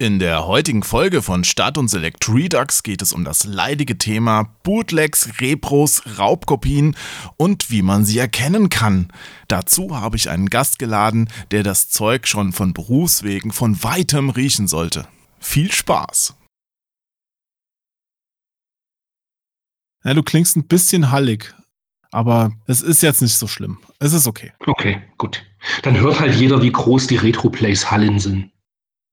In der heutigen Folge von Start und Select Redux geht es um das leidige Thema Bootlegs, Repros, Raubkopien und wie man sie erkennen kann. Dazu habe ich einen Gast geladen, der das Zeug schon von Berufswegen von weitem riechen sollte. Viel Spaß! Ja, du klingst ein bisschen hallig, aber es ist jetzt nicht so schlimm. Es ist okay. Okay, gut. Dann hört halt jeder, wie groß die Retro-Plays Hallen sind.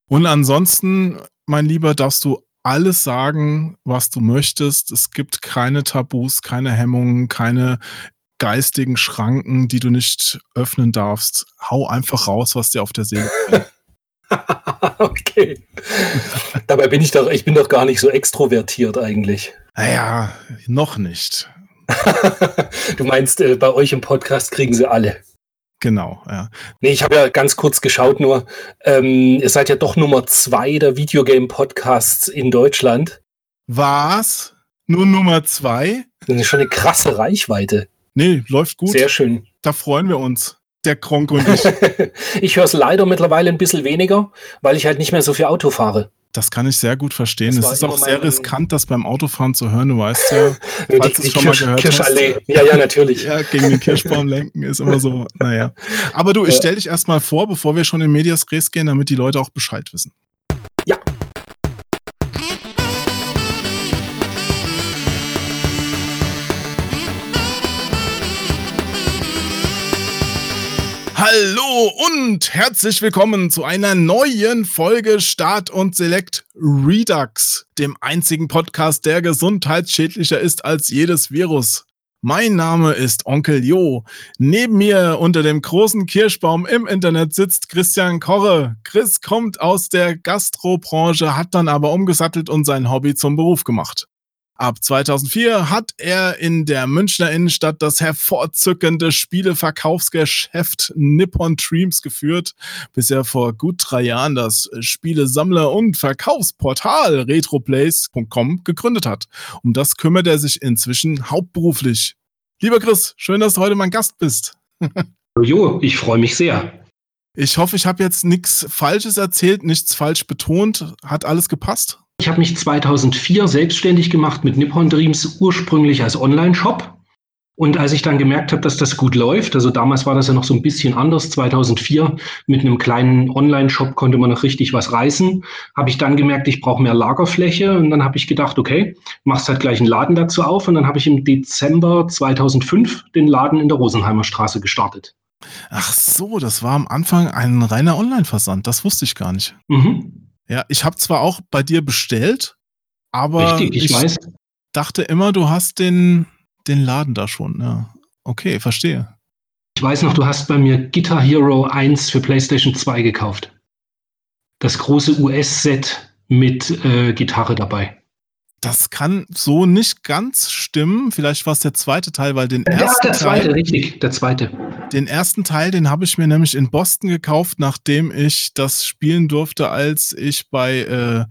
Und ansonsten, mein Lieber, darfst du alles sagen, was du möchtest. Es gibt keine Tabus, keine Hemmungen, keine geistigen Schranken, die du nicht öffnen darfst. Hau einfach raus, was dir auf der Seele brennt. okay. Dabei bin ich doch, ich bin doch gar nicht so extrovertiert eigentlich. Naja, noch nicht. du meinst, äh, bei euch im Podcast kriegen sie alle. Genau, ja. Nee, ich habe ja ganz kurz geschaut nur. Ähm, ihr seid ja doch Nummer zwei der Videogame-Podcasts in Deutschland. Was? Nur Nummer zwei? Das ist schon eine krasse Reichweite. Nee, läuft gut. Sehr schön. Da freuen wir uns. Der Kronk und ich. ich höre es leider mittlerweile ein bisschen weniger, weil ich halt nicht mehr so viel Auto fahre. Das kann ich sehr gut verstehen. Es ist auch sehr riskant, das beim Autofahren zu hören. Du weißt ja, falls es schon Kirsch, mal gehört Kirschallee. hast. Ja, ja, natürlich. ja, gegen den Kirschbaum lenken ist immer so, naja. Aber du, ich stell dich erstmal vor, bevor wir schon in Medias Res gehen, damit die Leute auch Bescheid wissen. Hallo und herzlich willkommen zu einer neuen Folge Start und Select Redux, dem einzigen Podcast, der gesundheitsschädlicher ist als jedes Virus. Mein Name ist Onkel Jo. Neben mir unter dem großen Kirschbaum im Internet sitzt Christian Korre. Chris kommt aus der Gastrobranche, hat dann aber umgesattelt und sein Hobby zum Beruf gemacht. Ab 2004 hat er in der Münchner Innenstadt das hervorzückende Spieleverkaufsgeschäft Nippon Dreams geführt, bis er vor gut drei Jahren das Spielesammler- und Verkaufsportal retroplays.com gegründet hat. Um das kümmert er sich inzwischen hauptberuflich. Lieber Chris, schön, dass du heute mein Gast bist. jo, ich freue mich sehr. Ich hoffe, ich habe jetzt nichts Falsches erzählt, nichts falsch betont. Hat alles gepasst? Ich habe mich 2004 selbstständig gemacht mit Nippon Dreams, ursprünglich als Online-Shop. Und als ich dann gemerkt habe, dass das gut läuft, also damals war das ja noch so ein bisschen anders, 2004 mit einem kleinen Online-Shop konnte man noch richtig was reißen, habe ich dann gemerkt, ich brauche mehr Lagerfläche und dann habe ich gedacht, okay, machst halt gleich einen Laden dazu auf und dann habe ich im Dezember 2005 den Laden in der Rosenheimer Straße gestartet. Ach so, das war am Anfang ein reiner Online-Versand, das wusste ich gar nicht. Mhm. Ja, ich habe zwar auch bei dir bestellt, aber Richtig, ich, ich weiß. dachte immer, du hast den, den Laden da schon. Ja. Okay, verstehe. Ich weiß noch, du hast bei mir Guitar Hero 1 für PlayStation 2 gekauft. Das große US-Set mit äh, Gitarre dabei. Das kann so nicht ganz stimmen. Vielleicht war es der zweite Teil, weil den ja, ersten der zweite, Teil, richtig, der zweite. Den ersten Teil, den habe ich mir nämlich in Boston gekauft, nachdem ich das spielen durfte, als ich bei äh,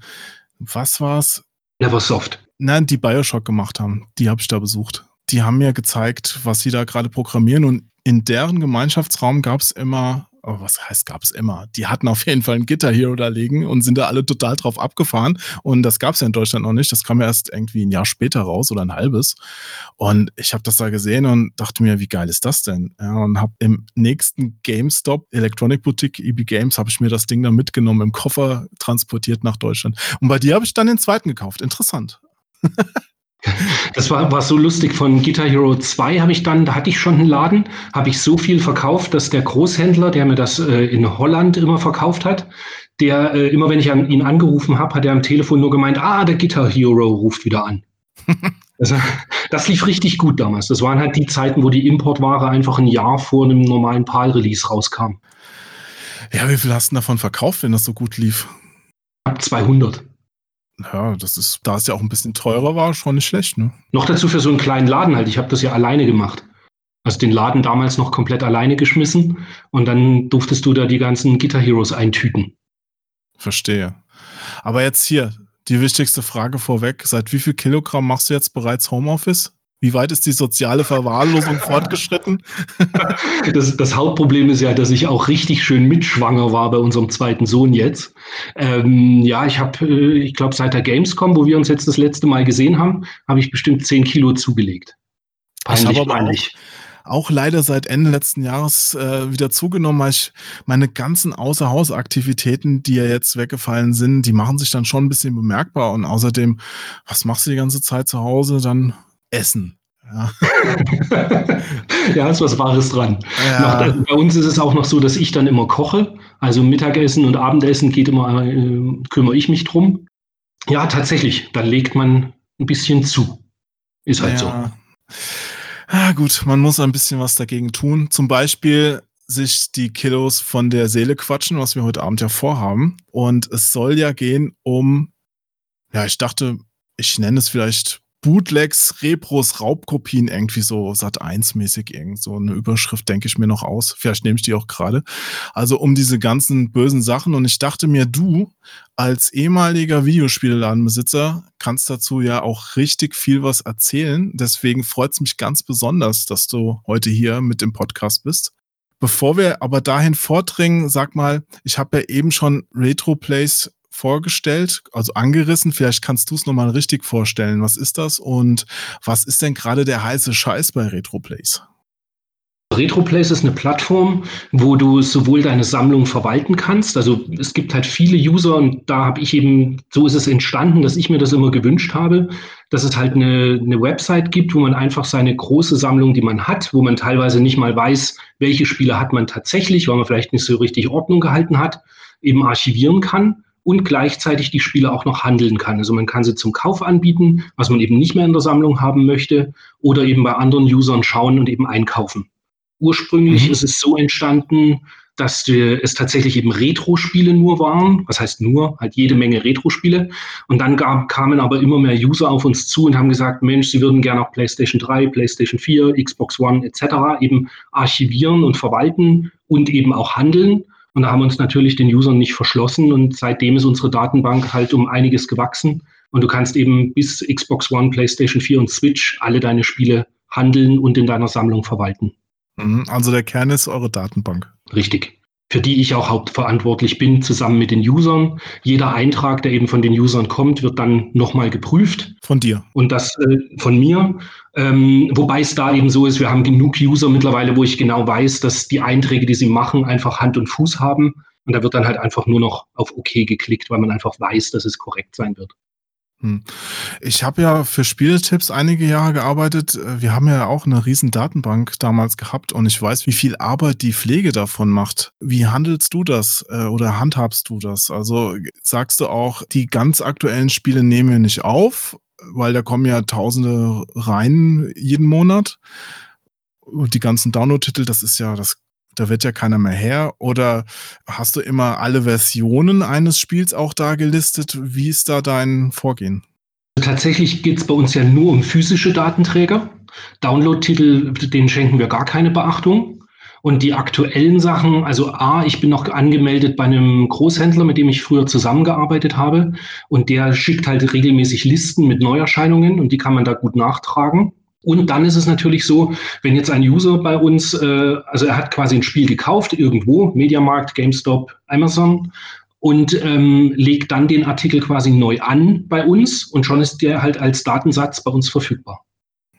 was war's? Neversoft. Nein, die Bioshock gemacht haben. Die habe ich da besucht. Die haben mir gezeigt, was sie da gerade programmieren und in deren Gemeinschaftsraum gab es immer aber was heißt, gab es immer. Die hatten auf jeden Fall ein Guitar Hero da liegen und sind da alle total drauf abgefahren. Und das gab es ja in Deutschland noch nicht. Das kam ja erst irgendwie ein Jahr später raus oder ein halbes. Und ich habe das da gesehen und dachte mir, wie geil ist das denn? Ja, und habe im nächsten GameStop, Electronic Boutique, EB Games, habe ich mir das Ding da mitgenommen, im Koffer transportiert nach Deutschland. Und bei dir habe ich dann den zweiten gekauft. Interessant. Das war, war so lustig. Von Guitar Hero 2 habe ich dann, da hatte ich schon einen Laden, habe ich so viel verkauft, dass der Großhändler, der mir das äh, in Holland immer verkauft hat, der äh, immer, wenn ich an ihn angerufen habe, hat er am Telefon nur gemeint, ah, der Guitar Hero ruft wieder an. also, das lief richtig gut damals. Das waren halt die Zeiten, wo die Importware einfach ein Jahr vor einem normalen PAL-Release rauskam. Ja, wie viel hast du davon verkauft, wenn das so gut lief? Ab 200. Ja, das ist, da es ja auch ein bisschen teurer war, schon nicht schlecht, ne? Noch dazu für so einen kleinen Laden halt. Ich habe das ja alleine gemacht. Also den Laden damals noch komplett alleine geschmissen und dann durftest du da die ganzen Guitar Heroes eintüten. Verstehe. Aber jetzt hier, die wichtigste Frage vorweg. Seit wie viel Kilogramm machst du jetzt bereits Homeoffice? Wie weit ist die soziale Verwahrlosung fortgeschritten? Das, das, Hauptproblem ist ja, dass ich auch richtig schön mitschwanger war bei unserem zweiten Sohn jetzt. Ähm, ja, ich habe, äh, ich glaube, seit der Gamescom, wo wir uns jetzt das letzte Mal gesehen haben, habe ich bestimmt 10 Kilo zugelegt. Peinlich, ich peinlich. Auch, auch, leider seit Ende letzten Jahres äh, wieder zugenommen, weil ich meine ganzen Außerhausaktivitäten, die ja jetzt weggefallen sind, die machen sich dann schon ein bisschen bemerkbar. Und außerdem, was machst du die ganze Zeit zu Hause? Dann Essen. Ja. ja, ist was Wahres dran. Ja. Noch, bei uns ist es auch noch so, dass ich dann immer koche. Also Mittagessen und Abendessen geht immer, äh, kümmere ich mich drum. Ja, tatsächlich, da legt man ein bisschen zu. Ist halt ja. so. Ja, gut, man muss ein bisschen was dagegen tun. Zum Beispiel sich die Kilos von der Seele quatschen, was wir heute Abend ja vorhaben. Und es soll ja gehen um, ja, ich dachte, ich nenne es vielleicht Bootlegs, Repros, Raubkopien irgendwie so Sat 1 mäßig irgend so eine Überschrift denke ich mir noch aus. Vielleicht nehme ich die auch gerade. Also um diese ganzen bösen Sachen und ich dachte mir, du als ehemaliger Videospielladenbesitzer kannst dazu ja auch richtig viel was erzählen. Deswegen freut es mich ganz besonders, dass du heute hier mit dem Podcast bist. Bevor wir aber dahin vordringen, sag mal, ich habe ja eben schon Retro Plays vorgestellt, also angerissen. Vielleicht kannst du es nochmal richtig vorstellen. Was ist das und was ist denn gerade der heiße Scheiß bei RetroPlays? RetroPlays ist eine Plattform, wo du sowohl deine Sammlung verwalten kannst. Also es gibt halt viele User und da habe ich eben, so ist es entstanden, dass ich mir das immer gewünscht habe, dass es halt eine, eine Website gibt, wo man einfach seine große Sammlung, die man hat, wo man teilweise nicht mal weiß, welche Spiele hat man tatsächlich, weil man vielleicht nicht so richtig Ordnung gehalten hat, eben archivieren kann und gleichzeitig die Spiele auch noch handeln kann. Also man kann sie zum Kauf anbieten, was man eben nicht mehr in der Sammlung haben möchte, oder eben bei anderen Usern schauen und eben einkaufen. Ursprünglich mhm. ist es so entstanden, dass es tatsächlich eben Retro-Spiele nur waren. Was heißt nur? Halt jede Menge Retro-Spiele. Und dann gab, kamen aber immer mehr User auf uns zu und haben gesagt, Mensch, sie würden gerne auch PlayStation 3, PlayStation 4, Xbox One etc. eben archivieren und verwalten und eben auch handeln. Und da haben wir uns natürlich den Usern nicht verschlossen und seitdem ist unsere Datenbank halt um einiges gewachsen. Und du kannst eben bis Xbox One, PlayStation 4 und Switch alle deine Spiele handeln und in deiner Sammlung verwalten. Mhm, also der Kern ist eure Datenbank. Richtig für die ich auch hauptverantwortlich bin, zusammen mit den Usern. Jeder Eintrag, der eben von den Usern kommt, wird dann nochmal geprüft. Von dir. Und das äh, von mir. Ähm, wobei es da eben so ist, wir haben genug User mittlerweile, wo ich genau weiß, dass die Einträge, die sie machen, einfach Hand und Fuß haben. Und da wird dann halt einfach nur noch auf OK geklickt, weil man einfach weiß, dass es korrekt sein wird. Hm. Ich habe ja für Spieltipps einige Jahre gearbeitet. Wir haben ja auch eine riesen Datenbank damals gehabt und ich weiß, wie viel Arbeit die Pflege davon macht. Wie handelst du das äh, oder handhabst du das? Also sagst du auch, die ganz aktuellen Spiele nehmen wir nicht auf, weil da kommen ja Tausende rein jeden Monat. Und die ganzen Download-Titel, das ist ja, das da wird ja keiner mehr her. Oder hast du immer alle Versionen eines Spiels auch da gelistet? Wie ist da dein Vorgehen? Tatsächlich geht es bei uns ja nur um physische Datenträger. Download-Titel, denen schenken wir gar keine Beachtung. Und die aktuellen Sachen, also A, ich bin noch angemeldet bei einem Großhändler, mit dem ich früher zusammengearbeitet habe. Und der schickt halt regelmäßig Listen mit Neuerscheinungen und die kann man da gut nachtragen. Und dann ist es natürlich so, wenn jetzt ein User bei uns, äh, also er hat quasi ein Spiel gekauft, irgendwo, Mediamarkt, GameStop, Amazon, und ähm, legt dann den Artikel quasi neu an bei uns und schon ist der halt als Datensatz bei uns verfügbar.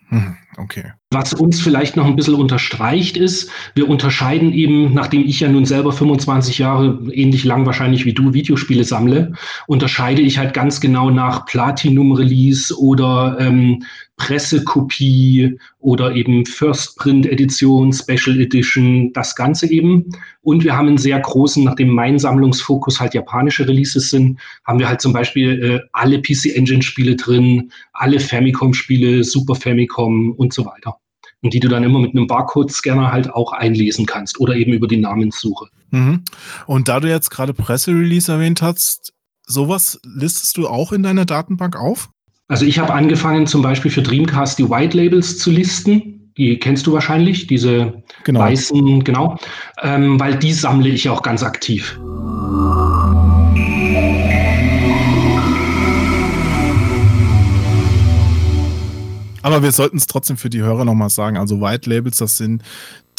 Hm, okay. Was uns vielleicht noch ein bisschen unterstreicht ist, wir unterscheiden eben, nachdem ich ja nun selber 25 Jahre, ähnlich lang wahrscheinlich wie du, Videospiele sammle, unterscheide ich halt ganz genau nach Platinum-Release oder ähm, Pressekopie oder eben First Print Edition, Special Edition, das Ganze eben. Und wir haben einen sehr großen, nachdem mein Sammlungsfokus halt japanische Releases sind, haben wir halt zum Beispiel äh, alle PC Engine Spiele drin, alle Famicom Spiele, Super Famicom und so weiter. Und die du dann immer mit einem Barcode-Scanner halt auch einlesen kannst oder eben über die Namenssuche. Mhm. Und da du jetzt gerade Presserelease erwähnt hast, sowas listest du auch in deiner Datenbank auf? Also ich habe angefangen zum Beispiel für Dreamcast die White Labels zu listen. Die kennst du wahrscheinlich, diese genau. weißen, genau, ähm, weil die sammle ich auch ganz aktiv. Aber wir sollten es trotzdem für die Hörer nochmal sagen. Also White Labels, das sind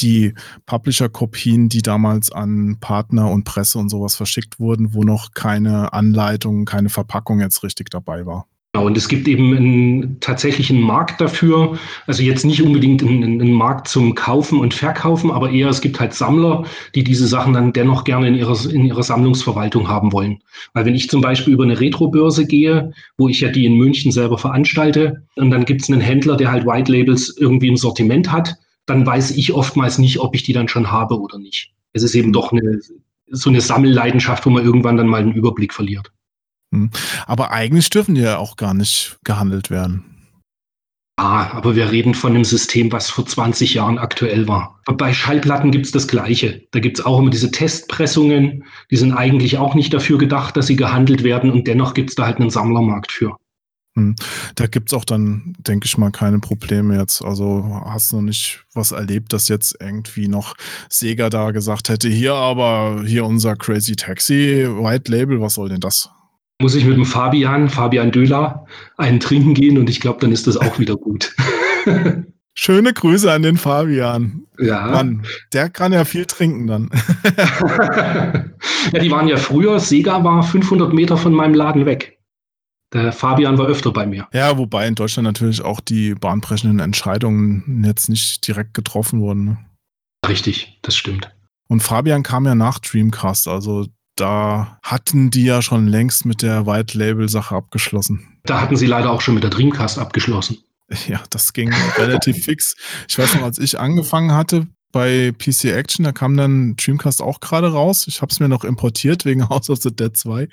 die Publisher-Kopien, die damals an Partner und Presse und sowas verschickt wurden, wo noch keine Anleitung, keine Verpackung jetzt richtig dabei war. Genau, und es gibt eben einen tatsächlichen Markt dafür. Also jetzt nicht unbedingt einen, einen, Markt zum Kaufen und Verkaufen, aber eher es gibt halt Sammler, die diese Sachen dann dennoch gerne in ihrer, in ihrer Sammlungsverwaltung haben wollen. Weil wenn ich zum Beispiel über eine Retrobörse gehe, wo ich ja die in München selber veranstalte, und dann gibt es einen Händler, der halt White Labels irgendwie im Sortiment hat, dann weiß ich oftmals nicht, ob ich die dann schon habe oder nicht. Es ist eben doch eine, so eine Sammelleidenschaft, wo man irgendwann dann mal einen Überblick verliert. Hm. Aber eigentlich dürfen die ja auch gar nicht gehandelt werden. Ah, aber wir reden von einem System, was vor 20 Jahren aktuell war. Bei Schallplatten gibt es das Gleiche. Da gibt es auch immer diese Testpressungen, die sind eigentlich auch nicht dafür gedacht, dass sie gehandelt werden und dennoch gibt es da halt einen Sammlermarkt für. Hm. Da gibt es auch dann, denke ich mal, keine Probleme jetzt. Also hast du noch nicht was erlebt, dass jetzt irgendwie noch Sega da gesagt hätte, hier aber hier unser Crazy Taxi White Label, was soll denn das? Muss ich mit dem Fabian, Fabian Döhler, einen trinken gehen und ich glaube, dann ist das auch wieder gut. Schöne Grüße an den Fabian. Ja. Mann, der kann ja viel trinken dann. ja, die waren ja früher, Sega war 500 Meter von meinem Laden weg. Der Fabian war öfter bei mir. Ja, wobei in Deutschland natürlich auch die bahnbrechenden Entscheidungen jetzt nicht direkt getroffen wurden. Ne? Richtig, das stimmt. Und Fabian kam ja nach Dreamcast, also da hatten die ja schon längst mit der White Label Sache abgeschlossen. Da hatten sie leider auch schon mit der Dreamcast abgeschlossen. Ja, das ging relativ fix. Ich weiß noch, als ich angefangen hatte bei PC Action, da kam dann Dreamcast auch gerade raus. Ich habe es mir noch importiert wegen House of the Dead 2.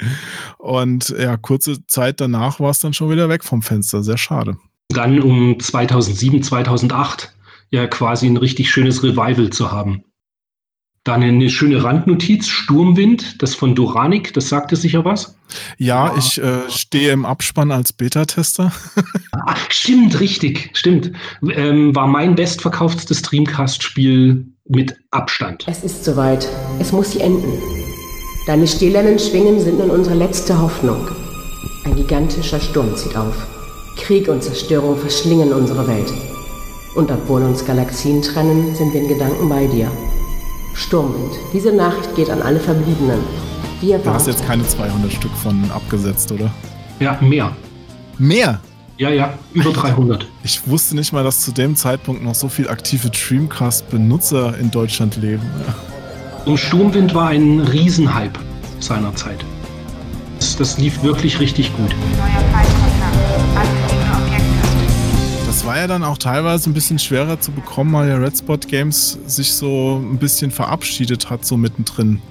Und ja, kurze Zeit danach war es dann schon wieder weg vom Fenster. Sehr schade. Dann um 2007, 2008 ja quasi ein richtig schönes Revival zu haben. Dann eine schöne Randnotiz, Sturmwind, das von Doranik, das sagte sicher was. Ja, ich äh, stehe im Abspann als Beta-Tester. Ach, stimmt, richtig, stimmt. Ähm, war mein bestverkauftes Dreamcast-Spiel mit Abstand. Es ist soweit. Es muss sie enden. Deine stählernen Schwingen sind nun unsere letzte Hoffnung. Ein gigantischer Sturm zieht auf. Krieg und Zerstörung verschlingen unsere Welt. Und obwohl uns Galaxien trennen, sind wir in Gedanken bei dir. Sturmwind. Diese Nachricht geht an alle Verbliebenen. Wir du hast jetzt keine 200 Stück von abgesetzt, oder? Ja, mehr. Mehr? Ja, ja, über 300. Ich wusste nicht mal, dass zu dem Zeitpunkt noch so viele aktive Dreamcast-Benutzer in Deutschland leben. Und Sturmwind war ein Riesenhype seinerzeit. Das, das lief wirklich richtig gut. Neuer war ja dann auch teilweise ein bisschen schwerer zu bekommen, weil ja Red Spot Games sich so ein bisschen verabschiedet hat, so mittendrin.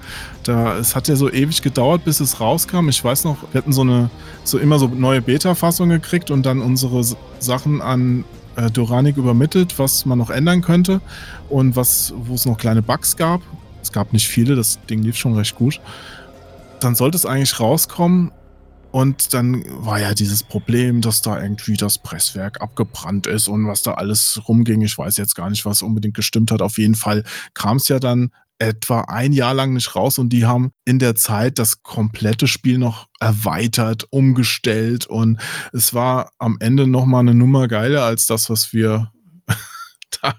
Da, es hat ja so ewig gedauert, bis es rauskam. Ich weiß noch, wir hatten so eine, so immer so neue Beta-Fassungen gekriegt und dann unsere Sachen an äh, Doranik übermittelt, was man noch ändern könnte und was, wo es noch kleine Bugs gab. Es gab nicht viele, das Ding lief schon recht gut. Dann sollte es eigentlich rauskommen und dann war ja dieses Problem, dass da irgendwie das Presswerk abgebrannt ist und was da alles rumging. Ich weiß jetzt gar nicht, was unbedingt gestimmt hat. Auf jeden Fall kam es ja dann etwa ein Jahr lang nicht raus und die haben in der Zeit das komplette Spiel noch erweitert, umgestellt und es war am Ende nochmal eine Nummer geiler als das, was wir da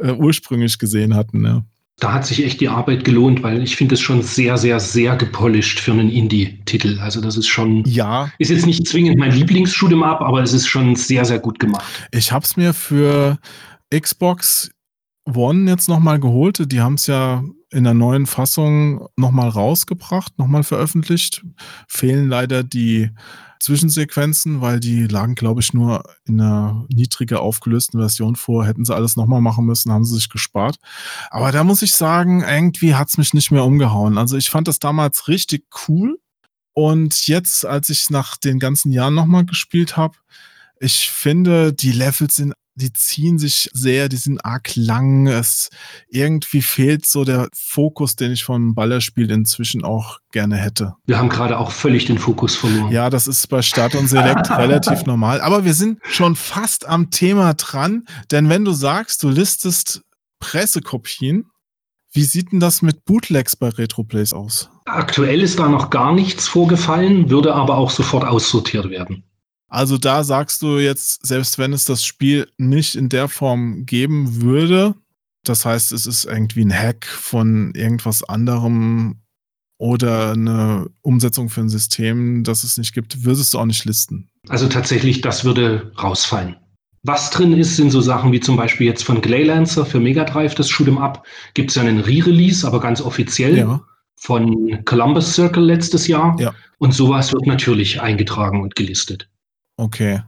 äh, ursprünglich gesehen hatten. Ja da hat sich echt die Arbeit gelohnt, weil ich finde es schon sehr, sehr, sehr gepolished für einen Indie-Titel. Also das ist schon, ja, ist jetzt nicht zwingend mein Lieblings-Shoot'em Up, aber es ist schon sehr, sehr gut gemacht. Ich habe es mir für Xbox One jetzt nochmal geholt. Die haben es ja in der neuen Fassung nochmal rausgebracht, nochmal veröffentlicht. Fehlen leider die Zwischensequenzen, weil die lagen, glaube ich, nur in einer niedriger aufgelösten Version vor. Hätten sie alles nochmal machen müssen, haben sie sich gespart. Aber da muss ich sagen, irgendwie hat es mich nicht mehr umgehauen. Also ich fand das damals richtig cool. Und jetzt, als ich nach den ganzen Jahren nochmal gespielt habe, ich finde, die Levels sind die ziehen sich sehr, die sind arg lang. Es irgendwie fehlt so der Fokus, den ich vom Ballerspiel inzwischen auch gerne hätte. Wir haben gerade auch völlig den Fokus verloren. Ja, das ist bei Start und Select relativ normal. Aber wir sind schon fast am Thema dran, denn wenn du sagst, du listest Pressekopien, wie sieht denn das mit Bootlegs bei Retroplays aus? Aktuell ist da noch gar nichts vorgefallen, würde aber auch sofort aussortiert werden. Also da sagst du jetzt, selbst wenn es das Spiel nicht in der Form geben würde, das heißt, es ist irgendwie ein Hack von irgendwas anderem oder eine Umsetzung für ein System, das es nicht gibt, würdest du auch nicht listen. Also tatsächlich, das würde rausfallen. Was drin ist, sind so Sachen wie zum Beispiel jetzt von Glaylancer für Mega Drive, das Shoot'em Up. Gibt es ja einen Re-Release, aber ganz offiziell ja. von Columbus Circle letztes Jahr. Ja. Und sowas wird natürlich eingetragen und gelistet. Okay.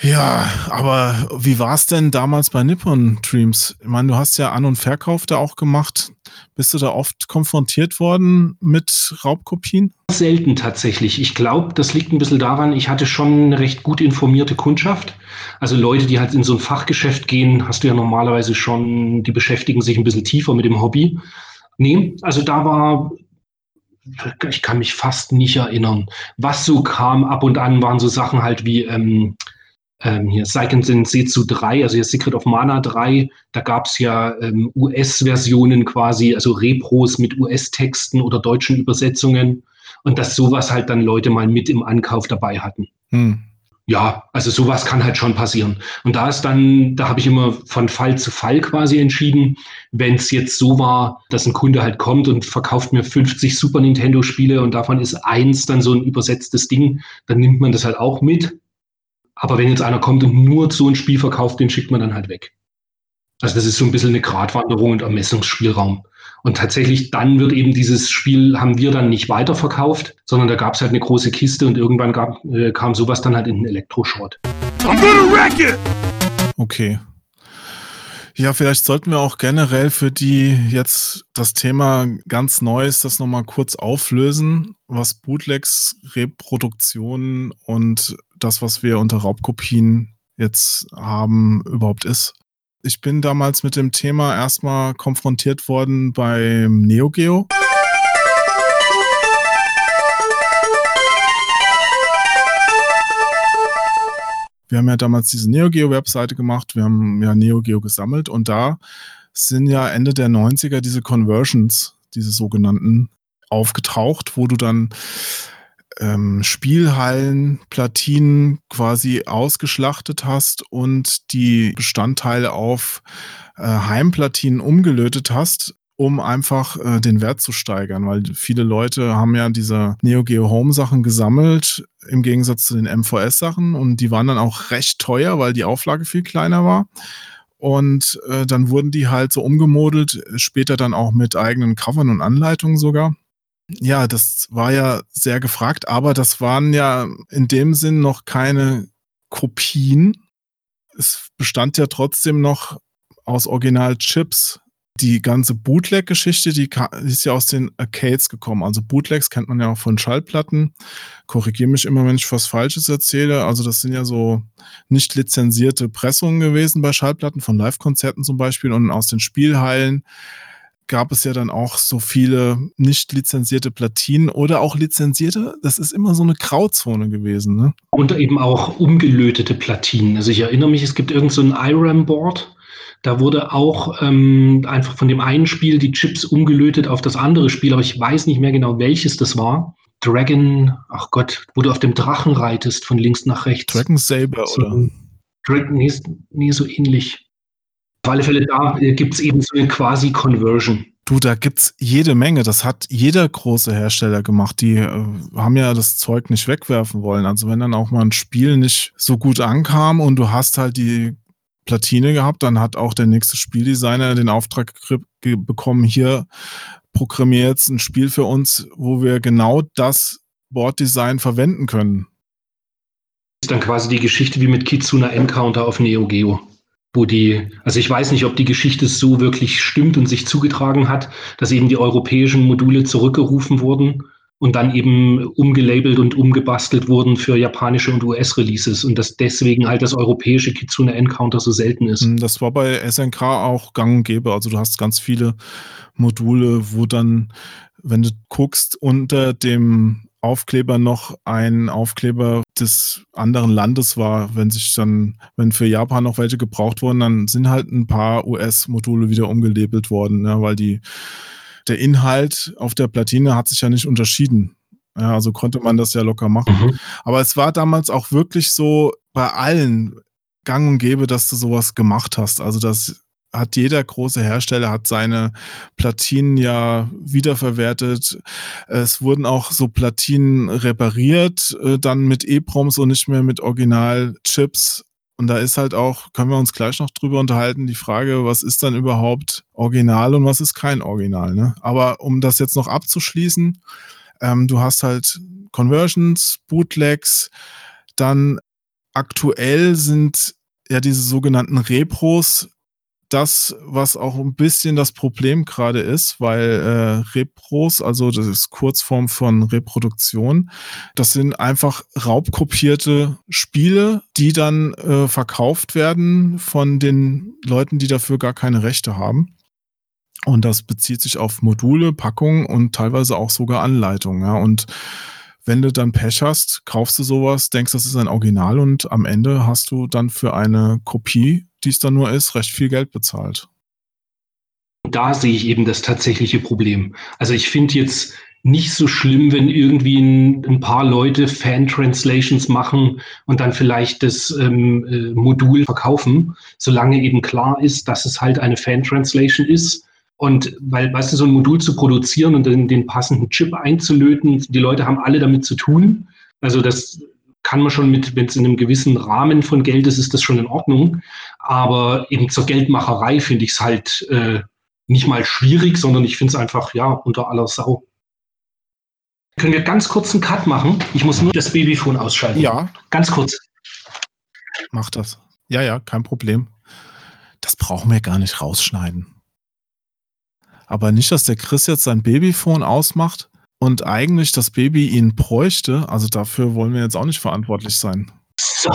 Ja, aber wie war es denn damals bei Nippon Dreams? Ich meine, du hast ja An- und Verkauf da auch gemacht. Bist du da oft konfrontiert worden mit Raubkopien? Selten tatsächlich. Ich glaube, das liegt ein bisschen daran, ich hatte schon eine recht gut informierte Kundschaft. Also Leute, die halt in so ein Fachgeschäft gehen, hast du ja normalerweise schon, die beschäftigen sich ein bisschen tiefer mit dem Hobby. Nee, also da war ich kann mich fast nicht erinnern. Was so kam ab und an, waren so Sachen halt wie ähm, ähm, hier Seiken Sensetsu 3, also hier Secret of Mana 3, da gab es ja ähm, US-Versionen quasi, also Repros mit US-Texten oder deutschen Übersetzungen und dass sowas halt dann Leute mal mit im Ankauf dabei hatten. Hm. Ja, also sowas kann halt schon passieren. Und da ist dann, da habe ich immer von Fall zu Fall quasi entschieden, wenn es jetzt so war, dass ein Kunde halt kommt und verkauft mir 50 Super Nintendo-Spiele und davon ist eins dann so ein übersetztes Ding, dann nimmt man das halt auch mit aber wenn jetzt einer kommt und nur so ein Spiel verkauft, den schickt man dann halt weg. Also das ist so ein bisschen eine Gratwanderung und Ermessungsspielraum. Und tatsächlich dann wird eben dieses Spiel, haben wir dann nicht weiterverkauft, sondern da gab es halt eine große Kiste und irgendwann gab, äh, kam sowas dann halt in den Elektroschrott. Okay. Ja, vielleicht sollten wir auch generell für die jetzt das Thema ganz neu ist, das nochmal kurz auflösen, was Bootlegs, Reproduktionen und das, was wir unter Raubkopien jetzt haben, überhaupt ist. Ich bin damals mit dem Thema erstmal konfrontiert worden beim Neo Geo. Wir haben ja damals diese Neo Geo Webseite gemacht, wir haben ja Neo Geo gesammelt und da sind ja Ende der 90er diese Conversions, diese sogenannten, aufgetaucht, wo du dann ähm, Spielhallen, Platinen quasi ausgeschlachtet hast und die Bestandteile auf äh, Heimplatinen umgelötet hast, um einfach äh, den Wert zu steigern, weil viele Leute haben ja diese Neo Geo Home Sachen gesammelt im Gegensatz zu den MVS Sachen und die waren dann auch recht teuer, weil die Auflage viel kleiner war. Und äh, dann wurden die halt so umgemodelt, später dann auch mit eigenen Covern und Anleitungen sogar. Ja, das war ja sehr gefragt, aber das waren ja in dem Sinn noch keine Kopien. Es bestand ja trotzdem noch aus Original-Chips die ganze Bootleg-Geschichte, die, ist ja aus den Arcades gekommen. Also Bootlegs kennt man ja auch von Schallplatten. Korrigiere mich immer, wenn ich was Falsches erzähle. Also das sind ja so nicht lizenzierte Pressungen gewesen bei Schallplatten von Live-Konzerten zum Beispiel. Und aus den Spielhallen gab es ja dann auch so viele nicht lizenzierte Platinen oder auch lizenzierte. Das ist immer so eine Grauzone gewesen. Ne? Und eben auch umgelötete Platinen. Also ich erinnere mich, es gibt irgend so ein IRAM-Board da wurde auch ähm, einfach von dem einen Spiel die Chips umgelötet auf das andere Spiel, aber ich weiß nicht mehr genau, welches das war. Dragon, ach Gott, wo du auf dem Drachen reitest, von links nach rechts. Dragon Saber, so, oder? Dragon, nee, nee, so ähnlich. Auf alle Fälle, da gibt es eben so eine quasi Conversion. Du, da gibt's jede Menge. Das hat jeder große Hersteller gemacht. Die äh, haben ja das Zeug nicht wegwerfen wollen. Also wenn dann auch mal ein Spiel nicht so gut ankam und du hast halt die Platine gehabt. Dann hat auch der nächste Spieldesigner den Auftrag bekommen, hier programmiere jetzt ein Spiel für uns, wo wir genau das Boarddesign verwenden können. Das ist dann quasi die Geschichte wie mit Kitsuna Encounter auf Neo Geo. Wo die, also ich weiß nicht, ob die Geschichte so wirklich stimmt und sich zugetragen hat, dass eben die europäischen Module zurückgerufen wurden und dann eben umgelabelt und umgebastelt wurden für japanische und US-Releases und dass deswegen halt das europäische Kitsune Encounter so selten ist. Hm, das war bei SNK auch gang und gäbe. Also du hast ganz viele Module, wo dann, wenn du guckst, unter dem Aufkleber noch ein Aufkleber des anderen Landes war, wenn sich dann, wenn für Japan noch welche gebraucht wurden, dann sind halt ein paar US-Module wieder umgelabelt worden, ja, weil die der Inhalt auf der Platine hat sich ja nicht unterschieden. Ja, also konnte man das ja locker machen. Mhm. Aber es war damals auch wirklich so bei allen gang und gäbe, dass du sowas gemacht hast. Also das hat jeder große Hersteller hat seine Platinen ja wiederverwertet. Es wurden auch so Platinen repariert, äh, dann mit EPROMs und nicht mehr mit Originalchips. Und da ist halt auch, können wir uns gleich noch drüber unterhalten, die Frage, was ist dann überhaupt Original und was ist kein Original. Ne? Aber um das jetzt noch abzuschließen, ähm, du hast halt Conversions, Bootlegs, dann aktuell sind ja diese sogenannten Repros das, was auch ein bisschen das Problem gerade ist, weil äh, Repros, also das ist Kurzform von Reproduktion, das sind einfach raubkopierte Spiele, die dann äh, verkauft werden von den Leuten, die dafür gar keine Rechte haben. Und das bezieht sich auf Module, Packungen und teilweise auch sogar Anleitungen. Ja. Und wenn du dann Pech hast, kaufst du sowas, denkst, das ist ein Original und am Ende hast du dann für eine Kopie die es dann nur ist, recht viel Geld bezahlt. Da sehe ich eben das tatsächliche Problem. Also ich finde jetzt nicht so schlimm, wenn irgendwie ein, ein paar Leute Fan-Translations machen und dann vielleicht das ähm, äh, Modul verkaufen, solange eben klar ist, dass es halt eine Fan-Translation ist. Und weil, weißt du, so ein Modul zu produzieren und den, den passenden Chip einzulöten, die Leute haben alle damit zu tun. Also das kann man schon mit, wenn es in einem gewissen Rahmen von Geld ist, ist das schon in Ordnung. Aber eben zur Geldmacherei finde ich es halt äh, nicht mal schwierig, sondern ich finde es einfach, ja, unter aller Sau. Können wir ganz kurz einen Cut machen? Ich muss nur das Babyphone ausschalten. Ja. Ganz kurz. Mach das. Ja, ja, kein Problem. Das brauchen wir gar nicht rausschneiden. Aber nicht, dass der Chris jetzt sein Babyphone ausmacht und eigentlich das Baby ihn bräuchte. Also dafür wollen wir jetzt auch nicht verantwortlich sein. So.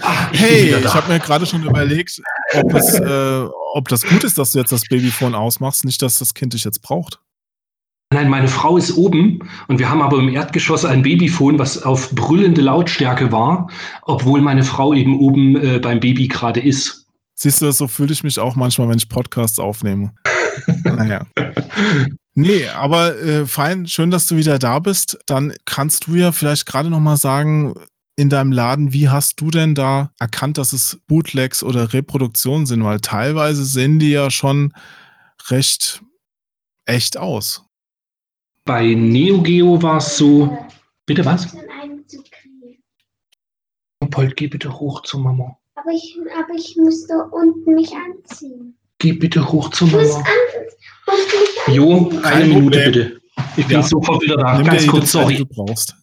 Ach, ich hey, ich habe mir gerade schon überlegt, ob, es, äh, ob das gut ist, dass du jetzt das Babyphone ausmachst, nicht, dass das Kind dich jetzt braucht. Nein, meine Frau ist oben und wir haben aber im Erdgeschoss ein Babyphone, was auf brüllende Lautstärke war, obwohl meine Frau eben oben äh, beim Baby gerade ist. Siehst du, so fühle ich mich auch manchmal, wenn ich Podcasts aufnehme. Naja. Nee, aber äh, fein, schön, dass du wieder da bist. Dann kannst du ja vielleicht gerade noch mal sagen, in deinem Laden, wie hast du denn da erkannt, dass es Bootlegs oder Reproduktionen sind? Weil teilweise sehen die ja schon recht echt aus. Bei Neo Geo war es so. Bitte was? Leopold, geh bitte hoch zu Mama. Aber ich, aber ich müsste unten mich anziehen. Geh bitte hoch zu Mama. Jo, eine Minute bitte. Ich bin ja. sofort wieder da. Nimm Ganz kurz, sorry. du brauchst.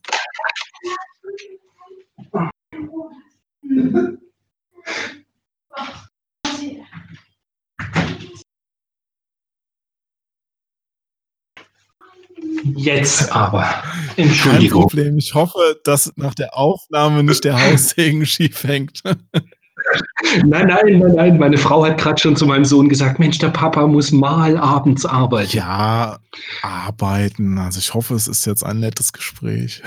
Jetzt aber. Entschuldigung. Kein Problem. Ich hoffe, dass nach der Aufnahme nicht der Haussegen schief hängt. Nein, nein, nein, nein. Meine Frau hat gerade schon zu meinem Sohn gesagt: Mensch, der Papa muss mal abends arbeiten. Ja, arbeiten. Also, ich hoffe, es ist jetzt ein nettes Gespräch.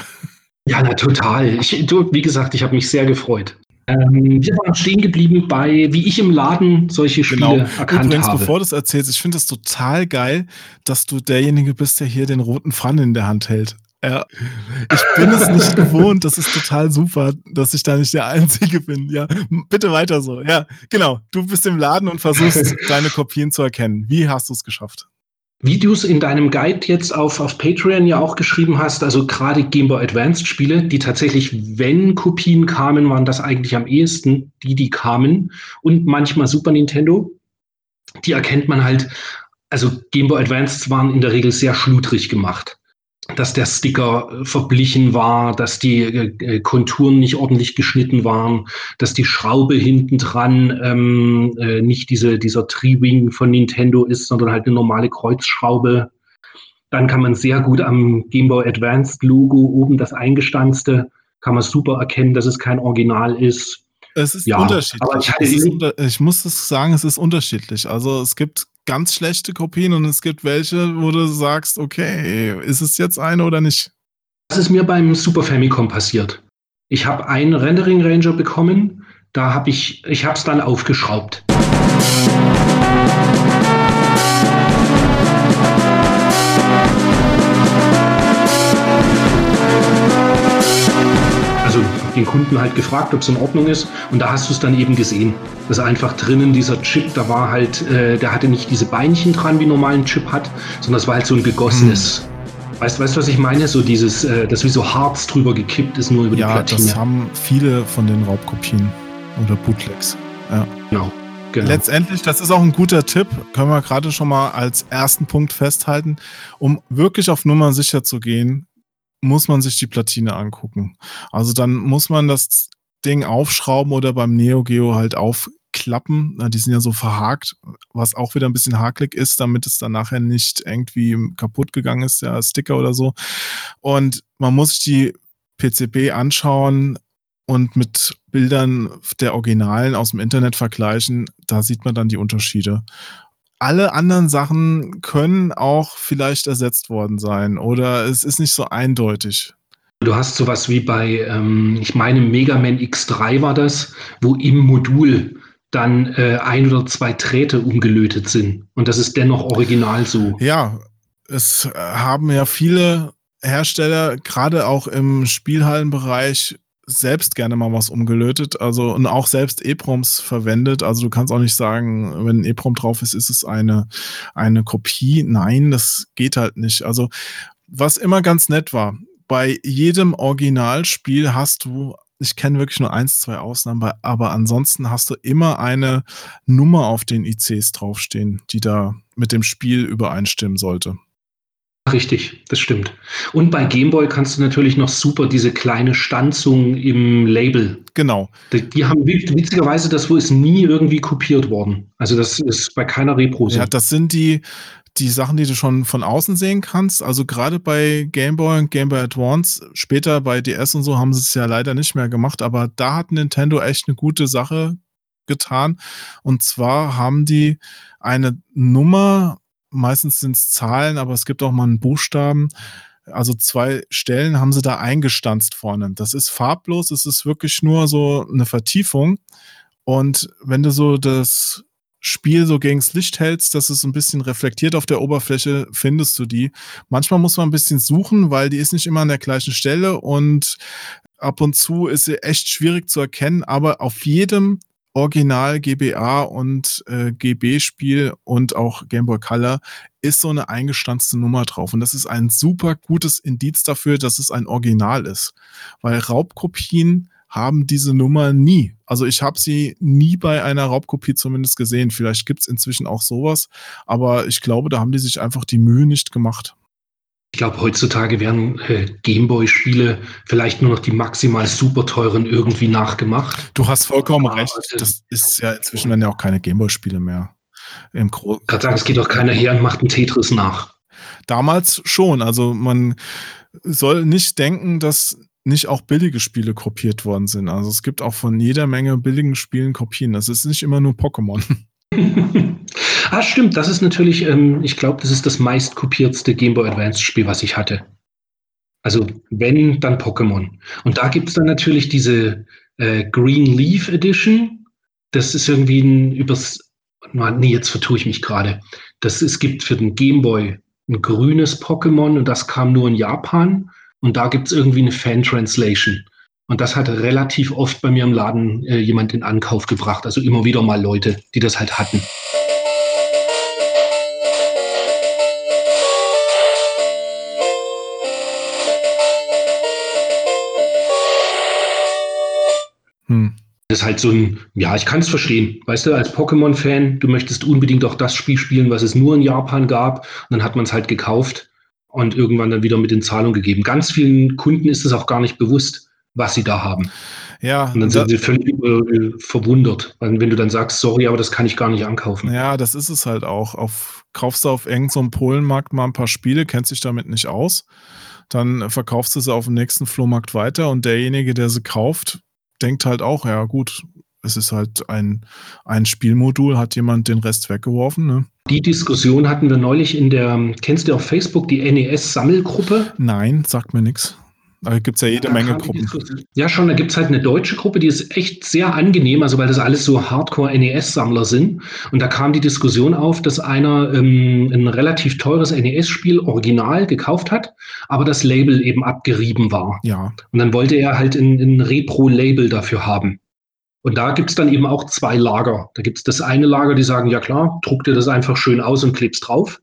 Ja, na, total. Ich, du, wie gesagt, ich habe mich sehr gefreut. Ähm, wir waren stehen geblieben bei, wie ich im Laden solche Spiele genau. erkannt Übrigens, habe. bevor du es erzählst, ich finde es total geil, dass du derjenige bist, der hier den roten Pfannen in der Hand hält. Ja. Ich bin es nicht gewohnt. Das ist total super, dass ich da nicht der Einzige bin. Ja, bitte weiter so. Ja, genau. Du bist im Laden und versuchst, deine Kopien zu erkennen. Wie hast du es geschafft? Wie du es in deinem Guide jetzt auf, auf Patreon ja auch geschrieben hast, also gerade Game Boy Advanced Spiele, die tatsächlich, wenn Kopien kamen, waren das eigentlich am ehesten die, die kamen. Und manchmal Super Nintendo. Die erkennt man halt, also Game Boy Advanced waren in der Regel sehr schludrig gemacht dass der Sticker äh, verblichen war, dass die äh, äh, Konturen nicht ordentlich geschnitten waren, dass die Schraube hinten dran ähm, äh, nicht diese, dieser Tri-Wing von Nintendo ist, sondern halt eine normale Kreuzschraube. Dann kann man sehr gut am Game Boy Advanced Logo oben das eingestanzte, kann man super erkennen, dass es kein Original ist. Es ist ja, unterschiedlich. Ich, ist unter ich, muss das sagen, es ist unterschiedlich. Also es gibt ganz schlechte Kopien und es gibt welche, wo du sagst, okay, ist es jetzt eine oder nicht? Das ist mir beim Super Famicom passiert. Ich habe einen Rendering Ranger bekommen, da habe ich, ich habe es dann aufgeschraubt. Den Kunden halt gefragt, ob es in Ordnung ist. Und da hast du es dann eben gesehen. dass einfach drinnen dieser Chip, da war halt, äh, der hatte nicht diese Beinchen dran, wie normal ein Chip hat, sondern es war halt so ein gegossenes. Hm. Weißt du, weißt, was ich meine? So dieses, äh, das wie so Harz drüber gekippt ist, nur über ja, die Platine. Ja, das haben viele von den Raubkopien oder Bootlegs. Ja. Genau. Genau. Letztendlich, das ist auch ein guter Tipp, können wir gerade schon mal als ersten Punkt festhalten. Um wirklich auf Nummer sicher zu gehen, muss man sich die Platine angucken. Also dann muss man das Ding aufschrauben oder beim Neo Geo halt aufklappen. Die sind ja so verhakt, was auch wieder ein bisschen hakelig ist, damit es dann nachher nicht irgendwie kaputt gegangen ist, der Sticker oder so. Und man muss sich die PCB anschauen, und mit Bildern der Originalen aus dem Internet vergleichen, da sieht man dann die Unterschiede. Alle anderen Sachen können auch vielleicht ersetzt worden sein oder es ist nicht so eindeutig. Du hast sowas wie bei, ähm, ich meine, Mega Man X3 war das, wo im Modul dann äh, ein oder zwei Drähte umgelötet sind. Und das ist dennoch original so. Ja, es haben ja viele Hersteller, gerade auch im Spielhallenbereich, selbst gerne mal was umgelötet, also und auch selbst EPROMs verwendet. Also du kannst auch nicht sagen, wenn ein EPROM drauf ist, ist es eine, eine Kopie. Nein, das geht halt nicht. Also was immer ganz nett war, bei jedem Originalspiel hast du, ich kenne wirklich nur eins, zwei Ausnahmen, aber ansonsten hast du immer eine Nummer auf den ICs draufstehen, die da mit dem Spiel übereinstimmen sollte. Richtig, das stimmt. Und bei Gameboy kannst du natürlich noch super diese kleine Stanzung im Label. Genau. Die, die haben witzigerweise, das wo ist nie irgendwie kopiert worden. Also das ist bei keiner Repro. Ja, das sind die, die Sachen, die du schon von außen sehen kannst. Also gerade bei Gameboy und Game Boy Advance, später bei DS und so haben sie es ja leider nicht mehr gemacht, aber da hat Nintendo echt eine gute Sache getan. Und zwar haben die eine Nummer meistens sind es Zahlen, aber es gibt auch mal einen Buchstaben. Also zwei Stellen haben sie da eingestanzt vorne. Das ist farblos, es ist wirklich nur so eine Vertiefung. Und wenn du so das Spiel so gegens Licht hältst, dass es ein bisschen reflektiert auf der Oberfläche, findest du die. Manchmal muss man ein bisschen suchen, weil die ist nicht immer an der gleichen Stelle und ab und zu ist sie echt schwierig zu erkennen, aber auf jedem Original GBA und äh, GB-Spiel und auch Game Boy Color ist so eine eingestanzte Nummer drauf. Und das ist ein super gutes Indiz dafür, dass es ein Original ist. Weil Raubkopien haben diese Nummer nie. Also ich habe sie nie bei einer Raubkopie zumindest gesehen. Vielleicht gibt es inzwischen auch sowas, aber ich glaube, da haben die sich einfach die Mühe nicht gemacht. Ich glaube, heutzutage werden äh, Gameboy-Spiele vielleicht nur noch die maximal super teuren irgendwie nachgemacht. Du hast vollkommen Aber, recht. Das ist ja inzwischen werden ja auch keine Gameboy-Spiele mehr. Im Gro Gerade sagen, es geht doch keiner her und macht einen Tetris nach. Damals schon. Also man soll nicht denken, dass nicht auch billige Spiele kopiert worden sind. Also es gibt auch von jeder Menge billigen Spielen Kopien. Das ist nicht immer nur Pokémon. ah, stimmt. Das ist natürlich, ähm, ich glaube, das ist das meistkopiertste Game Boy Advance Spiel, was ich hatte. Also wenn, dann Pokémon. Und da gibt es dann natürlich diese äh, Green Leaf Edition. Das ist irgendwie ein übers. Nee, jetzt vertue ich mich gerade. Das es gibt für den Game Boy ein grünes Pokémon und das kam nur in Japan. Und da gibt es irgendwie eine Fan-Translation. Und das hat relativ oft bei mir im Laden äh, jemand in Ankauf gebracht. Also immer wieder mal Leute, die das halt hatten. Hm. Das ist halt so ein, ja, ich kann es verstehen. Weißt du, als Pokémon-Fan, du möchtest unbedingt auch das Spiel spielen, was es nur in Japan gab. Und dann hat man es halt gekauft und irgendwann dann wieder mit in Zahlung gegeben. Ganz vielen Kunden ist es auch gar nicht bewusst was sie da haben. Ja. Und dann sind sie völlig äh, verwundert, wenn du dann sagst, sorry, aber das kann ich gar nicht ankaufen. Ja, das ist es halt auch. Auf, kaufst du auf irgendeinem so Polenmarkt mal ein paar Spiele, kennst dich damit nicht aus, dann verkaufst du sie auf dem nächsten Flohmarkt weiter und derjenige, der sie kauft, denkt halt auch, ja gut, es ist halt ein, ein Spielmodul, hat jemand den Rest weggeworfen. Ne? Die Diskussion hatten wir neulich in der, kennst du auf Facebook die NES-Sammelgruppe? Nein, sagt mir nichts. Da gibt es ja jede ja, Menge Gruppen. Ja, schon, da gibt es halt eine deutsche Gruppe, die ist echt sehr angenehm, also weil das alles so Hardcore-NES-Sammler sind. Und da kam die Diskussion auf, dass einer ähm, ein relativ teures NES-Spiel original gekauft hat, aber das Label eben abgerieben war. Ja. Und dann wollte er halt ein, ein Repro-Label dafür haben. Und da gibt es dann eben auch zwei Lager. Da gibt es das eine Lager, die sagen, ja klar, druck dir das einfach schön aus und klebst drauf.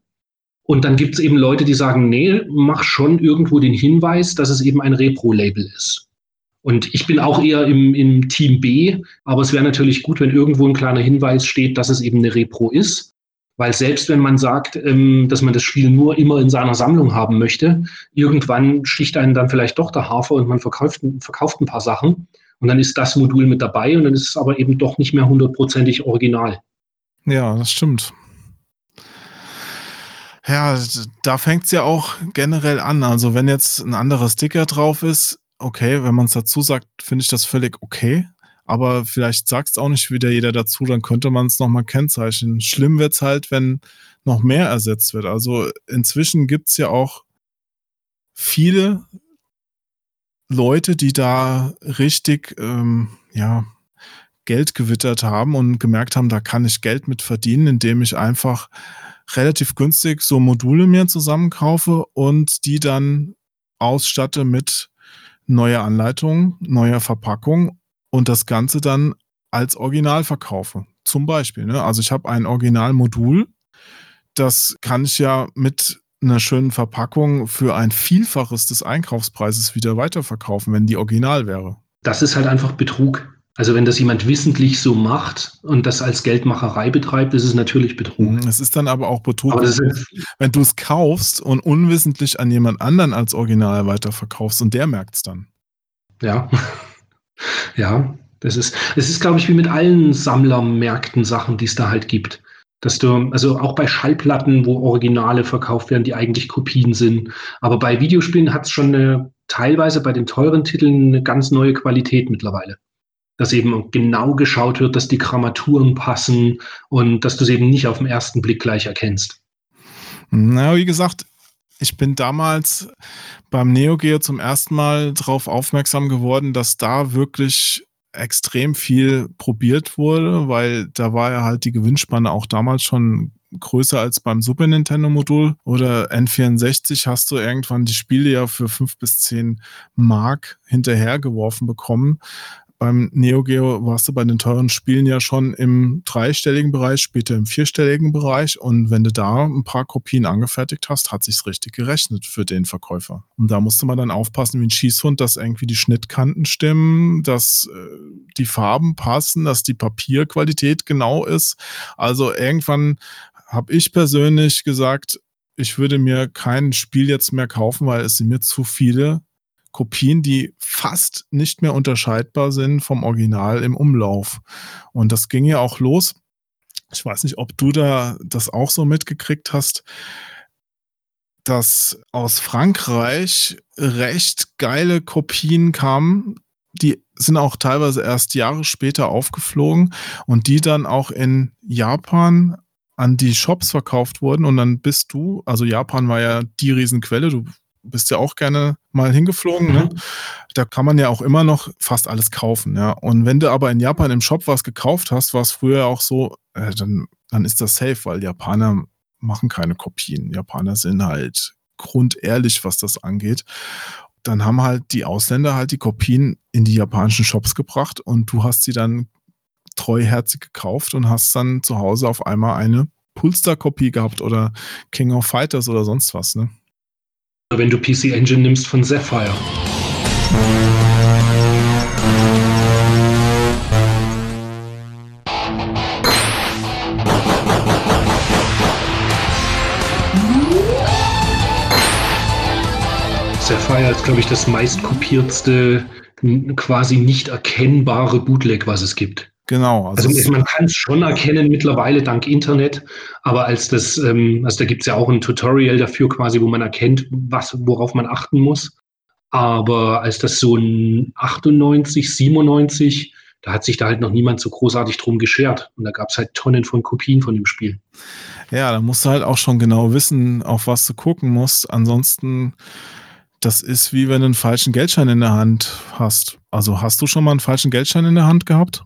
Und dann gibt es eben Leute, die sagen, nee, mach schon irgendwo den Hinweis, dass es eben ein Repro-Label ist. Und ich bin auch eher im, im Team B, aber es wäre natürlich gut, wenn irgendwo ein kleiner Hinweis steht, dass es eben eine Repro ist. Weil selbst wenn man sagt, ähm, dass man das Spiel nur immer in seiner Sammlung haben möchte, irgendwann sticht einen dann vielleicht doch der Hafer und man verkauft, verkauft ein paar Sachen. Und dann ist das Modul mit dabei und dann ist es aber eben doch nicht mehr hundertprozentig original. Ja, das stimmt. Ja, da fängt es ja auch generell an. Also wenn jetzt ein anderer Sticker drauf ist, okay, wenn man es dazu sagt, finde ich das völlig okay. Aber vielleicht sagt es auch nicht wieder jeder dazu, dann könnte man es nochmal kennzeichnen. Schlimm wird es halt, wenn noch mehr ersetzt wird. Also inzwischen gibt es ja auch viele Leute, die da richtig, ähm, ja, Geld gewittert haben und gemerkt haben, da kann ich Geld mit verdienen, indem ich einfach relativ günstig so Module mir zusammenkaufe und die dann ausstatte mit neuer Anleitung, neuer Verpackung und das Ganze dann als Original verkaufe. Zum Beispiel. Ne? Also ich habe ein Originalmodul, das kann ich ja mit einer schönen Verpackung für ein Vielfaches des Einkaufspreises wieder weiterverkaufen, wenn die original wäre. Das ist halt einfach Betrug. Also wenn das jemand wissentlich so macht und das als Geldmacherei betreibt, ist es natürlich Betrug. Mhm, es ist dann aber auch Betrug, aber wenn du es kaufst und unwissentlich an jemand anderen als Original weiterverkaufst und der merkt es dann. Ja, ja, das ist, das ist, glaube ich, wie mit allen Sammlermärkten Sachen, die es da halt gibt. Dass du, also auch bei Schallplatten, wo Originale verkauft werden, die eigentlich Kopien sind. Aber bei Videospielen hat es schon eine, teilweise bei den teuren Titeln eine ganz neue Qualität mittlerweile dass eben genau geschaut wird, dass die Grammaturen passen und dass du es eben nicht auf den ersten Blick gleich erkennst. Na, wie gesagt, ich bin damals beim Neo Geo zum ersten Mal darauf aufmerksam geworden, dass da wirklich extrem viel probiert wurde, weil da war ja halt die Gewinnspanne auch damals schon größer als beim Super Nintendo Modul oder N64 hast du irgendwann die Spiele ja für fünf bis zehn Mark hinterhergeworfen bekommen beim Neo Geo warst du bei den teuren Spielen ja schon im dreistelligen Bereich, später im vierstelligen Bereich. Und wenn du da ein paar Kopien angefertigt hast, hat sich's richtig gerechnet für den Verkäufer. Und da musste man dann aufpassen wie ein Schießhund, dass irgendwie die Schnittkanten stimmen, dass äh, die Farben passen, dass die Papierqualität genau ist. Also irgendwann habe ich persönlich gesagt, ich würde mir kein Spiel jetzt mehr kaufen, weil es sind mir zu viele Kopien, die fast nicht mehr unterscheidbar sind vom Original im Umlauf. Und das ging ja auch los. Ich weiß nicht, ob du da das auch so mitgekriegt hast, dass aus Frankreich recht geile Kopien kamen. Die sind auch teilweise erst Jahre später aufgeflogen und die dann auch in Japan an die Shops verkauft wurden und dann bist du, also Japan war ja die Riesenquelle, du bist ja auch gerne mal hingeflogen, ne? mhm. ne? Da kann man ja auch immer noch fast alles kaufen, ja. Und wenn du aber in Japan im Shop was gekauft hast, war es früher auch so, äh, dann, dann ist das safe, weil Japaner machen keine Kopien. Japaner sind halt grundehrlich, was das angeht. Dann haben halt die Ausländer halt die Kopien in die japanischen Shops gebracht und du hast sie dann treuherzig gekauft und hast dann zu Hause auf einmal eine Pulstar-Kopie gehabt oder King of Fighters oder sonst was, ne? Wenn du PC Engine nimmst von Sapphire. Sapphire ist, glaube ich, das meistkopiertste, quasi nicht erkennbare Bootleg, was es gibt. Genau. Also, also man kann es schon erkennen mittlerweile dank Internet, aber als das, ähm, also da gibt es ja auch ein Tutorial dafür quasi, wo man erkennt, was, worauf man achten muss. Aber als das so ein 98, 97, da hat sich da halt noch niemand so großartig drum geschert. Und da gab es halt Tonnen von Kopien von dem Spiel. Ja, da musst du halt auch schon genau wissen, auf was du gucken musst. Ansonsten Das ist wie wenn du einen falschen Geldschein in der Hand hast. Also hast du schon mal einen falschen Geldschein in der Hand gehabt?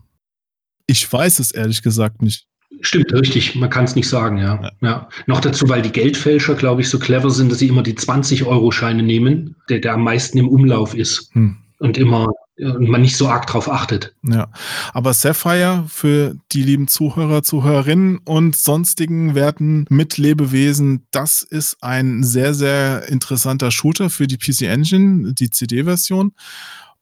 Ich weiß es ehrlich gesagt nicht. Stimmt, richtig. Man kann es nicht sagen, ja. ja. ja. Noch dazu, weil die Geldfälscher, glaube ich, so clever sind, dass sie immer die 20-Euro-Scheine nehmen, der, der am meisten im Umlauf ist. Hm. Und immer und man nicht so arg drauf achtet. Ja, aber Sapphire für die lieben Zuhörer, Zuhörerinnen und sonstigen werten Mitlebewesen, das ist ein sehr, sehr interessanter Shooter für die PC Engine, die CD-Version.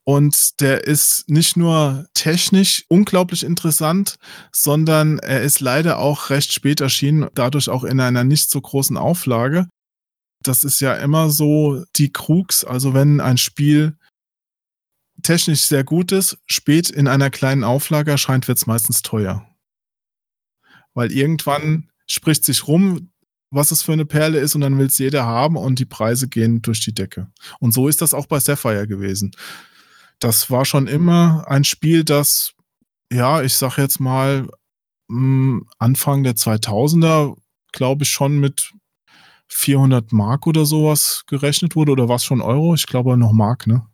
Und der ist nicht nur technisch unglaublich interessant, sondern er ist leider auch recht spät erschienen, dadurch auch in einer nicht so großen Auflage. Das ist ja immer so die Krux. Also wenn ein Spiel technisch sehr gut ist, spät in einer kleinen Auflage erscheint, wird es meistens teuer. Weil irgendwann spricht sich rum, was es für eine Perle ist und dann will es jeder haben und die Preise gehen durch die Decke. Und so ist das auch bei Sapphire gewesen. Das war schon immer ein Spiel, das, ja, ich sag jetzt mal, hm, Anfang der 2000er, glaube ich, schon mit 400 Mark oder sowas gerechnet wurde. Oder war es schon Euro? Ich glaube noch Mark, ne?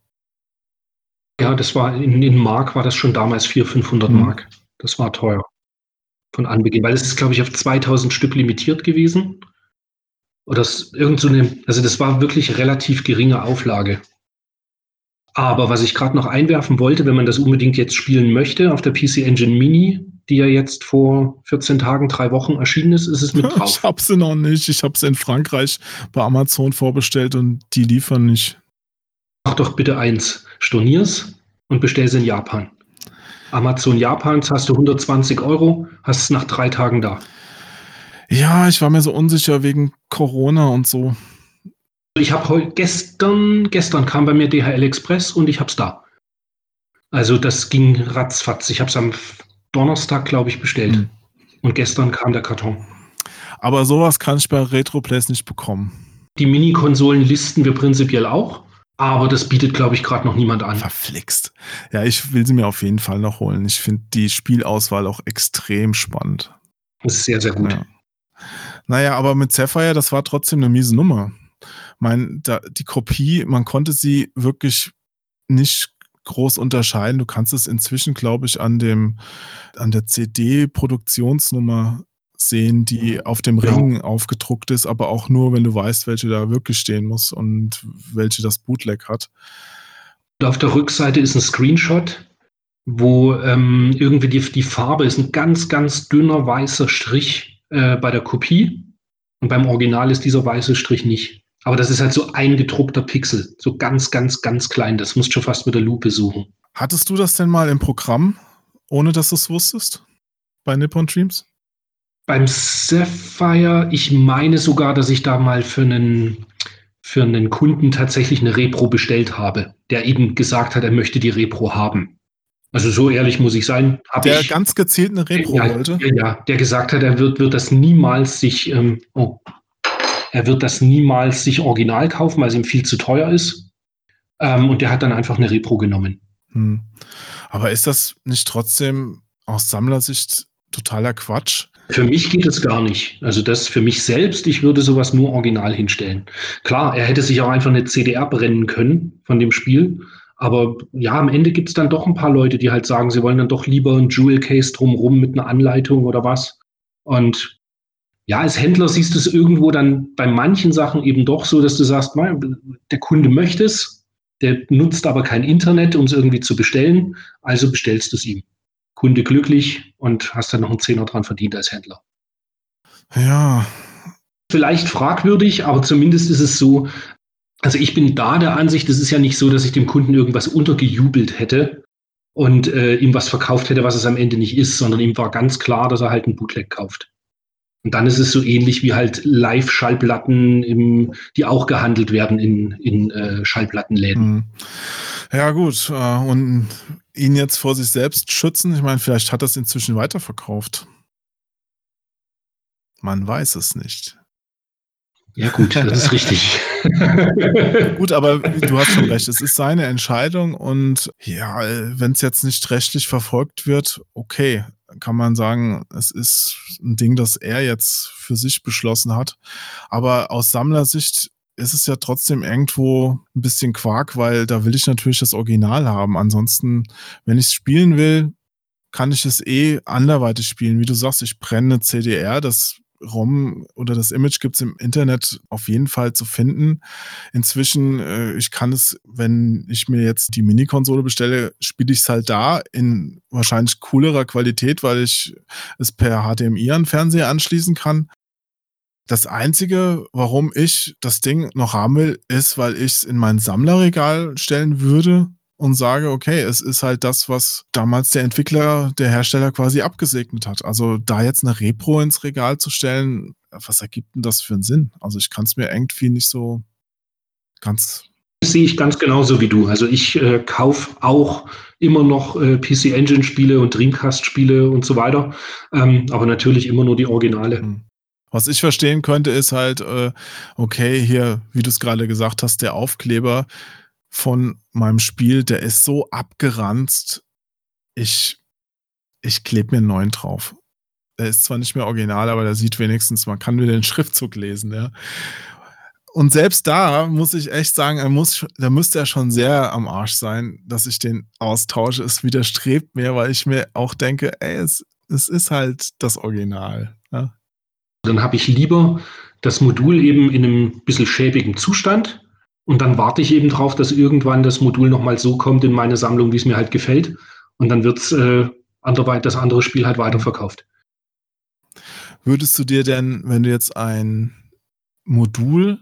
Ja, das war in, in Mark war das schon damals 400, 500 mhm. Mark. Das war teuer von Anbeginn, weil es ist, glaube ich, auf 2000 Stück limitiert gewesen. Oder das, irgend so eine, also das war wirklich relativ geringe Auflage. Aber was ich gerade noch einwerfen wollte, wenn man das unbedingt jetzt spielen möchte, auf der PC Engine Mini, die ja jetzt vor 14 Tagen, drei Wochen erschienen ist, ist es mit drauf. Ich habe sie noch nicht. Ich habe sie in Frankreich bei Amazon vorbestellt und die liefern nicht. Mach doch bitte eins stornier's und bestell's in Japan. Amazon Japans hast du 120 Euro, hast es nach drei Tagen da. Ja, ich war mir so unsicher wegen Corona und so. Ich habe heute gestern, gestern kam bei mir DHL Express und ich hab's da. Also das ging ratzfatz. Ich habe es am Donnerstag, glaube ich, bestellt. Mhm. Und gestern kam der Karton. Aber sowas kann ich bei RetroPlays nicht bekommen. Die Mini-Konsolen listen wir prinzipiell auch. Aber das bietet, glaube ich, gerade noch niemand an. Verflixt. Ja, ich will sie mir auf jeden Fall noch holen. Ich finde die Spielauswahl auch extrem spannend. Das ist sehr, sehr gut. Ja. Naja, aber mit Sapphire, das war trotzdem eine miese Nummer. Mein, da, die Kopie, man konnte sie wirklich nicht groß unterscheiden. Du kannst es inzwischen, glaube ich, an dem, an der CD-Produktionsnummer sehen, die auf dem Ring aufgedruckt ist, aber auch nur, wenn du weißt, welche da wirklich stehen muss und welche das Bootleg hat. Auf der Rückseite ist ein Screenshot, wo ähm, irgendwie die, die Farbe ist ein ganz, ganz dünner weißer Strich äh, bei der Kopie und beim Original ist dieser weiße Strich nicht. Aber das ist halt so ein gedruckter Pixel, so ganz, ganz, ganz klein. Das musst du schon fast mit der Lupe suchen. Hattest du das denn mal im Programm, ohne dass du es wusstest? Bei Nippon Dreams? Beim Sapphire, ich meine sogar, dass ich da mal für einen, für einen Kunden tatsächlich eine Repro bestellt habe, der eben gesagt hat, er möchte die Repro haben. Also so ehrlich muss ich sein. Der ich, ganz gezielt eine Repro ja, wollte? Ja, der gesagt hat, er wird, wird das niemals sich, ähm, oh, er wird das niemals sich original kaufen, weil es ihm viel zu teuer ist. Ähm, und der hat dann einfach eine Repro genommen. Hm. Aber ist das nicht trotzdem aus Sammlersicht totaler Quatsch? Für mich geht es gar nicht. Also das für mich selbst, ich würde sowas nur original hinstellen. Klar, er hätte sich auch einfach eine CDR brennen können von dem Spiel. Aber ja, am Ende gibt es dann doch ein paar Leute, die halt sagen, sie wollen dann doch lieber ein Jewel Case drumrum mit einer Anleitung oder was. Und ja, als Händler siehst du es irgendwo dann bei manchen Sachen eben doch so, dass du sagst, der Kunde möchte es, der nutzt aber kein Internet, um es irgendwie zu bestellen, also bestellst du es ihm. Kunde glücklich und hast dann noch einen Zehner dran verdient als Händler. Ja. Vielleicht fragwürdig, aber zumindest ist es so, also ich bin da der Ansicht, es ist ja nicht so, dass ich dem Kunden irgendwas untergejubelt hätte und äh, ihm was verkauft hätte, was es am Ende nicht ist, sondern ihm war ganz klar, dass er halt ein Bootleg kauft. Und dann ist es so ähnlich wie halt Live-Schallplatten, die auch gehandelt werden in, in äh, Schallplattenläden. Mhm. Ja, gut. Äh, und ihn jetzt vor sich selbst schützen, ich meine, vielleicht hat er es inzwischen weiterverkauft. Man weiß es nicht. Ja, gut, das ist richtig. gut, aber du hast schon recht. Es ist seine Entscheidung und ja, wenn es jetzt nicht rechtlich verfolgt wird, okay, kann man sagen, es ist ein Ding, das er jetzt für sich beschlossen hat. Aber aus Sammlersicht ist es ja trotzdem irgendwo ein bisschen Quark, weil da will ich natürlich das Original haben. Ansonsten, wenn ich es spielen will, kann ich es eh anderweitig spielen. Wie du sagst, ich brenne CDR, das ROM oder das Image gibt es im Internet auf jeden Fall zu finden. Inzwischen, äh, ich kann es, wenn ich mir jetzt die Mini-Konsole bestelle, spiele ich es halt da in wahrscheinlich coolerer Qualität, weil ich es per HDMI an Fernseher anschließen kann. Das Einzige, warum ich das Ding noch haben will, ist, weil ich es in mein Sammlerregal stellen würde und sage, okay, es ist halt das, was damals der Entwickler, der Hersteller quasi abgesegnet hat. Also da jetzt eine Repro ins Regal zu stellen, was ergibt denn das für einen Sinn? Also ich kann es mir irgendwie nicht so ganz. Das sehe ich ganz genauso wie du. Also ich äh, kaufe auch immer noch äh, PC Engine Spiele und Dreamcast Spiele und so weiter, ähm, aber natürlich immer nur die Originale. Hm. Was ich verstehen könnte, ist halt, äh, okay, hier, wie du es gerade gesagt hast, der Aufkleber von meinem Spiel, der ist so abgeranzt. Ich, ich klebe mir einen neuen drauf. Der ist zwar nicht mehr original, aber der sieht wenigstens, man kann mir den Schriftzug lesen, ja. Und selbst da muss ich echt sagen, er muss, da müsste er schon sehr am Arsch sein, dass ich den austausche. Es widerstrebt mir, weil ich mir auch denke, ey, es, es ist halt das Original. Ja? Dann habe ich lieber das Modul eben in einem bisschen schäbigen Zustand und dann warte ich eben drauf, dass irgendwann das Modul nochmal so kommt in meine Sammlung, wie es mir halt gefällt. Und dann wird äh, das andere Spiel halt weiterverkauft. Würdest du dir denn, wenn du jetzt ein Modul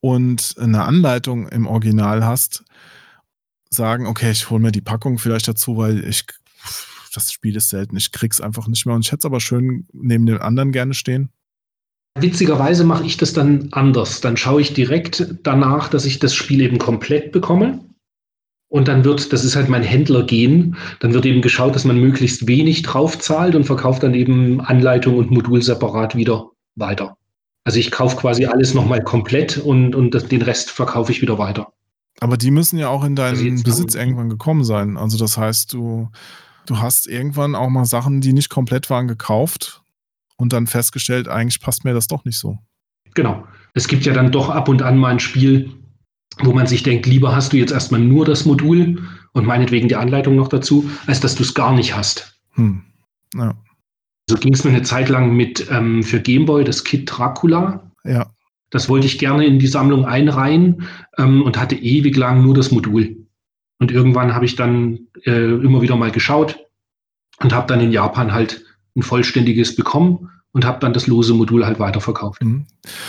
und eine Anleitung im Original hast, sagen, okay, ich hole mir die Packung vielleicht dazu, weil ich das Spiel ist selten, ich krieg's einfach nicht mehr und ich hätte es aber schön neben dem anderen gerne stehen? Witzigerweise mache ich das dann anders. Dann schaue ich direkt danach, dass ich das Spiel eben komplett bekomme. Und dann wird, das ist halt mein Händler gehen, dann wird eben geschaut, dass man möglichst wenig drauf zahlt und verkauft dann eben Anleitung und Modul separat wieder weiter. Also ich kaufe quasi alles nochmal komplett und, und das, den Rest verkaufe ich wieder weiter. Aber die müssen ja auch in deinen also Besitz irgendwann gekommen sein. Also das heißt, du, du hast irgendwann auch mal Sachen, die nicht komplett waren, gekauft und dann festgestellt, eigentlich passt mir das doch nicht so. Genau. Es gibt ja dann doch ab und an mal ein Spiel, wo man sich denkt, lieber hast du jetzt erstmal nur das Modul und meinetwegen die Anleitung noch dazu, als dass du es gar nicht hast. Hm. Ja. So ging es mir eine Zeit lang mit ähm, für Gameboy das Kit Dracula. Ja. Das wollte ich gerne in die Sammlung einreihen ähm, und hatte ewig lang nur das Modul. Und irgendwann habe ich dann äh, immer wieder mal geschaut und habe dann in Japan halt ein vollständiges bekommen und habe dann das lose Modul halt weiterverkauft. Mhm.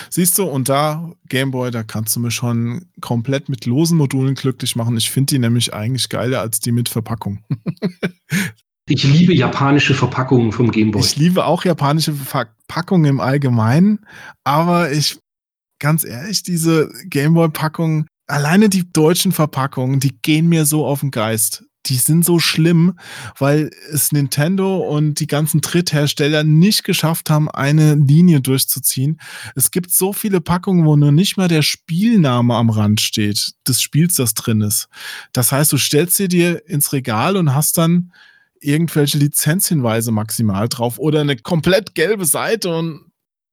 Siehst du, und da, Gameboy, da kannst du mir schon komplett mit losen Modulen glücklich machen. Ich finde die nämlich eigentlich geiler als die mit Verpackung. ich liebe japanische Verpackungen vom Gameboy. Ich liebe auch japanische Verpackungen im Allgemeinen, aber ich, ganz ehrlich, diese Gameboy-Packungen, alleine die deutschen Verpackungen, die gehen mir so auf den Geist die sind so schlimm, weil es Nintendo und die ganzen Dritthersteller nicht geschafft haben, eine Linie durchzuziehen. Es gibt so viele Packungen, wo nur nicht mal der Spielname am Rand steht, des Spiels, das drin ist. Das heißt, du stellst sie dir ins Regal und hast dann irgendwelche Lizenzhinweise maximal drauf oder eine komplett gelbe Seite und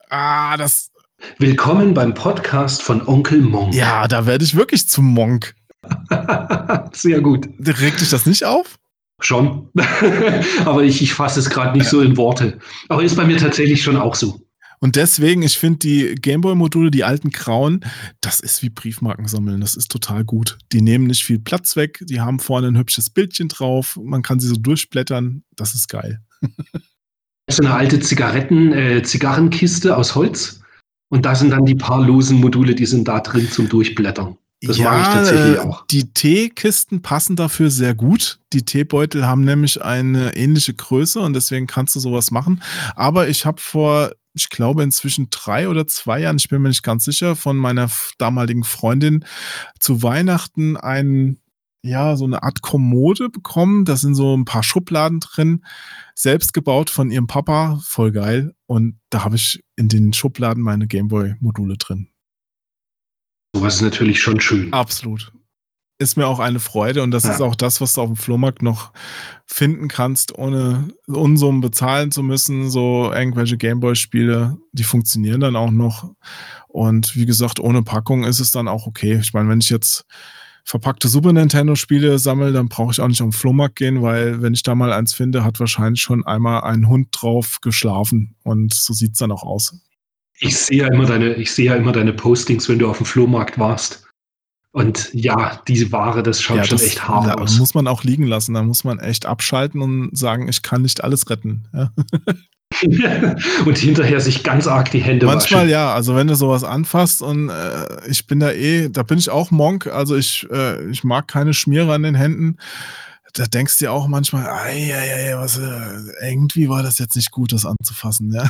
ah, das. Willkommen beim Podcast von Onkel Monk. Ja, da werde ich wirklich zum Monk. Sehr gut. Regt dich das nicht auf? Schon. Aber ich, ich fasse es gerade nicht ja. so in Worte. Aber ist bei mir tatsächlich schon auch so. Und deswegen, ich finde die Gameboy-Module, die alten grauen, das ist wie Briefmarken sammeln. Das ist total gut. Die nehmen nicht viel Platz weg. Die haben vorne ein hübsches Bildchen drauf. Man kann sie so durchblättern. Das ist geil. Das ist eine alte Zigaretten, äh, Zigarrenkiste aus Holz. Und da sind dann die paar losen Module, die sind da drin zum Durchblättern. Das ja, mag ich tatsächlich äh, auch. Die Teekisten passen dafür sehr gut. Die Teebeutel haben nämlich eine ähnliche Größe und deswegen kannst du sowas machen. Aber ich habe vor, ich glaube, inzwischen drei oder zwei Jahren, ich bin mir nicht ganz sicher, von meiner damaligen Freundin zu Weihnachten ein, ja, so eine Art Kommode bekommen. Da sind so ein paar Schubladen drin, selbst gebaut von ihrem Papa, voll geil. Und da habe ich in den Schubladen meine Gameboy-Module drin. Sowas ist natürlich schon schön. Absolut. ist mir auch eine Freude und das ja. ist auch das, was du auf dem Flohmarkt noch finden kannst, ohne Unsummen bezahlen zu müssen. So irgendwelche Gameboy-Spiele, die funktionieren dann auch noch. Und wie gesagt, ohne Packung ist es dann auch okay. Ich meine, wenn ich jetzt verpackte Super Nintendo-Spiele sammle, dann brauche ich auch nicht auf den Flohmarkt gehen, weil wenn ich da mal eins finde, hat wahrscheinlich schon einmal ein Hund drauf geschlafen und so sieht es dann auch aus. Ich sehe ja immer deine, ich sehe ja immer deine Postings, wenn du auf dem Flohmarkt warst. Und ja, diese Ware, das schaut ja, schon das, echt hart da aus. muss man auch liegen lassen. Da muss man echt abschalten und sagen, ich kann nicht alles retten. Ja. und hinterher sich ganz arg die Hände Manchmal waschen. ja, also wenn du sowas anfasst und äh, ich bin da eh, da bin ich auch Monk, also ich, äh, ich mag keine Schmiere an den Händen. Da denkst du dir auch manchmal, ei, ei, ei, was, äh, irgendwie war das jetzt nicht gut, das anzufassen, ja.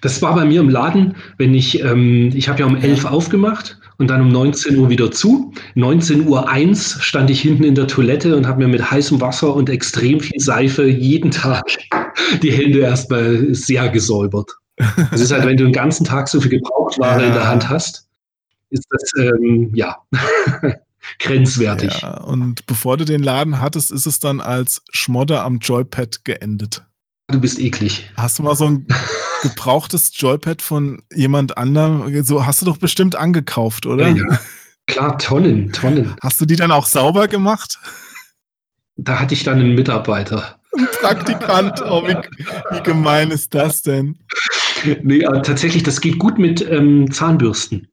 Das war bei mir im Laden, wenn ich, ähm, ich habe ja um 11 aufgemacht und dann um 19 Uhr wieder zu. 19 Uhr 1 stand ich hinten in der Toilette und habe mir mit heißem Wasser und extrem viel Seife jeden Tag die Hände erstmal sehr gesäubert. Das ist halt, wenn du den ganzen Tag so viel Gebrauchtware ja. in der Hand hast, ist das, ähm, ja, grenzwertig. Ja, und bevor du den Laden hattest, ist es dann als Schmodder am Joypad geendet. Du bist eklig. Hast du mal so ein gebrauchtes Joypad von jemand anderem, so hast du doch bestimmt angekauft, oder? Ja, ja. Klar, Tonnen, Tonnen. Hast du die dann auch sauber gemacht? Da hatte ich dann einen Mitarbeiter. Ein Praktikant, oh, wie, wie gemein ist das denn? Nee, aber tatsächlich, das geht gut mit ähm, Zahnbürsten.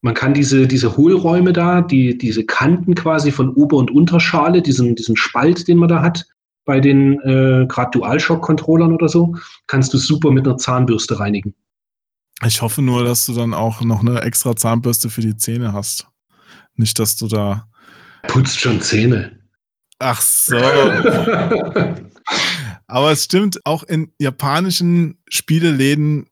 Man kann diese, diese Hohlräume da, die, diese Kanten quasi von Ober- und Unterschale, diesen, diesen Spalt, den man da hat, bei den äh, gerade DualShock-Controllern oder so, kannst du super mit einer Zahnbürste reinigen. Ich hoffe nur, dass du dann auch noch eine extra Zahnbürste für die Zähne hast. Nicht, dass du da. Putzt schon Zähne. Ach so. Aber es stimmt, auch in japanischen Spieleläden,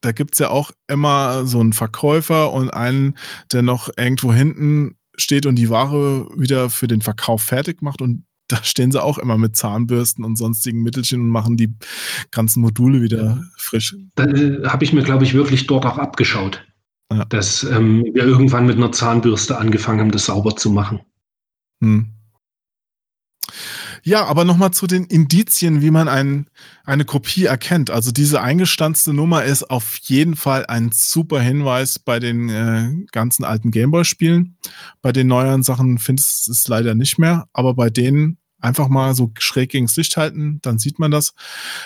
da gibt es ja auch immer so einen Verkäufer und einen, der noch irgendwo hinten steht und die Ware wieder für den Verkauf fertig macht. Und da stehen sie auch immer mit Zahnbürsten und sonstigen Mittelchen und machen die ganzen Module wieder frisch. Da äh, habe ich mir, glaube ich, wirklich dort auch abgeschaut, ja. dass ähm, wir irgendwann mit einer Zahnbürste angefangen haben, das sauber zu machen. Hm. Ja, aber nochmal zu den Indizien, wie man ein, eine Kopie erkennt. Also diese eingestanzte Nummer ist auf jeden Fall ein super Hinweis bei den äh, ganzen alten Gameboy-Spielen. Bei den neueren Sachen findest du es leider nicht mehr, aber bei denen einfach mal so schräg gegens Licht halten, dann sieht man das.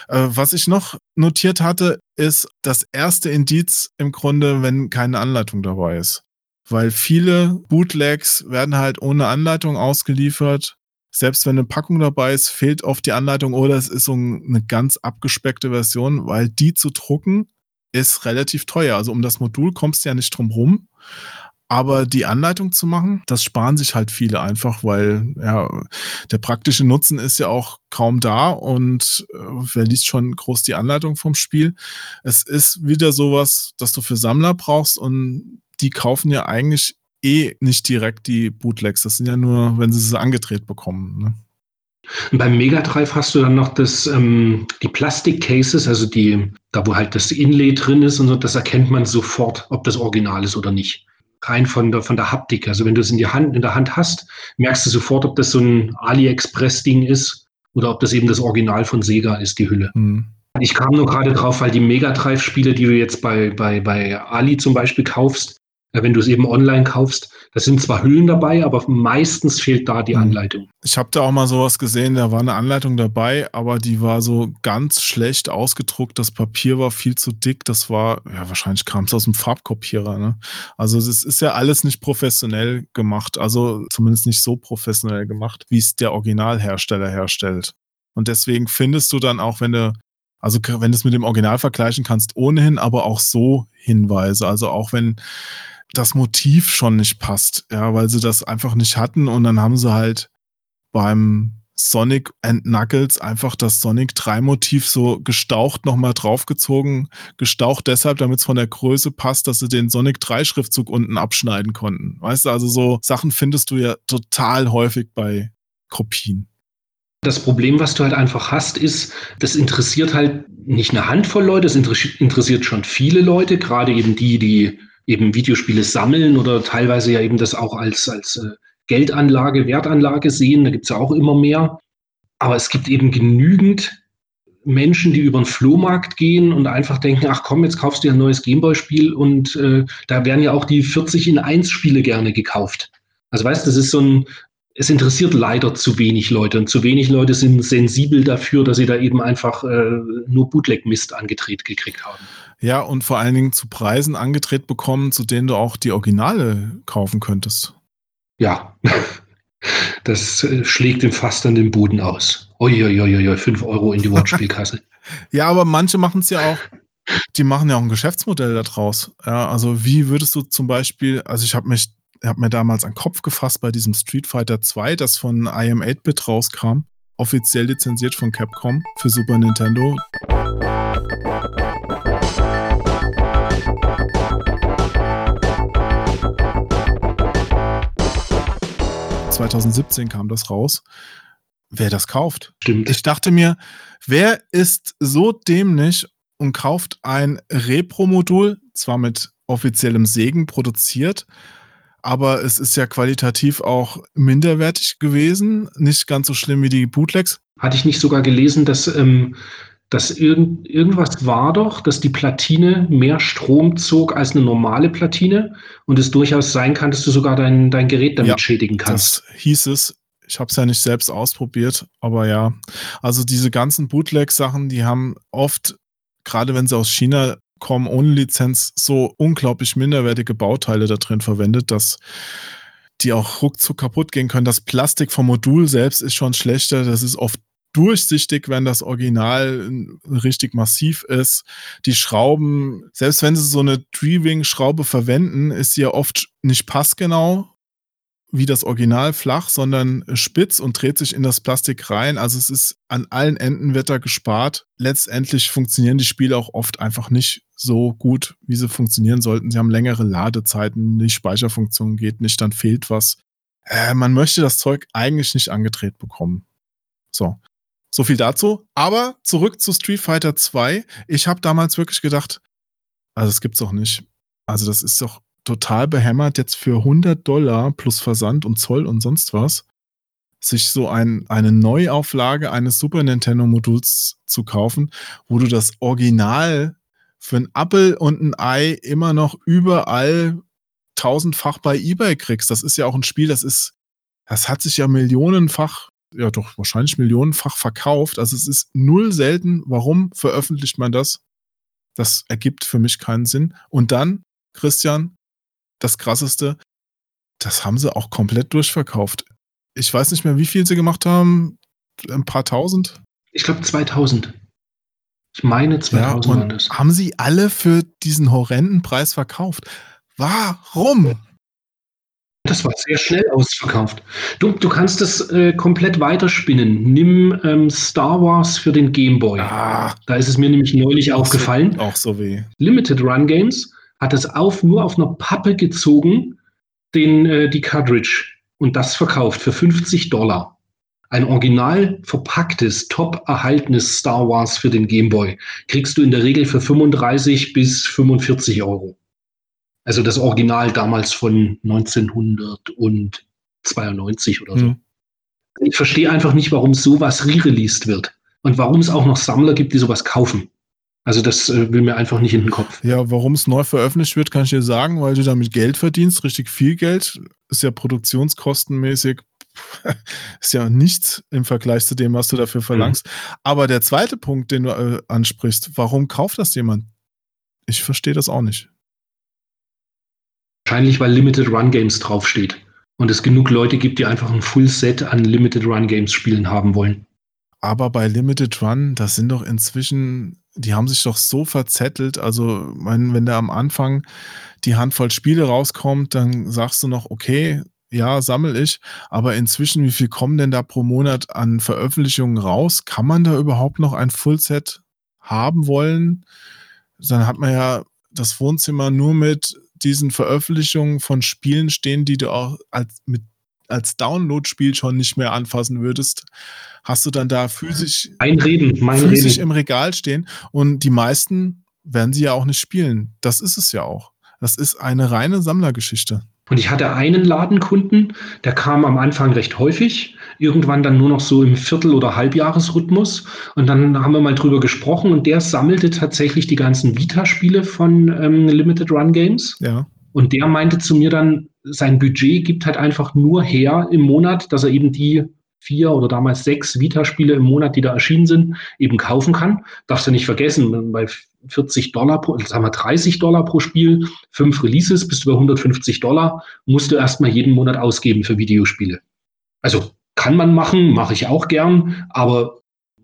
Äh, was ich noch notiert hatte, ist das erste Indiz im Grunde, wenn keine Anleitung dabei ist. Weil viele Bootlegs werden halt ohne Anleitung ausgeliefert. Selbst wenn eine Packung dabei ist, fehlt oft die Anleitung oder es ist so eine ganz abgespeckte Version, weil die zu drucken ist relativ teuer. Also um das Modul kommst du ja nicht drum rum. Aber die Anleitung zu machen, das sparen sich halt viele einfach, weil ja, der praktische Nutzen ist ja auch kaum da und äh, wer liest schon groß die Anleitung vom Spiel? Es ist wieder sowas, das du für Sammler brauchst und die kaufen ja eigentlich eh nicht direkt die Bootlegs. Das sind ja nur, wenn sie sie angedreht bekommen. Ne? Beim Mega Drive hast du dann noch das, ähm, die Plastik-Cases, also die, da wo halt das Inlay drin ist und so, das erkennt man sofort, ob das Original ist oder nicht rein von der, von der Haptik. Also wenn du es in, die Hand, in der Hand hast, merkst du sofort, ob das so ein AliExpress-Ding ist oder ob das eben das Original von Sega ist, die Hülle. Mhm. Ich kam nur gerade drauf, weil die Mega Drive-Spiele, die du jetzt bei, bei, bei Ali zum Beispiel kaufst, wenn du es eben online kaufst, da sind zwar Hüllen dabei, aber meistens fehlt da die hm. Anleitung. Ich habe da auch mal sowas gesehen, da war eine Anleitung dabei, aber die war so ganz schlecht ausgedruckt. Das Papier war viel zu dick. Das war, ja, wahrscheinlich kam es aus dem Farbkopierer. Ne? Also es ist ja alles nicht professionell gemacht, also zumindest nicht so professionell gemacht, wie es der Originalhersteller herstellt. Und deswegen findest du dann auch, wenn du also wenn du es mit dem Original vergleichen kannst, ohnehin, aber auch so Hinweise. Also auch wenn das Motiv schon nicht passt, ja, weil sie das einfach nicht hatten und dann haben sie halt beim Sonic and Knuckles einfach das Sonic 3 Motiv so gestaucht nochmal draufgezogen. Gestaucht deshalb, damit es von der Größe passt, dass sie den Sonic 3 Schriftzug unten abschneiden konnten. Weißt du, also so Sachen findest du ja total häufig bei Kopien. Das Problem, was du halt einfach hast, ist, das interessiert halt nicht eine Handvoll Leute, es interessiert schon viele Leute, gerade eben die, die eben Videospiele sammeln oder teilweise ja eben das auch als, als äh, Geldanlage, Wertanlage sehen. Da gibt es ja auch immer mehr. Aber es gibt eben genügend Menschen, die über den Flohmarkt gehen und einfach denken, ach komm, jetzt kaufst du dir ein neues Gameboy-Spiel und äh, da werden ja auch die 40 in 1 Spiele gerne gekauft. Also weißt, du, das ist so ein, es interessiert leider zu wenig Leute und zu wenig Leute sind sensibel dafür, dass sie da eben einfach äh, nur Bootleg-Mist angedreht gekriegt haben. Ja, und vor allen Dingen zu Preisen angedreht bekommen, zu denen du auch die Originale kaufen könntest. Ja, das äh, schlägt dem fast an den Boden aus. Uiuiuiui, 5 Euro in die Wortspielkasse. ja, aber manche machen es ja auch, die machen ja auch ein Geschäftsmodell daraus. Ja, also wie würdest du zum Beispiel, also ich habe mich, habe mir damals einen Kopf gefasst bei diesem Street Fighter 2, das von IM 8-Bit rauskam, offiziell lizenziert von Capcom für Super Nintendo. 2017 kam das raus. Wer das kauft? Stimmt. Ich dachte mir, wer ist so dämlich und kauft ein Repro-Modul, zwar mit offiziellem Segen produziert, aber es ist ja qualitativ auch minderwertig gewesen, nicht ganz so schlimm wie die Bootlegs. Hatte ich nicht sogar gelesen, dass ähm, dass irgend, irgendwas war doch, dass die Platine mehr Strom zog als eine normale Platine und es durchaus sein kann, dass du sogar dein, dein Gerät damit ja, schädigen kannst. Das hieß es. Ich habe es ja nicht selbst ausprobiert, aber ja. Also diese ganzen Bootleg-Sachen, die haben oft, gerade wenn sie aus China kommen, ohne Lizenz, so unglaublich minderwertige Bauteile da drin verwendet, dass die auch ruckzuck kaputt gehen können. Das Plastik vom Modul selbst ist schon schlechter. Das ist oft durchsichtig, wenn das Original richtig massiv ist. Die Schrauben, selbst wenn sie so eine Tree-Wing-Schraube verwenden, ist sie ja oft nicht passgenau wie das Original flach, sondern spitz und dreht sich in das Plastik rein. Also es ist an allen Enden wird da gespart. Letztendlich funktionieren die Spiele auch oft einfach nicht so gut, wie sie funktionieren sollten. Sie haben längere Ladezeiten, die Speicherfunktion geht nicht, dann fehlt was. Äh, man möchte das Zeug eigentlich nicht angedreht bekommen. So. So viel dazu. Aber zurück zu Street Fighter 2. Ich habe damals wirklich gedacht, also das gibt's doch nicht. Also das ist doch total behämmert, jetzt für 100 Dollar plus Versand und Zoll und sonst was, sich so ein, eine Neuauflage eines Super Nintendo Moduls zu kaufen, wo du das Original für ein Apple und ein Ei immer noch überall tausendfach bei eBay kriegst. Das ist ja auch ein Spiel, das ist, das hat sich ja millionenfach ja doch wahrscheinlich millionenfach verkauft. Also es ist null selten. Warum veröffentlicht man das? Das ergibt für mich keinen Sinn. Und dann, Christian, das krasseste, das haben sie auch komplett durchverkauft. Ich weiß nicht mehr, wie viel sie gemacht haben. Ein paar tausend? Ich glaube 2000. Ich meine 2000 ja, das. Haben sie alle für diesen horrenden Preis verkauft? Warum? Das war sehr schnell ausverkauft. Du, du kannst es äh, komplett weiterspinnen. Nimm ähm, Star Wars für den Game Boy. Ah, da ist es mir nämlich neulich aufgefallen. Auch so weh. Limited Run Games hat es auf, nur auf einer Pappe gezogen, den, äh, die Cartridge. Und das verkauft für 50 Dollar. Ein original verpacktes, top erhaltenes Star Wars für den Game Boy kriegst du in der Regel für 35 bis 45 Euro. Also das Original damals von 1992 oder so. Mhm. Ich verstehe einfach nicht, warum sowas re-released wird und warum es auch noch Sammler gibt, die sowas kaufen. Also das äh, will mir einfach nicht in den Kopf. Ja, warum es neu veröffentlicht wird, kann ich dir sagen, weil du damit Geld verdienst, richtig viel Geld. Ist ja produktionskostenmäßig, ist ja nichts im Vergleich zu dem, was du dafür verlangst. Mhm. Aber der zweite Punkt, den du äh, ansprichst, warum kauft das jemand? Ich verstehe das auch nicht. Wahrscheinlich, weil Limited Run Games draufsteht. Und es genug Leute gibt, die einfach ein Full Set an Limited Run Games spielen haben wollen. Aber bei Limited Run, das sind doch inzwischen, die haben sich doch so verzettelt. Also, wenn, wenn da am Anfang die Handvoll Spiele rauskommt, dann sagst du noch, okay, ja, sammel ich. Aber inzwischen, wie viel kommen denn da pro Monat an Veröffentlichungen raus? Kann man da überhaupt noch ein Fullset haben wollen? Dann hat man ja das Wohnzimmer nur mit diesen Veröffentlichungen von Spielen stehen, die du auch als, mit, als Download-Spiel schon nicht mehr anfassen würdest, hast du dann da physisch, Einreden, mein physisch Reden. im Regal stehen. Und die meisten werden sie ja auch nicht spielen. Das ist es ja auch. Das ist eine reine Sammlergeschichte. Und ich hatte einen Ladenkunden, der kam am Anfang recht häufig, irgendwann dann nur noch so im Viertel- oder Halbjahresrhythmus. Und dann haben wir mal drüber gesprochen und der sammelte tatsächlich die ganzen Vita-Spiele von ähm, Limited Run Games. Ja. Und der meinte zu mir dann, sein Budget gibt halt einfach nur her im Monat, dass er eben die vier oder damals sechs Vita-Spiele im Monat, die da erschienen sind, eben kaufen kann. Darfst du nicht vergessen, bei 40 Dollar pro, sagen wir 30 Dollar pro Spiel, fünf Releases, bist du bei 150 Dollar, musst du erstmal jeden Monat ausgeben für Videospiele. Also kann man machen, mache ich auch gern, aber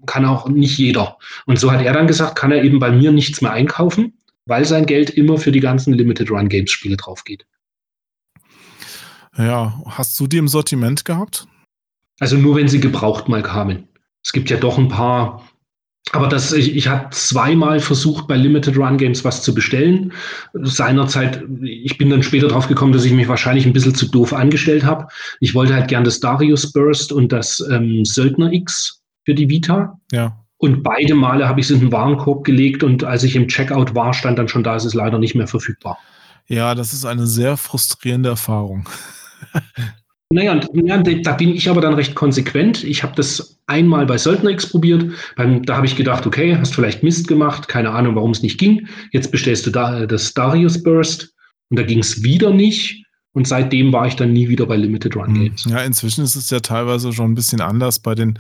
kann auch nicht jeder. Und so hat er dann gesagt, kann er eben bei mir nichts mehr einkaufen, weil sein Geld immer für die ganzen Limited Run Games Spiele drauf geht. Ja, hast du die im Sortiment gehabt? Also nur wenn sie gebraucht mal kamen. Es gibt ja doch ein paar aber das, ich, ich habe zweimal versucht, bei Limited Run Games was zu bestellen. Seinerzeit, ich bin dann später drauf gekommen, dass ich mich wahrscheinlich ein bisschen zu doof angestellt habe. Ich wollte halt gern das Darius Burst und das ähm, Söldner X für die Vita. Ja. Und beide Male habe ich es in den Warenkorb gelegt und als ich im Checkout war, stand dann schon da, ist es leider nicht mehr verfügbar. Ja, das ist eine sehr frustrierende Erfahrung. Naja, ja, da bin ich aber dann recht konsequent. Ich habe das einmal bei Söldner X probiert. Beim, da habe ich gedacht, okay, hast vielleicht Mist gemacht, keine Ahnung, warum es nicht ging. Jetzt bestellst du da das Darius Burst und da ging es wieder nicht. Und seitdem war ich dann nie wieder bei Limited Run hm. Games. Ja, inzwischen ist es ja teilweise schon ein bisschen anders. Bei den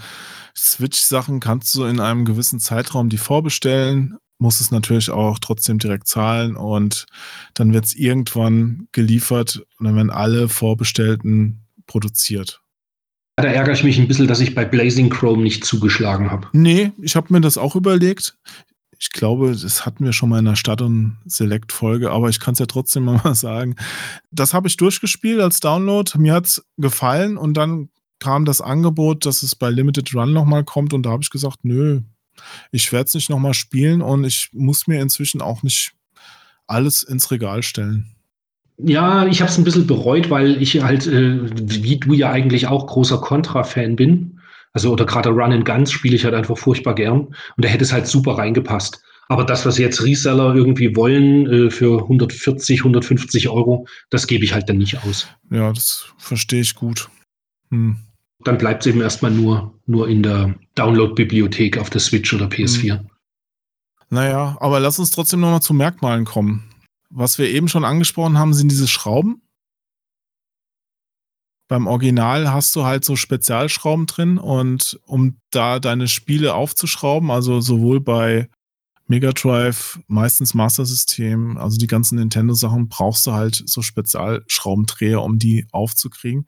Switch-Sachen kannst du in einem gewissen Zeitraum die vorbestellen, musst es natürlich auch trotzdem direkt zahlen und dann wird es irgendwann geliefert und dann werden alle vorbestellten produziert. Da ärgere ich mich ein bisschen, dass ich bei Blazing Chrome nicht zugeschlagen habe. Nee, ich habe mir das auch überlegt. Ich glaube, das hatten wir schon mal in der Stadt- und Select-Folge, aber ich kann es ja trotzdem mal sagen. Das habe ich durchgespielt als Download. Mir hat es gefallen und dann kam das Angebot, dass es bei Limited Run nochmal kommt und da habe ich gesagt, nö, ich werde es nicht nochmal spielen und ich muss mir inzwischen auch nicht alles ins Regal stellen. Ja, ich habe es ein bisschen bereut, weil ich halt, äh, wie du ja eigentlich auch großer Contra-Fan bin. Also, oder gerade Run and Guns spiele ich halt einfach furchtbar gern. Und da hätte es halt super reingepasst. Aber das, was jetzt Reseller irgendwie wollen äh, für 140, 150 Euro, das gebe ich halt dann nicht aus. Ja, das verstehe ich gut. Hm. Dann bleibt es eben erstmal nur, nur in der Download-Bibliothek auf der Switch oder PS4. Hm. Naja, aber lass uns trotzdem nochmal zu Merkmalen kommen was wir eben schon angesprochen haben, sind diese Schrauben. Beim Original hast du halt so Spezialschrauben drin und um da deine Spiele aufzuschrauben, also sowohl bei Mega Drive, meistens Master System, also die ganzen Nintendo-Sachen, brauchst du halt so Spezialschraubendreher, um die aufzukriegen.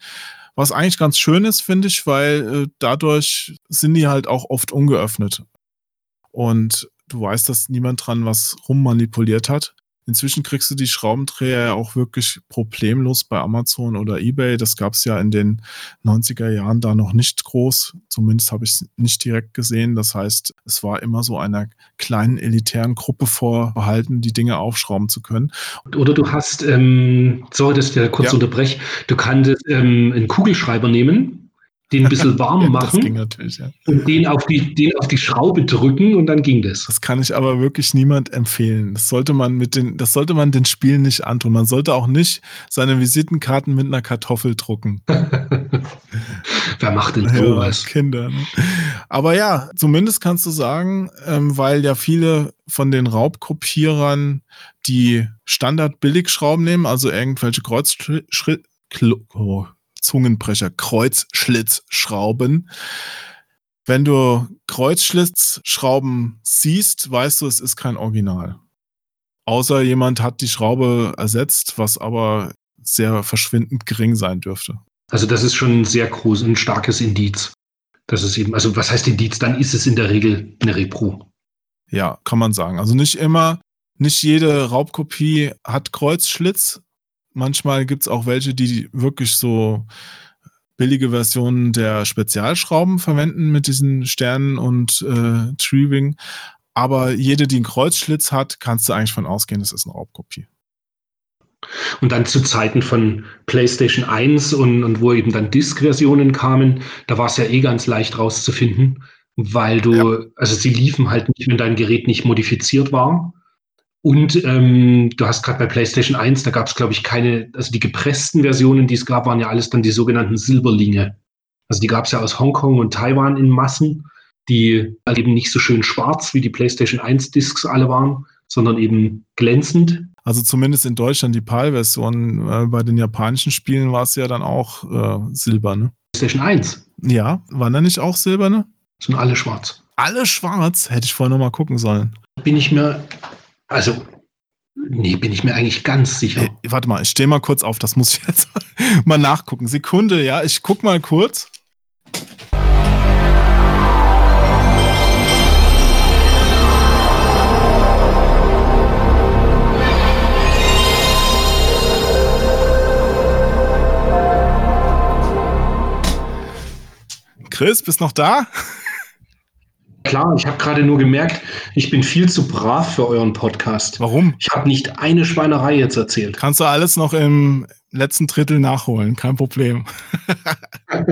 Was eigentlich ganz schön ist, finde ich, weil äh, dadurch sind die halt auch oft ungeöffnet. Und du weißt, dass niemand dran was rummanipuliert hat. Inzwischen kriegst du die Schraubendreher ja auch wirklich problemlos bei Amazon oder eBay. Das gab es ja in den 90er Jahren da noch nicht groß. Zumindest habe ich es nicht direkt gesehen. Das heißt, es war immer so einer kleinen elitären Gruppe vorbehalten, die Dinge aufschrauben zu können. Oder du hast, ähm, sorry, dass ich dir kurz ja. unterbreche, du kannst ähm, einen Kugelschreiber nehmen den ein bisschen warm ja, machen natürlich, ja. und den auf, die, den auf die Schraube drücken und dann ging das. Das kann ich aber wirklich niemand empfehlen. Das sollte man mit den, das sollte man den Spielen nicht antun. Man sollte auch nicht seine Visitenkarten mit einer Kartoffel drucken. Wer macht denn sowas? Ja, Kinder. Ne? Aber ja, zumindest kannst du sagen, ähm, weil ja viele von den Raubkopierern die Standard-Billigschrauben nehmen, also irgendwelche Kreuzschritt, oh, Zungenbrecher, Kreuzschlitzschrauben. Wenn du Kreuzschlitzschrauben siehst, weißt du, es ist kein Original. Außer jemand hat die Schraube ersetzt, was aber sehr verschwindend gering sein dürfte. Also das ist schon ein sehr groß, ein starkes Indiz. Das ist eben, also was heißt Indiz? Dann ist es in der Regel eine Repro. Ja, kann man sagen. Also nicht immer, nicht jede Raubkopie hat Kreuzschlitz, Manchmal gibt es auch welche, die wirklich so billige Versionen der Spezialschrauben verwenden mit diesen Sternen und äh, Treewing. Aber jede, die einen Kreuzschlitz hat, kannst du eigentlich von ausgehen, das ist eine Raubkopie. Und dann zu Zeiten von PlayStation 1 und, und wo eben dann Disk-Versionen kamen, da war es ja eh ganz leicht rauszufinden, weil du, ja. also sie liefen halt nicht, wenn dein Gerät nicht modifiziert war. Und ähm, du hast gerade bei PlayStation 1, da gab es, glaube ich, keine, also die gepressten Versionen, die es gab, waren ja alles dann die sogenannten Silberlinge. Also die gab es ja aus Hongkong und Taiwan in Massen, die halt eben nicht so schön schwarz wie die PlayStation 1 Discs alle waren, sondern eben glänzend. Also zumindest in Deutschland die PAL-Version. Äh, bei den japanischen Spielen war es ja dann auch äh, silber, ne? PlayStation 1. Ja, waren da nicht auch silberne? Sind alle schwarz. Alle schwarz? Hätte ich vorher noch mal gucken sollen. Bin ich mir, also, nee, bin ich mir eigentlich ganz sicher. Hey, warte mal, ich stehe mal kurz auf, das muss ich jetzt mal nachgucken. Sekunde, ja, ich guck mal kurz. Chris, bist noch da? Klar, ich habe gerade nur gemerkt, ich bin viel zu brav für euren Podcast. Warum? Ich habe nicht eine Schweinerei jetzt erzählt. Kannst du alles noch im letzten Drittel nachholen, kein Problem.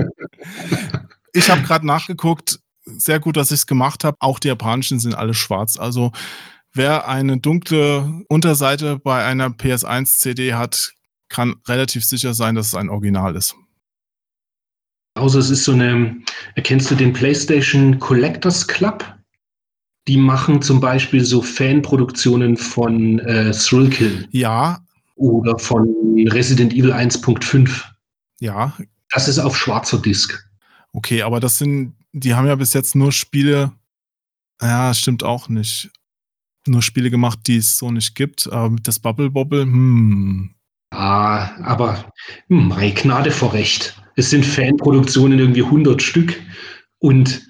ich habe gerade nachgeguckt, sehr gut, dass ich es gemacht habe. Auch die japanischen sind alle schwarz. Also wer eine dunkle Unterseite bei einer PS1-CD hat, kann relativ sicher sein, dass es ein Original ist. Außer es ist so eine, erkennst du den PlayStation Collectors Club? Die machen zum Beispiel so Fanproduktionen von äh, Thrillkill. Ja. Oder von Resident Evil 1.5. Ja. Das ist auf schwarzer Disk. Okay, aber das sind, die haben ja bis jetzt nur Spiele, ja, stimmt auch nicht. Nur Spiele gemacht, die es so nicht gibt. Aber das Bubble Bobble, hm. Ah, aber hm, meine Gnade vor Recht es sind Fanproduktionen irgendwie 100 Stück und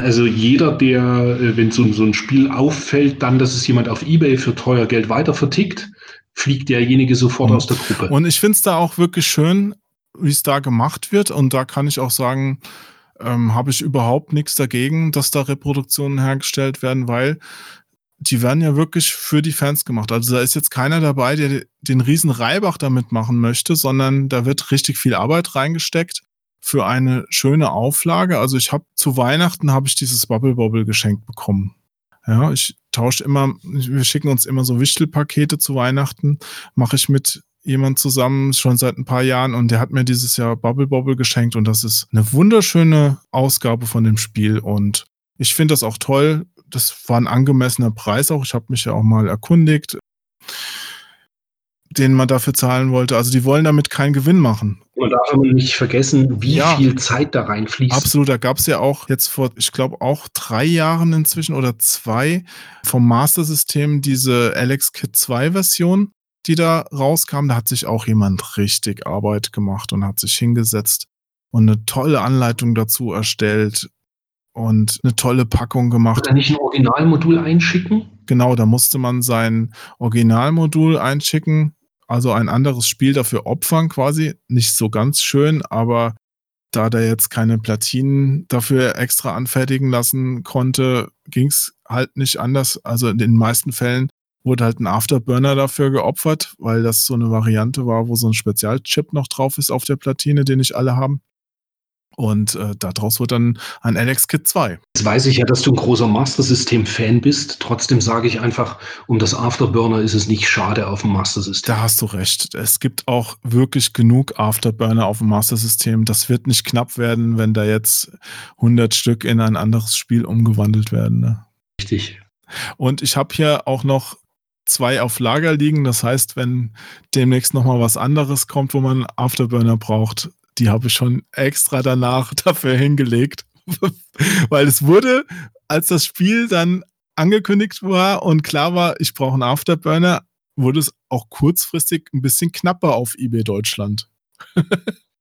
also jeder, der, äh, wenn so, so ein Spiel auffällt, dann, dass es jemand auf Ebay für teuer Geld weiter vertickt, fliegt derjenige sofort mhm. aus der Gruppe. Und ich finde es da auch wirklich schön, wie es da gemacht wird. Und da kann ich auch sagen, ähm, habe ich überhaupt nichts dagegen, dass da Reproduktionen hergestellt werden, weil die werden ja wirklich für die Fans gemacht. Also da ist jetzt keiner dabei, der den riesen Reibach damit machen möchte, sondern da wird richtig viel Arbeit reingesteckt für eine schöne Auflage. Also ich habe zu Weihnachten habe ich dieses Bubble Bobble geschenkt bekommen. Ja, ich tausche immer, wir schicken uns immer so Wichtelpakete zu Weihnachten, mache ich mit jemand zusammen schon seit ein paar Jahren und der hat mir dieses Jahr Bubble Bobble geschenkt und das ist eine wunderschöne Ausgabe von dem Spiel und ich finde das auch toll, das war ein angemessener Preis auch. Ich habe mich ja auch mal erkundigt, den man dafür zahlen wollte. Also die wollen damit keinen Gewinn machen. Man darf aber nicht vergessen, wie ja, viel Zeit da reinfließt. Absolut, da gab es ja auch jetzt vor, ich glaube, auch drei Jahren inzwischen oder zwei vom Master-System diese Alex Kit 2 Version, die da rauskam. Da hat sich auch jemand richtig Arbeit gemacht und hat sich hingesetzt und eine tolle Anleitung dazu erstellt und eine tolle Packung gemacht. Oder nicht ein Originalmodul einschicken? Genau, da musste man sein Originalmodul einschicken, also ein anderes Spiel dafür opfern quasi. Nicht so ganz schön, aber da der jetzt keine Platinen dafür extra anfertigen lassen konnte, ging es halt nicht anders. Also in den meisten Fällen wurde halt ein Afterburner dafür geopfert, weil das so eine Variante war, wo so ein Spezialchip noch drauf ist auf der Platine, den nicht alle haben. Und äh, daraus wird dann ein Alex Kit 2. Jetzt weiß ich ja, dass du ein großer Master System-Fan bist. Trotzdem sage ich einfach, um das Afterburner ist es nicht schade auf dem Master System. Da hast du recht. Es gibt auch wirklich genug Afterburner auf dem Master System. Das wird nicht knapp werden, wenn da jetzt 100 Stück in ein anderes Spiel umgewandelt werden. Ne? Richtig. Und ich habe hier auch noch zwei auf Lager liegen. Das heißt, wenn demnächst nochmal was anderes kommt, wo man Afterburner braucht, die habe ich schon extra danach dafür hingelegt. Weil es wurde, als das Spiel dann angekündigt war und klar war, ich brauche einen Afterburner, wurde es auch kurzfristig ein bisschen knapper auf eBay Deutschland.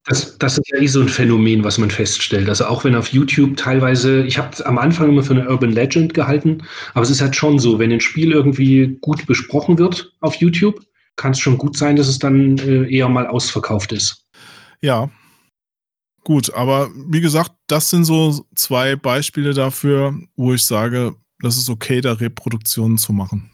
Das, das, ist ja eh so ein Phänomen, was man feststellt. Also auch wenn auf YouTube teilweise, ich habe es am Anfang immer für eine Urban Legend gehalten, aber es ist halt schon so, wenn ein Spiel irgendwie gut besprochen wird auf YouTube, kann es schon gut sein, dass es dann äh, eher mal ausverkauft ist. Ja, Gut, aber wie gesagt, das sind so zwei Beispiele dafür, wo ich sage, das ist okay, da Reproduktionen zu machen.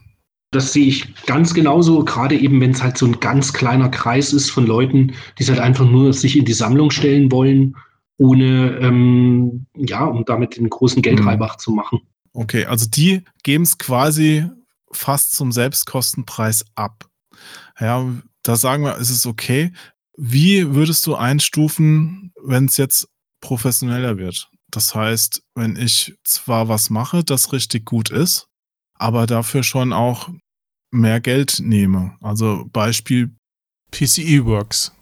Das sehe ich ganz genauso, gerade eben, wenn es halt so ein ganz kleiner Kreis ist von Leuten, die es halt einfach nur sich in die Sammlung stellen wollen, ohne, ähm, ja, um damit den großen Geldreibach mhm. zu machen. Okay, also die geben es quasi fast zum Selbstkostenpreis ab. Ja, da sagen wir, es ist okay. Wie würdest du einstufen, wenn es jetzt professioneller wird? Das heißt, wenn ich zwar was mache, das richtig gut ist, aber dafür schon auch mehr Geld nehme. Also Beispiel PCE Works.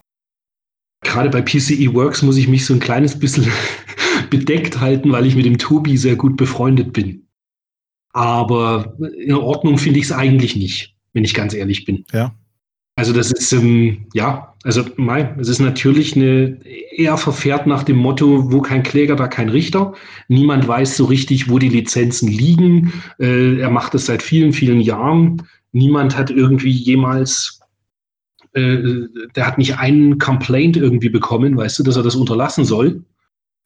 Gerade bei PCE Works muss ich mich so ein kleines bisschen bedeckt halten, weil ich mit dem Tobi sehr gut befreundet bin. Aber in Ordnung finde ich es eigentlich nicht, wenn ich ganz ehrlich bin. Ja. Also das ist, ähm, ja, also mei, es ist natürlich eine eher verfährt nach dem Motto, wo kein Kläger, da kein Richter. Niemand weiß so richtig, wo die Lizenzen liegen. Äh, er macht es seit vielen, vielen Jahren. Niemand hat irgendwie jemals, äh, der hat nicht einen Complaint irgendwie bekommen, weißt du, dass er das unterlassen soll.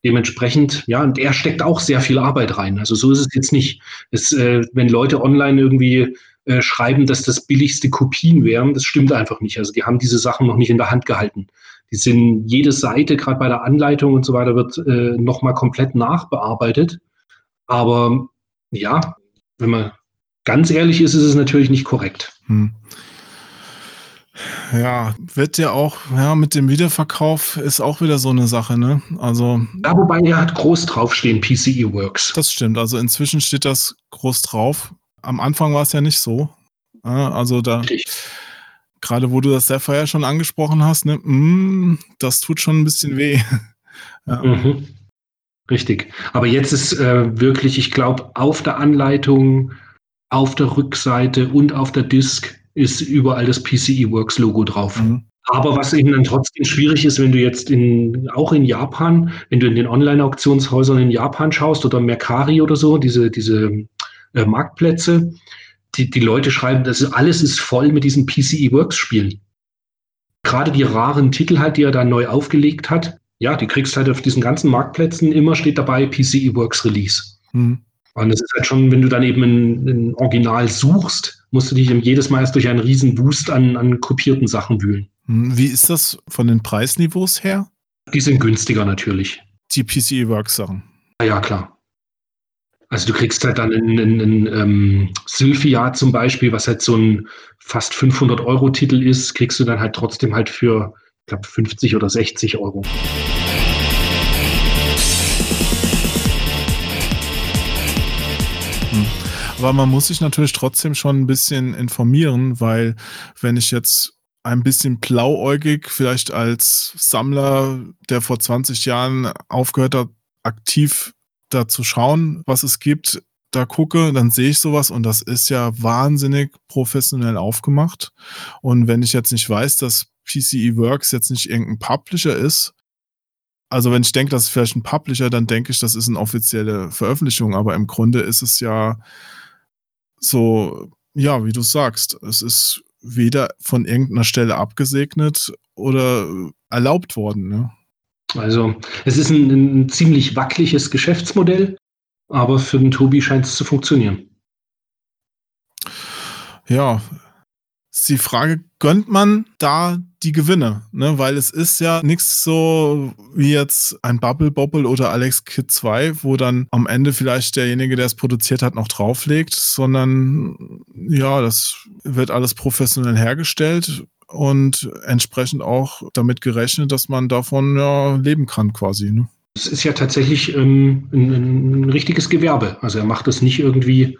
Dementsprechend, ja, und er steckt auch sehr viel Arbeit rein. Also so ist es jetzt nicht. Es, äh, wenn Leute online irgendwie äh, schreiben, dass das billigste Kopien wären. Das stimmt einfach nicht. Also die haben diese Sachen noch nicht in der Hand gehalten. Die sind jede Seite, gerade bei der Anleitung und so weiter, wird äh, nochmal komplett nachbearbeitet. Aber ja, wenn man ganz ehrlich ist, ist es natürlich nicht korrekt. Hm. Ja, wird ja auch, ja, mit dem Wiederverkauf ist auch wieder so eine Sache, ne? Also. Ja, wobei er hat groß draufstehen, PCE Works. Das stimmt. Also inzwischen steht das groß drauf am Anfang war es ja nicht so. Also da, gerade wo du das Sapphire schon angesprochen hast, ne, mm, das tut schon ein bisschen weh. ja. mhm. Richtig. Aber jetzt ist äh, wirklich, ich glaube, auf der Anleitung, auf der Rückseite und auf der Disk ist überall das PCE Works Logo drauf. Mhm. Aber was eben dann trotzdem schwierig ist, wenn du jetzt in, auch in Japan, wenn du in den Online-Auktionshäusern in Japan schaust oder Mercari oder so, diese, diese äh, Marktplätze. Die, die Leute schreiben, das ist, alles ist voll mit diesen PCE Works Spielen. Gerade die raren Titel halt, die er da neu aufgelegt hat, ja, die kriegst halt auf diesen ganzen Marktplätzen immer steht dabei PCE Works Release. Hm. Und es ist halt schon, wenn du dann eben ein, ein, Original suchst, musst du dich jedes Mal erst durch einen riesen Boost an, an kopierten Sachen wühlen. Hm, wie ist das von den Preisniveaus her? Die sind günstiger natürlich. Die PCE Works Sachen. Ja, klar. Also du kriegst halt dann einen, einen ähm, Sylphia zum Beispiel, was halt so ein fast 500 Euro Titel ist, kriegst du dann halt trotzdem halt für, ich glaube, 50 oder 60 Euro. Hm. Aber man muss sich natürlich trotzdem schon ein bisschen informieren, weil wenn ich jetzt ein bisschen blauäugig vielleicht als Sammler, der vor 20 Jahren aufgehört hat, aktiv da zu schauen, was es gibt, da gucke, dann sehe ich sowas und das ist ja wahnsinnig professionell aufgemacht. Und wenn ich jetzt nicht weiß, dass PCE Works jetzt nicht irgendein Publisher ist, also wenn ich denke, das ist vielleicht ein Publisher, dann denke ich, das ist eine offizielle Veröffentlichung, aber im Grunde ist es ja so, ja, wie du sagst, es ist weder von irgendeiner Stelle abgesegnet oder erlaubt worden. Ne? Also es ist ein, ein ziemlich wackeliges Geschäftsmodell, aber für den Tobi scheint es zu funktionieren. Ja, ist die Frage, gönnt man da die Gewinne? Ne? Weil es ist ja nichts so wie jetzt ein Bubble Bobble oder Alex Kid 2, wo dann am Ende vielleicht derjenige, der es produziert hat, noch drauflegt, sondern ja, das wird alles professionell hergestellt und entsprechend auch damit gerechnet, dass man davon ja leben kann quasi. Ne? Es ist ja tatsächlich ähm, ein, ein, richtiges Gewerbe. Also er macht das nicht irgendwie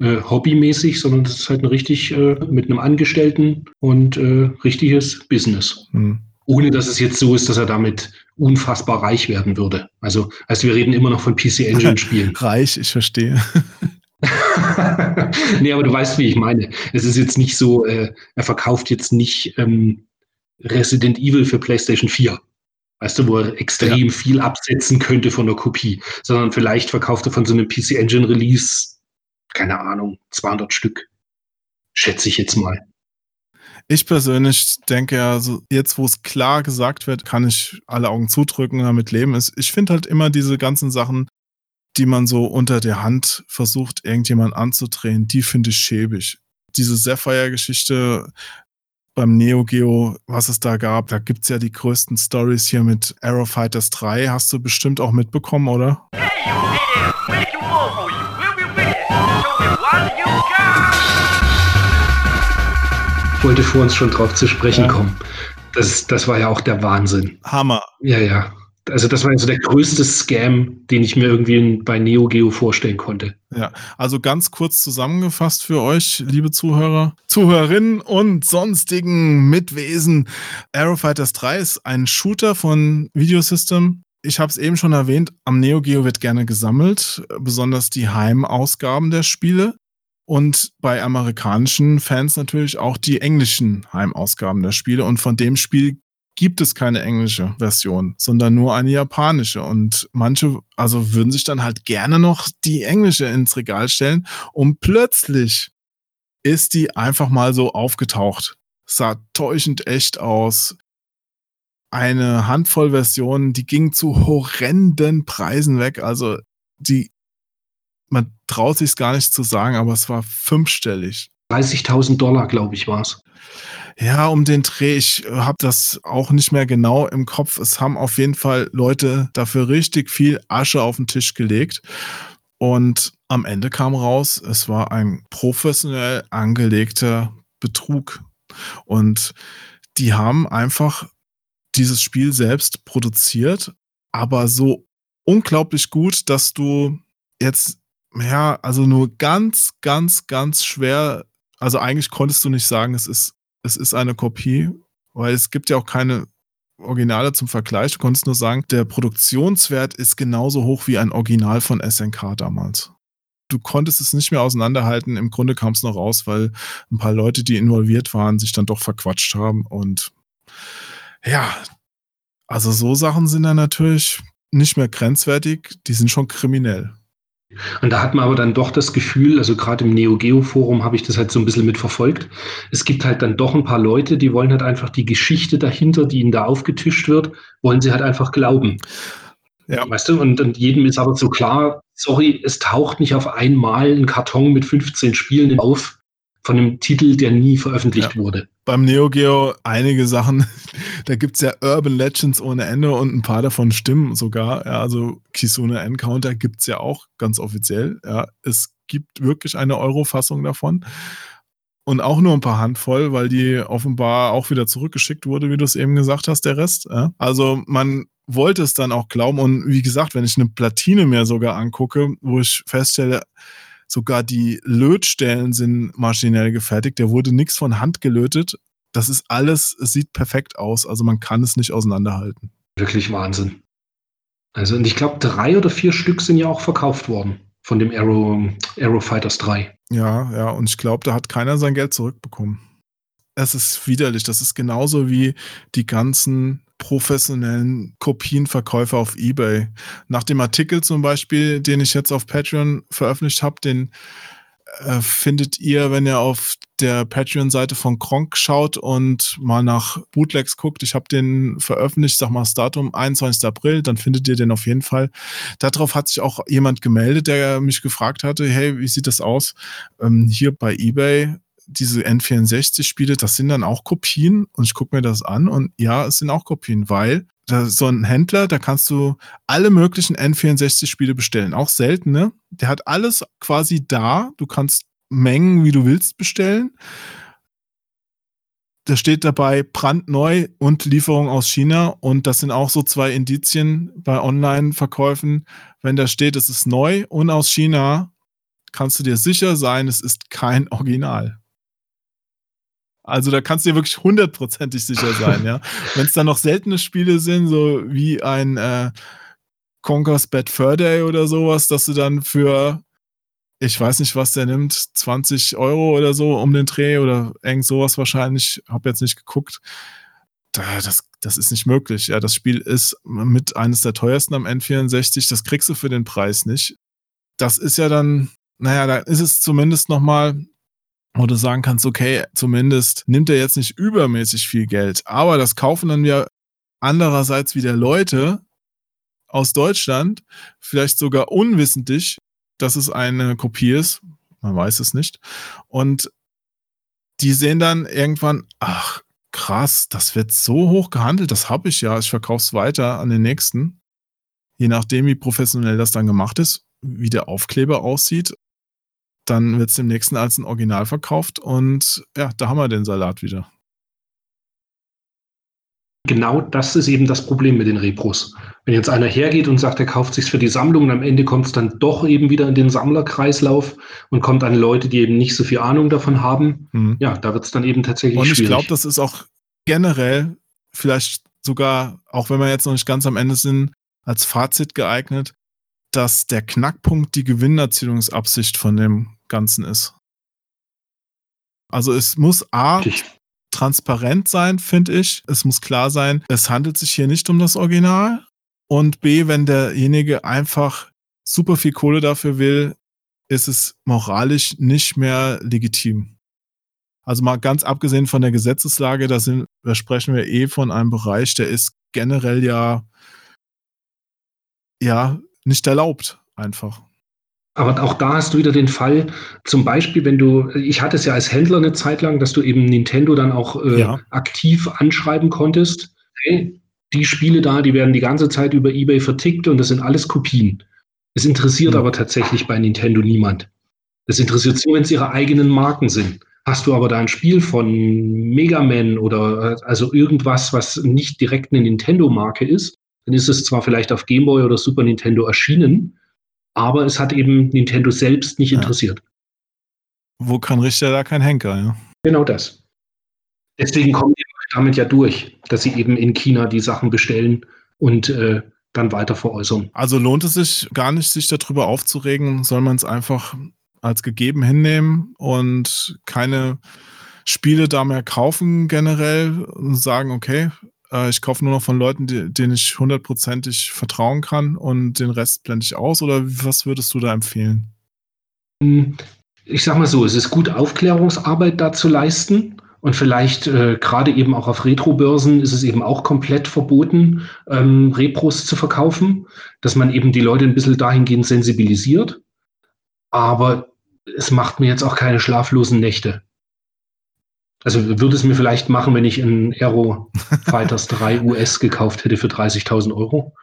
äh, hobbymäßig, sondern das ist halt ein richtig äh, mit einem Angestellten und äh, richtiges Business. Hm. Ohne dass es jetzt so ist, dass er damit unfassbar reich werden würde. Also, also wir reden immer noch von PC Engine Spielen. reich, ich verstehe. nee, aber du weißt, wie ich meine. Es ist jetzt nicht so, äh, er verkauft jetzt nicht ähm, Resident Evil für PlayStation 4. Weißt du, wo er extrem ja. viel absetzen könnte von der Kopie, sondern vielleicht verkauft er von so einem PC Engine Release, keine Ahnung, 200 Stück. Schätze ich jetzt mal. Ich persönlich denke also jetzt, wo es klar gesagt wird, kann ich alle Augen zudrücken und damit leben. Ich finde halt immer diese ganzen Sachen, die man so unter der Hand versucht, irgendjemand anzudrehen, die finde ich schäbig. Diese Sapphire-Geschichte beim Neo Geo, was es da gab, da gibt es ja die größten Stories hier mit Aero Fighters 3, hast du bestimmt auch mitbekommen, oder? Hey, you wollte vor uns schon drauf zu sprechen ja. kommen. Das, das war ja auch der Wahnsinn. Hammer. Ja, ja. Also das war so der größte Scam, den ich mir irgendwie bei Neo Geo vorstellen konnte. Ja, also ganz kurz zusammengefasst für euch, liebe Zuhörer, Zuhörerinnen und sonstigen Mitwesen. Aero Fighters 3 ist ein Shooter von Videosystem. Ich habe es eben schon erwähnt, am Neo Geo wird gerne gesammelt, besonders die Heimausgaben der Spiele und bei amerikanischen Fans natürlich auch die englischen Heimausgaben der Spiele. Und von dem Spiel gibt es keine englische Version, sondern nur eine japanische. Und manche, also würden sich dann halt gerne noch die englische ins Regal stellen. Und plötzlich ist die einfach mal so aufgetaucht. Sah täuschend echt aus. Eine Handvoll Versionen, die ging zu horrenden Preisen weg. Also die man traut sich gar nicht zu sagen, aber es war fünfstellig. 30.000 Dollar, glaube ich, war es. Ja, um den Dreh. Ich habe das auch nicht mehr genau im Kopf. Es haben auf jeden Fall Leute dafür richtig viel Asche auf den Tisch gelegt. Und am Ende kam raus, es war ein professionell angelegter Betrug. Und die haben einfach dieses Spiel selbst produziert, aber so unglaublich gut, dass du jetzt ja, also nur ganz, ganz, ganz schwer. Also eigentlich konntest du nicht sagen, es ist, es ist eine Kopie, weil es gibt ja auch keine Originale zum Vergleich. Du konntest nur sagen, der Produktionswert ist genauso hoch wie ein Original von SNK damals. Du konntest es nicht mehr auseinanderhalten. Im Grunde kam es noch raus, weil ein paar Leute, die involviert waren, sich dann doch verquatscht haben. Und ja, also so Sachen sind dann natürlich nicht mehr grenzwertig, die sind schon kriminell. Und da hat man aber dann doch das Gefühl, also gerade im Neo Geo Forum habe ich das halt so ein bisschen mitverfolgt. Es gibt halt dann doch ein paar Leute, die wollen halt einfach die Geschichte dahinter, die ihnen da aufgetischt wird, wollen sie halt einfach glauben. Ja. Weißt du, und, und jedem ist aber so klar, sorry, es taucht nicht auf einmal ein Karton mit 15 Spielen auf von einem Titel, der nie veröffentlicht ja. wurde beim Neo Geo einige Sachen. da gibt es ja Urban Legends ohne Ende und ein paar davon stimmen sogar. Ja, also Kisune Encounter gibt es ja auch ganz offiziell. Ja, es gibt wirklich eine Euro-Fassung davon. Und auch nur ein paar Handvoll, weil die offenbar auch wieder zurückgeschickt wurde, wie du es eben gesagt hast, der Rest. Ja. Also man wollte es dann auch glauben. Und wie gesagt, wenn ich eine Platine mir sogar angucke, wo ich feststelle, Sogar die Lötstellen sind maschinell gefertigt. Der wurde nichts von Hand gelötet. Das ist alles, es sieht perfekt aus. Also man kann es nicht auseinanderhalten. Wirklich Wahnsinn. Also, und ich glaube, drei oder vier Stück sind ja auch verkauft worden von dem Aero, Aero Fighters 3. Ja, ja, und ich glaube, da hat keiner sein Geld zurückbekommen. Es ist widerlich. Das ist genauso wie die ganzen professionellen Kopienverkäufer auf eBay. Nach dem Artikel zum Beispiel, den ich jetzt auf Patreon veröffentlicht habe, den äh, findet ihr, wenn ihr auf der Patreon-Seite von Kronk schaut und mal nach Bootlegs guckt. Ich habe den veröffentlicht, sag mal das Datum 21. April, dann findet ihr den auf jeden Fall. Darauf hat sich auch jemand gemeldet, der mich gefragt hatte, hey, wie sieht das aus? Ähm, hier bei eBay diese N64-Spiele, das sind dann auch Kopien und ich gucke mir das an und ja, es sind auch Kopien, weil da so ein Händler, da kannst du alle möglichen N64-Spiele bestellen, auch seltene. Der hat alles quasi da. Du kannst Mengen, wie du willst, bestellen. Da steht dabei brandneu und Lieferung aus China. Und das sind auch so zwei Indizien bei Online-Verkäufen. Wenn da steht, es ist neu und aus China, kannst du dir sicher sein, es ist kein Original. Also da kannst du dir wirklich hundertprozentig sicher sein, ja. Wenn es dann noch seltene Spiele sind, so wie ein äh, Conker's Bad Fur Day oder sowas, dass du dann für, ich weiß nicht, was der nimmt, 20 Euro oder so um den Dreh oder irgend sowas wahrscheinlich, hab jetzt nicht geguckt. Da, das, das ist nicht möglich. Ja, das Spiel ist mit eines der teuersten am N64. Das kriegst du für den Preis nicht. Das ist ja dann, naja, da ist es zumindest nochmal wo du sagen kannst, okay, zumindest nimmt er jetzt nicht übermäßig viel Geld, aber das kaufen dann ja andererseits wieder Leute aus Deutschland, vielleicht sogar unwissentlich, dass es eine Kopie ist, man weiß es nicht, und die sehen dann irgendwann, ach krass, das wird so hoch gehandelt, das habe ich ja, ich verkaufe es weiter an den nächsten, je nachdem, wie professionell das dann gemacht ist, wie der Aufkleber aussieht dann wird es im nächsten als ein Original verkauft und ja, da haben wir den Salat wieder. Genau das ist eben das Problem mit den Repros. Wenn jetzt einer hergeht und sagt, er kauft sich für die Sammlung und am Ende kommt es dann doch eben wieder in den Sammlerkreislauf und kommt an Leute, die eben nicht so viel Ahnung davon haben, mhm. ja, da wird es dann eben tatsächlich und schwierig. Und ich glaube, das ist auch generell vielleicht sogar, auch wenn wir jetzt noch nicht ganz am Ende sind, als Fazit geeignet, dass der Knackpunkt die Gewinnerzielungsabsicht von dem Ganzen ist. Also es muss A transparent sein, finde ich. Es muss klar sein, es handelt sich hier nicht um das Original. Und B, wenn derjenige einfach super viel Kohle dafür will, ist es moralisch nicht mehr legitim. Also mal ganz abgesehen von der Gesetzeslage, da, sind, da sprechen wir eh von einem Bereich, der ist generell ja, ja nicht erlaubt, einfach. Aber auch da hast du wieder den Fall, zum Beispiel, wenn du, ich hatte es ja als Händler eine Zeit lang, dass du eben Nintendo dann auch äh, ja. aktiv anschreiben konntest. Hey, die Spiele da, die werden die ganze Zeit über eBay vertickt und das sind alles Kopien. Es interessiert mhm. aber tatsächlich bei Nintendo niemand. Es interessiert nur, wenn es ihre eigenen Marken sind. Hast du aber da ein Spiel von Mega Man oder äh, also irgendwas, was nicht direkt eine Nintendo-Marke ist, dann ist es zwar vielleicht auf Game Boy oder Super Nintendo erschienen, aber es hat eben Nintendo selbst nicht ja. interessiert. Wo kann Richter da kein Henker, ja? Genau das. Deswegen kommen die damit ja durch, dass sie eben in China die Sachen bestellen und äh, dann weiter veräußern. Also lohnt es sich gar nicht, sich darüber aufzuregen, soll man es einfach als gegeben hinnehmen und keine Spiele da mehr kaufen generell und sagen, okay, äh, ich kaufe nur noch von Leuten, die, denen ich hundertprozentig vertrauen kann und den Rest blende ich aus? Oder was würdest du da empfehlen? Hm, ich sag mal so, es ist gut, Aufklärungsarbeit da zu leisten. Und vielleicht äh, gerade eben auch auf Retro-Börsen ist es eben auch komplett verboten, ähm, Repros zu verkaufen, dass man eben die Leute ein bisschen dahingehend sensibilisiert. Aber es macht mir jetzt auch keine schlaflosen Nächte. Also würde es mir vielleicht machen, wenn ich einen Aero Fighters 3 US gekauft hätte für 30.000 Euro.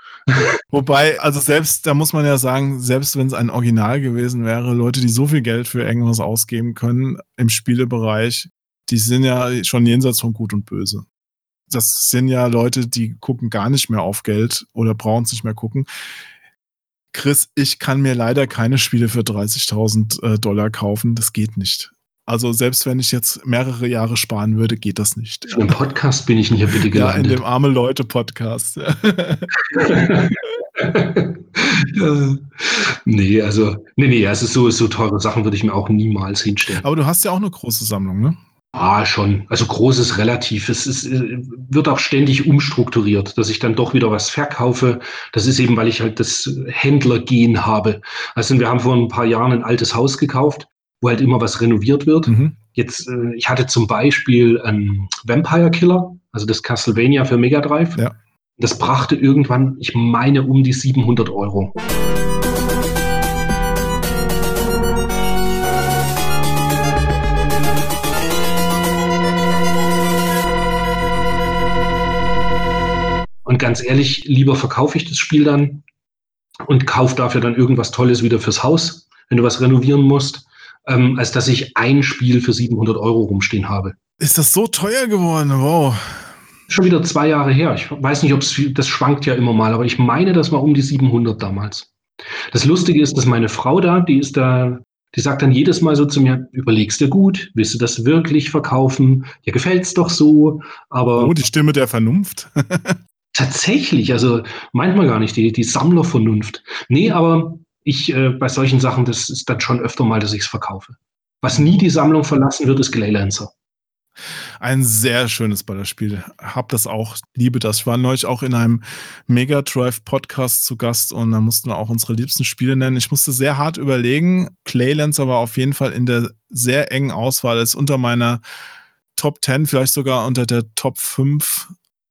Wobei, also selbst, da muss man ja sagen, selbst wenn es ein Original gewesen wäre, Leute, die so viel Geld für irgendwas ausgeben können im Spielebereich, die sind ja schon jenseits von Gut und Böse. Das sind ja Leute, die gucken gar nicht mehr auf Geld oder brauchen es nicht mehr gucken. Chris, ich kann mir leider keine Spiele für 30.000 äh, Dollar kaufen. Das geht nicht. Also selbst wenn ich jetzt mehrere Jahre sparen würde, geht das nicht. Im Podcast bin ich hier bitte gelandet. Ja, in dem arme Leute Podcast. nee, also nee, nee, also so so teure Sachen würde ich mir auch niemals hinstellen. Aber du hast ja auch eine große Sammlung, ne? Ah, schon. Also groß ist relativ. Es ist, äh, wird auch ständig umstrukturiert, dass ich dann doch wieder was verkaufe. Das ist eben, weil ich halt das Händlergehen habe. Also wir haben vor ein paar Jahren ein altes Haus gekauft wo halt immer was renoviert wird. Mhm. Jetzt, äh, ich hatte zum Beispiel einen Vampire Killer, also das Castlevania für Mega Drive. Ja. Das brachte irgendwann, ich meine, um die 700 Euro. Und ganz ehrlich, lieber verkaufe ich das Spiel dann und kaufe dafür dann irgendwas Tolles wieder fürs Haus, wenn du was renovieren musst, ähm, als dass ich ein Spiel für 700 Euro rumstehen habe. Ist das so teuer geworden? Wow. Schon wieder zwei Jahre her. Ich weiß nicht, ob es, das schwankt ja immer mal, aber ich meine, das war um die 700 damals. Das Lustige ist, dass meine Frau da, die ist da, die sagt dann jedes Mal so zu mir, überlegst du gut, willst du das wirklich verkaufen? Dir gefällt's doch so, aber. Oh, die Stimme der Vernunft. tatsächlich, also manchmal gar nicht, die, die Sammlervernunft. Nee, aber ich äh, bei solchen Sachen, das ist dann schon öfter mal, dass ich es verkaufe. Was nie die Sammlung verlassen wird, ist Glaylancer. Ein sehr schönes Ballerspiel. Hab das auch, liebe das. Ich war neulich auch in einem Mega Drive Podcast zu Gast und da mussten wir auch unsere liebsten Spiele nennen. Ich musste sehr hart überlegen. Claylancer war auf jeden Fall in der sehr engen Auswahl. ist unter meiner Top 10, vielleicht sogar unter der Top 5.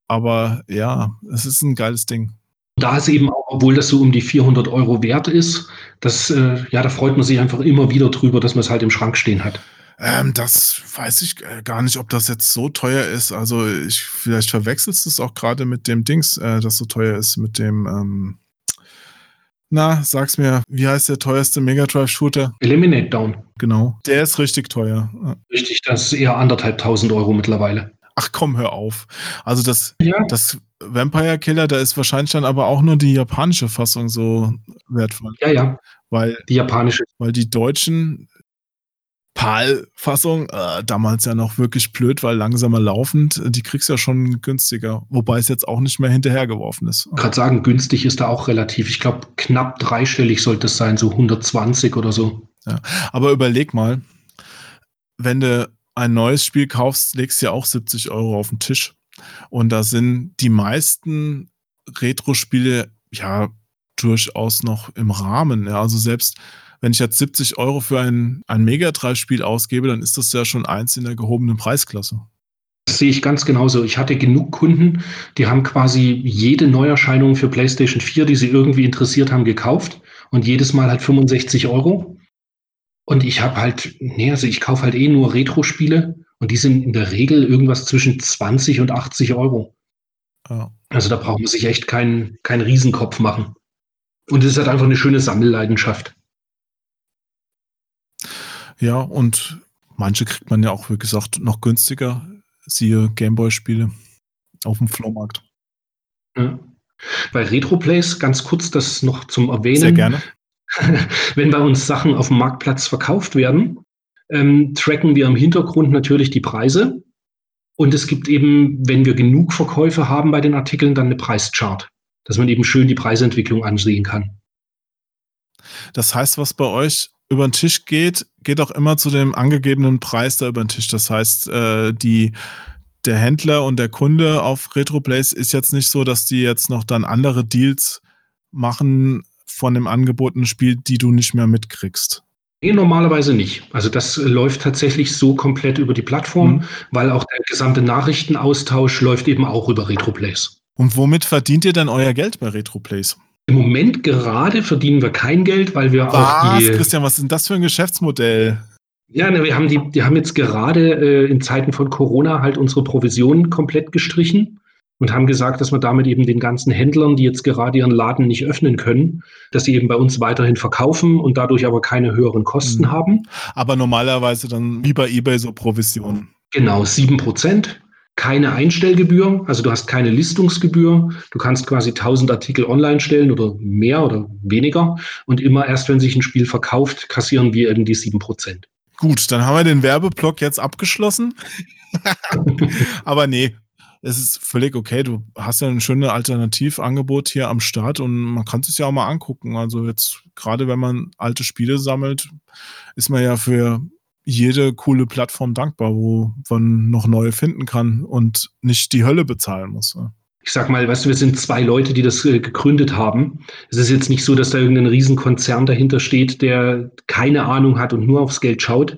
Aber ja, es ist ein geiles Ding. Da ist eben auch, obwohl das so um die 400 Euro wert ist, das, äh, ja, da freut man sich einfach immer wieder drüber, dass man es halt im Schrank stehen hat. Ähm, das weiß ich äh, gar nicht, ob das jetzt so teuer ist. Also ich, vielleicht verwechselst du es auch gerade mit dem Dings, äh, das so teuer ist, mit dem, ähm, Na, sag's mir, wie heißt der teuerste Mega Drive Shooter? Eliminate Down. Genau. Der ist richtig teuer. Richtig, das ist eher anderthalb tausend Euro mittlerweile. Ach komm, hör auf. Also das, Ja. das Vampire Killer, da ist wahrscheinlich dann aber auch nur die japanische Fassung so wertvoll. Ja, ja, Weil, die japanische. weil die deutschen PAL-Fassung, äh, damals ja noch wirklich blöd, weil langsamer laufend, die kriegst du ja schon günstiger. Wobei es jetzt auch nicht mehr hinterhergeworfen ist. Gerade sagen, günstig ist da auch relativ. Ich glaube, knapp dreistellig sollte es sein, so 120 oder so. Aber überleg mal, wenn du ein neues Spiel kaufst, legst du ja auch 70 Euro auf den Tisch. Und da sind die meisten Retro-Spiele ja durchaus noch im Rahmen. Ja, also selbst wenn ich jetzt 70 Euro für ein, ein Mega Drive-Spiel ausgebe, dann ist das ja schon eins in der gehobenen Preisklasse. Das sehe ich ganz genauso. Ich hatte genug Kunden, die haben quasi jede Neuerscheinung für PlayStation 4, die sie irgendwie interessiert haben, gekauft. Und jedes Mal halt 65 Euro. Und ich habe halt, nee, also ich kaufe halt eh nur Retro-Spiele und die sind in der Regel irgendwas zwischen 20 und 80 Euro. Ja. Also da braucht man sich echt keinen, keinen Riesenkopf machen. Und es ist halt einfach eine schöne Sammelleidenschaft. Ja, und manche kriegt man ja auch, wie gesagt, noch günstiger. Siehe Gameboy-Spiele auf dem Flohmarkt. Ja. Bei Retroplays, ganz kurz das noch zum Erwähnen. Sehr gerne. Wenn bei uns Sachen auf dem Marktplatz verkauft werden, ähm, tracken wir im Hintergrund natürlich die Preise. Und es gibt eben, wenn wir genug Verkäufe haben bei den Artikeln, dann eine Preischart, dass man eben schön die Preisentwicklung ansehen kann. Das heißt, was bei euch über den Tisch geht, geht auch immer zu dem angegebenen Preis da über den Tisch. Das heißt, äh, die, der Händler und der Kunde auf Retroplays ist jetzt nicht so, dass die jetzt noch dann andere Deals machen von dem angebotenen Spiel, die du nicht mehr mitkriegst. Nee, normalerweise nicht. Also das läuft tatsächlich so komplett über die Plattform, Mhm. weil auch der gesamte Nachrichtenaustausch läuft eben auch über Retroplays. Und womit verdient ihr denn euer Geld bei Retroplays? Im Moment gerade verdienen wir kein Geld, weil wir auch Was, die. Christian, was ist denn das für ein Geschäftsmodell? Ja, ne, wir haben die, die haben jetzt gerade äh, in Zeiten von Corona halt unsere Provisionen komplett gestrichen und haben gesagt, dass wir damit eben den ganzen Händlern, die jetzt gerade ihren Laden nicht öffnen können, dass sie eben bei uns weiterhin verkaufen und dadurch aber keine höheren Kosten Mhm. haben. Aber normalerweise dann wie bei eBay so Provisionen. Genau, 7%. Keine Einstellgebühr, also du hast keine Listungsgebühr. Du kannst quasi 1000 Artikel online stellen oder mehr oder weniger. Und immer erst, wenn sich ein Spiel verkauft, kassieren wir eben die 7%. Gut, dann haben wir den Werbeblock jetzt abgeschlossen. Aber nee, es ist völlig okay. Du hast ja ein schönes Alternativangebot hier am Start und man kann es ja auch mal angucken. Also jetzt, gerade wenn man alte Spiele sammelt, ist man ja für jede coole Plattform dankbar, wo man noch neue finden kann und nicht die Hölle bezahlen muss. ne? Ich sag mal, weißt du, wir sind zwei Leute, die das äh, gegründet haben. Es ist jetzt nicht so, dass da irgendein Riesenkonzern dahinter steht, der keine Ahnung hat und nur aufs Geld schaut.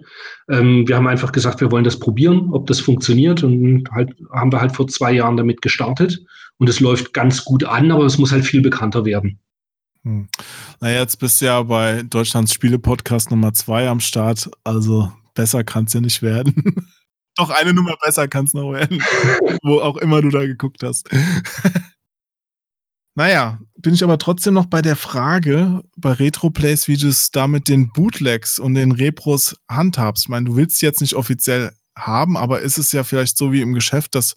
Ähm, wir haben einfach gesagt, wir wollen das probieren, ob das funktioniert und halt haben wir halt vor zwei Jahren damit gestartet und es läuft ganz gut an, aber es muss halt viel bekannter werden. Hm. Naja, jetzt bist du ja bei Deutschlands Spiele-Podcast Nummer zwei am Start. Also besser kann es ja nicht werden. Doch eine Nummer besser kann es noch werden. Wo auch immer du da geguckt hast. naja, bin ich aber trotzdem noch bei der Frage bei Retroplays, wie du es da mit den Bootlegs und den Repros handhabst. Ich meine, du willst jetzt nicht offiziell haben, aber ist es ja vielleicht so wie im Geschäft, dass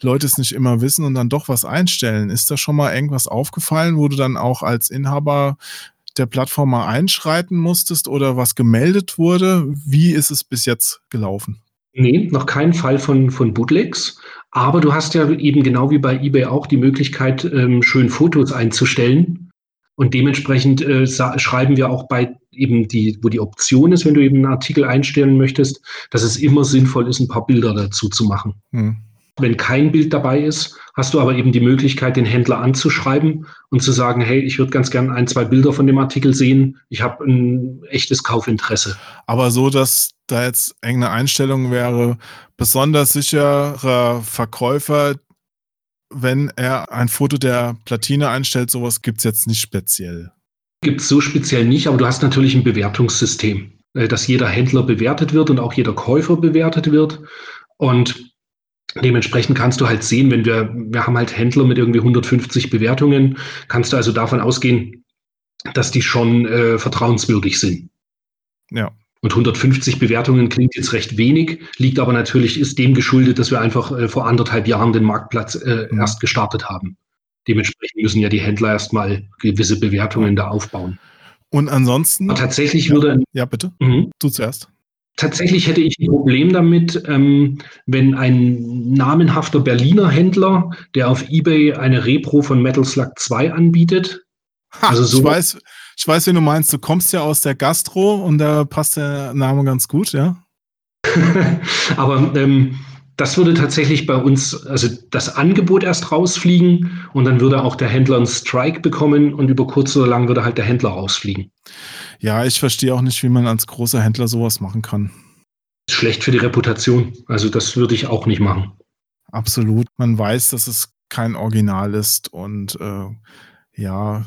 Leute es nicht immer wissen und dann doch was einstellen. Ist da schon mal irgendwas aufgefallen, wo du dann auch als Inhaber der Plattform mal einschreiten musstest oder was gemeldet wurde? Wie ist es bis jetzt gelaufen? Nee, noch kein Fall von, von Bootlegs. Aber du hast ja eben genau wie bei eBay auch die Möglichkeit, ähm, schön Fotos einzustellen. Und dementsprechend äh, schreiben wir auch bei eben die, wo die Option ist, wenn du eben einen Artikel einstellen möchtest, dass es immer sinnvoll ist, ein paar Bilder dazu zu machen. Hm. Wenn kein Bild dabei ist, hast du aber eben die Möglichkeit, den Händler anzuschreiben und zu sagen, hey, ich würde ganz gerne ein, zwei Bilder von dem Artikel sehen. Ich habe ein echtes Kaufinteresse. Aber so, dass da jetzt irgendeine Einstellung wäre, besonders sicherer Verkäufer, wenn er ein Foto der Platine einstellt, sowas gibt es jetzt nicht speziell. Gibt es so speziell nicht, aber du hast natürlich ein Bewertungssystem, äh, dass jeder Händler bewertet wird und auch jeder Käufer bewertet wird. Und dementsprechend kannst du halt sehen, wenn wir, wir haben halt Händler mit irgendwie 150 Bewertungen, kannst du also davon ausgehen, dass die schon äh, vertrauenswürdig sind. Ja. Und 150 Bewertungen klingt jetzt recht wenig, liegt aber natürlich, ist dem geschuldet, dass wir einfach äh, vor anderthalb Jahren den Marktplatz äh, mhm. erst gestartet haben. Dementsprechend müssen ja die Händler erstmal gewisse Bewertungen da aufbauen. Und ansonsten. Aber tatsächlich würde. Ja, bitte. Mhm. Du zuerst. Tatsächlich hätte ich ein Problem damit, ähm, wenn ein namenhafter Berliner Händler, der auf Ebay eine Repro von Metal Slug 2 anbietet. Ha, also so ich weiß, ich weiß, wie du meinst. Du kommst ja aus der Gastro und da passt der Name ganz gut, ja. Aber ähm, das würde tatsächlich bei uns, also das Angebot erst rausfliegen und dann würde auch der Händler einen Strike bekommen und über kurz oder lang würde halt der Händler rausfliegen. Ja, ich verstehe auch nicht, wie man als großer Händler sowas machen kann. Schlecht für die Reputation. Also das würde ich auch nicht machen. Absolut. Man weiß, dass es kein Original ist und äh, ja,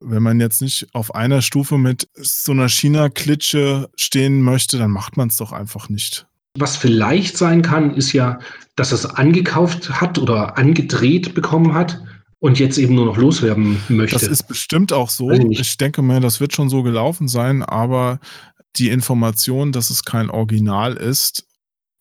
wenn man jetzt nicht auf einer Stufe mit so einer China-Klitsche stehen möchte, dann macht man es doch einfach nicht. Was vielleicht sein kann, ist ja, dass es angekauft hat oder angedreht bekommen hat und jetzt eben nur noch loswerden möchte. Das ist bestimmt auch so. Ich, ich denke mir, das wird schon so gelaufen sein, aber die Information, dass es kein Original ist,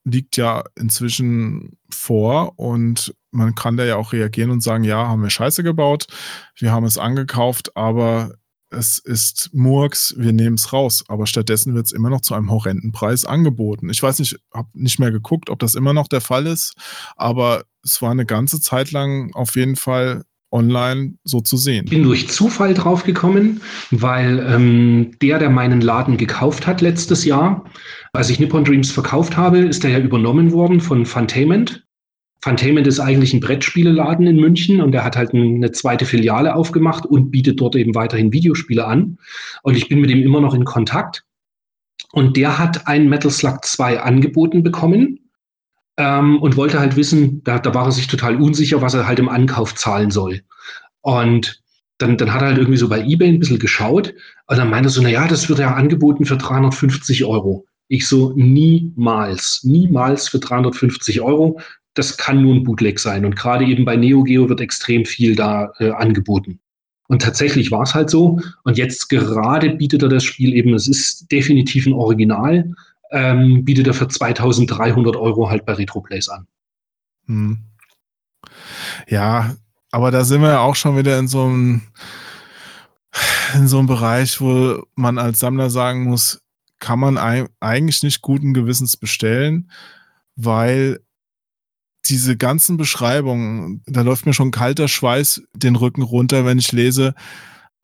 liegt ja inzwischen vor und man kann da ja auch reagieren und sagen, ja, haben wir Scheiße gebaut, wir haben es angekauft, aber es ist Murks, wir nehmen es raus. Aber stattdessen wird es immer noch zu einem horrenden Preis angeboten. Ich weiß nicht, habe nicht mehr geguckt, ob das immer noch der Fall ist, aber es war eine ganze Zeit lang auf jeden Fall online so zu sehen. Ich bin durch Zufall draufgekommen, weil ähm, der, der meinen Laden gekauft hat letztes Jahr, als ich Nippon Dreams verkauft habe, ist er ja übernommen worden von Funtainment. Funtainment ist eigentlich ein Brettspieleladen in München und der hat halt eine zweite Filiale aufgemacht und bietet dort eben weiterhin Videospiele an. Und ich bin mit ihm immer noch in Kontakt. Und der hat ein Metal Slug 2 angeboten bekommen ähm, und wollte halt wissen, da, da war er sich total unsicher, was er halt im Ankauf zahlen soll. Und dann, dann hat er halt irgendwie so bei eBay ein bisschen geschaut und dann meinte er so, naja, das wird ja angeboten für 350 Euro. Ich so, niemals, niemals für 350 Euro das kann nur ein Bootleg sein. Und gerade eben bei Neo Geo wird extrem viel da äh, angeboten. Und tatsächlich war es halt so. Und jetzt gerade bietet er das Spiel eben, es ist definitiv ein Original, ähm, bietet er für 2300 Euro halt bei Retroplays an. Hm. Ja, aber da sind wir ja auch schon wieder in so einem, in so einem Bereich, wo man als Sammler sagen muss, kann man eigentlich nicht guten Gewissens bestellen, weil diese ganzen Beschreibungen, da läuft mir schon kalter Schweiß den Rücken runter, wenn ich lese,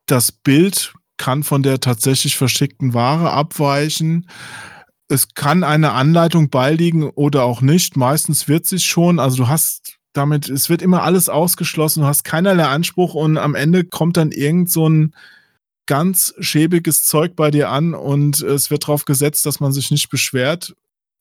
das Bild kann von der tatsächlich verschickten Ware abweichen. Es kann eine Anleitung beiliegen oder auch nicht. Meistens wird sich schon. Also du hast damit, es wird immer alles ausgeschlossen. Du hast keinerlei Anspruch und am Ende kommt dann irgend so ein ganz schäbiges Zeug bei dir an und es wird darauf gesetzt, dass man sich nicht beschwert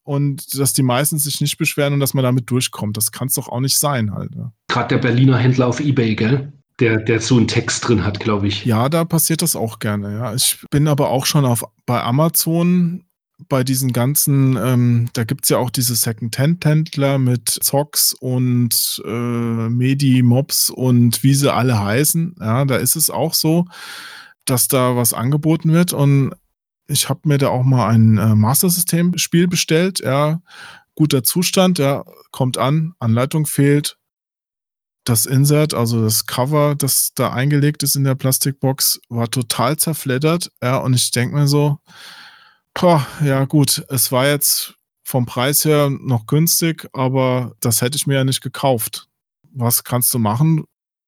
und dass die meisten sich nicht beschweren und dass man damit durchkommt. Das kann es doch auch nicht sein halt. Gerade der Berliner Händler auf Ebay, gell? Der, der so einen Text drin hat, glaube ich. Ja, da passiert das auch gerne, ja. Ich bin aber auch schon auf, bei Amazon bei diesen ganzen, ähm, da gibt es ja auch diese Second-Hand-Händler mit Zocks und äh, Medi-Mobs und wie sie alle heißen. Ja, da ist es auch so, dass da was angeboten wird und ich habe mir da auch mal ein äh, Master System Spiel bestellt. Ja, guter Zustand. Ja, kommt an, Anleitung fehlt. Das Insert, also das Cover, das da eingelegt ist in der Plastikbox, war total zerfleddert. Ja, und ich denke mir so, boah, ja gut, es war jetzt vom Preis her noch günstig, aber das hätte ich mir ja nicht gekauft. Was kannst du machen?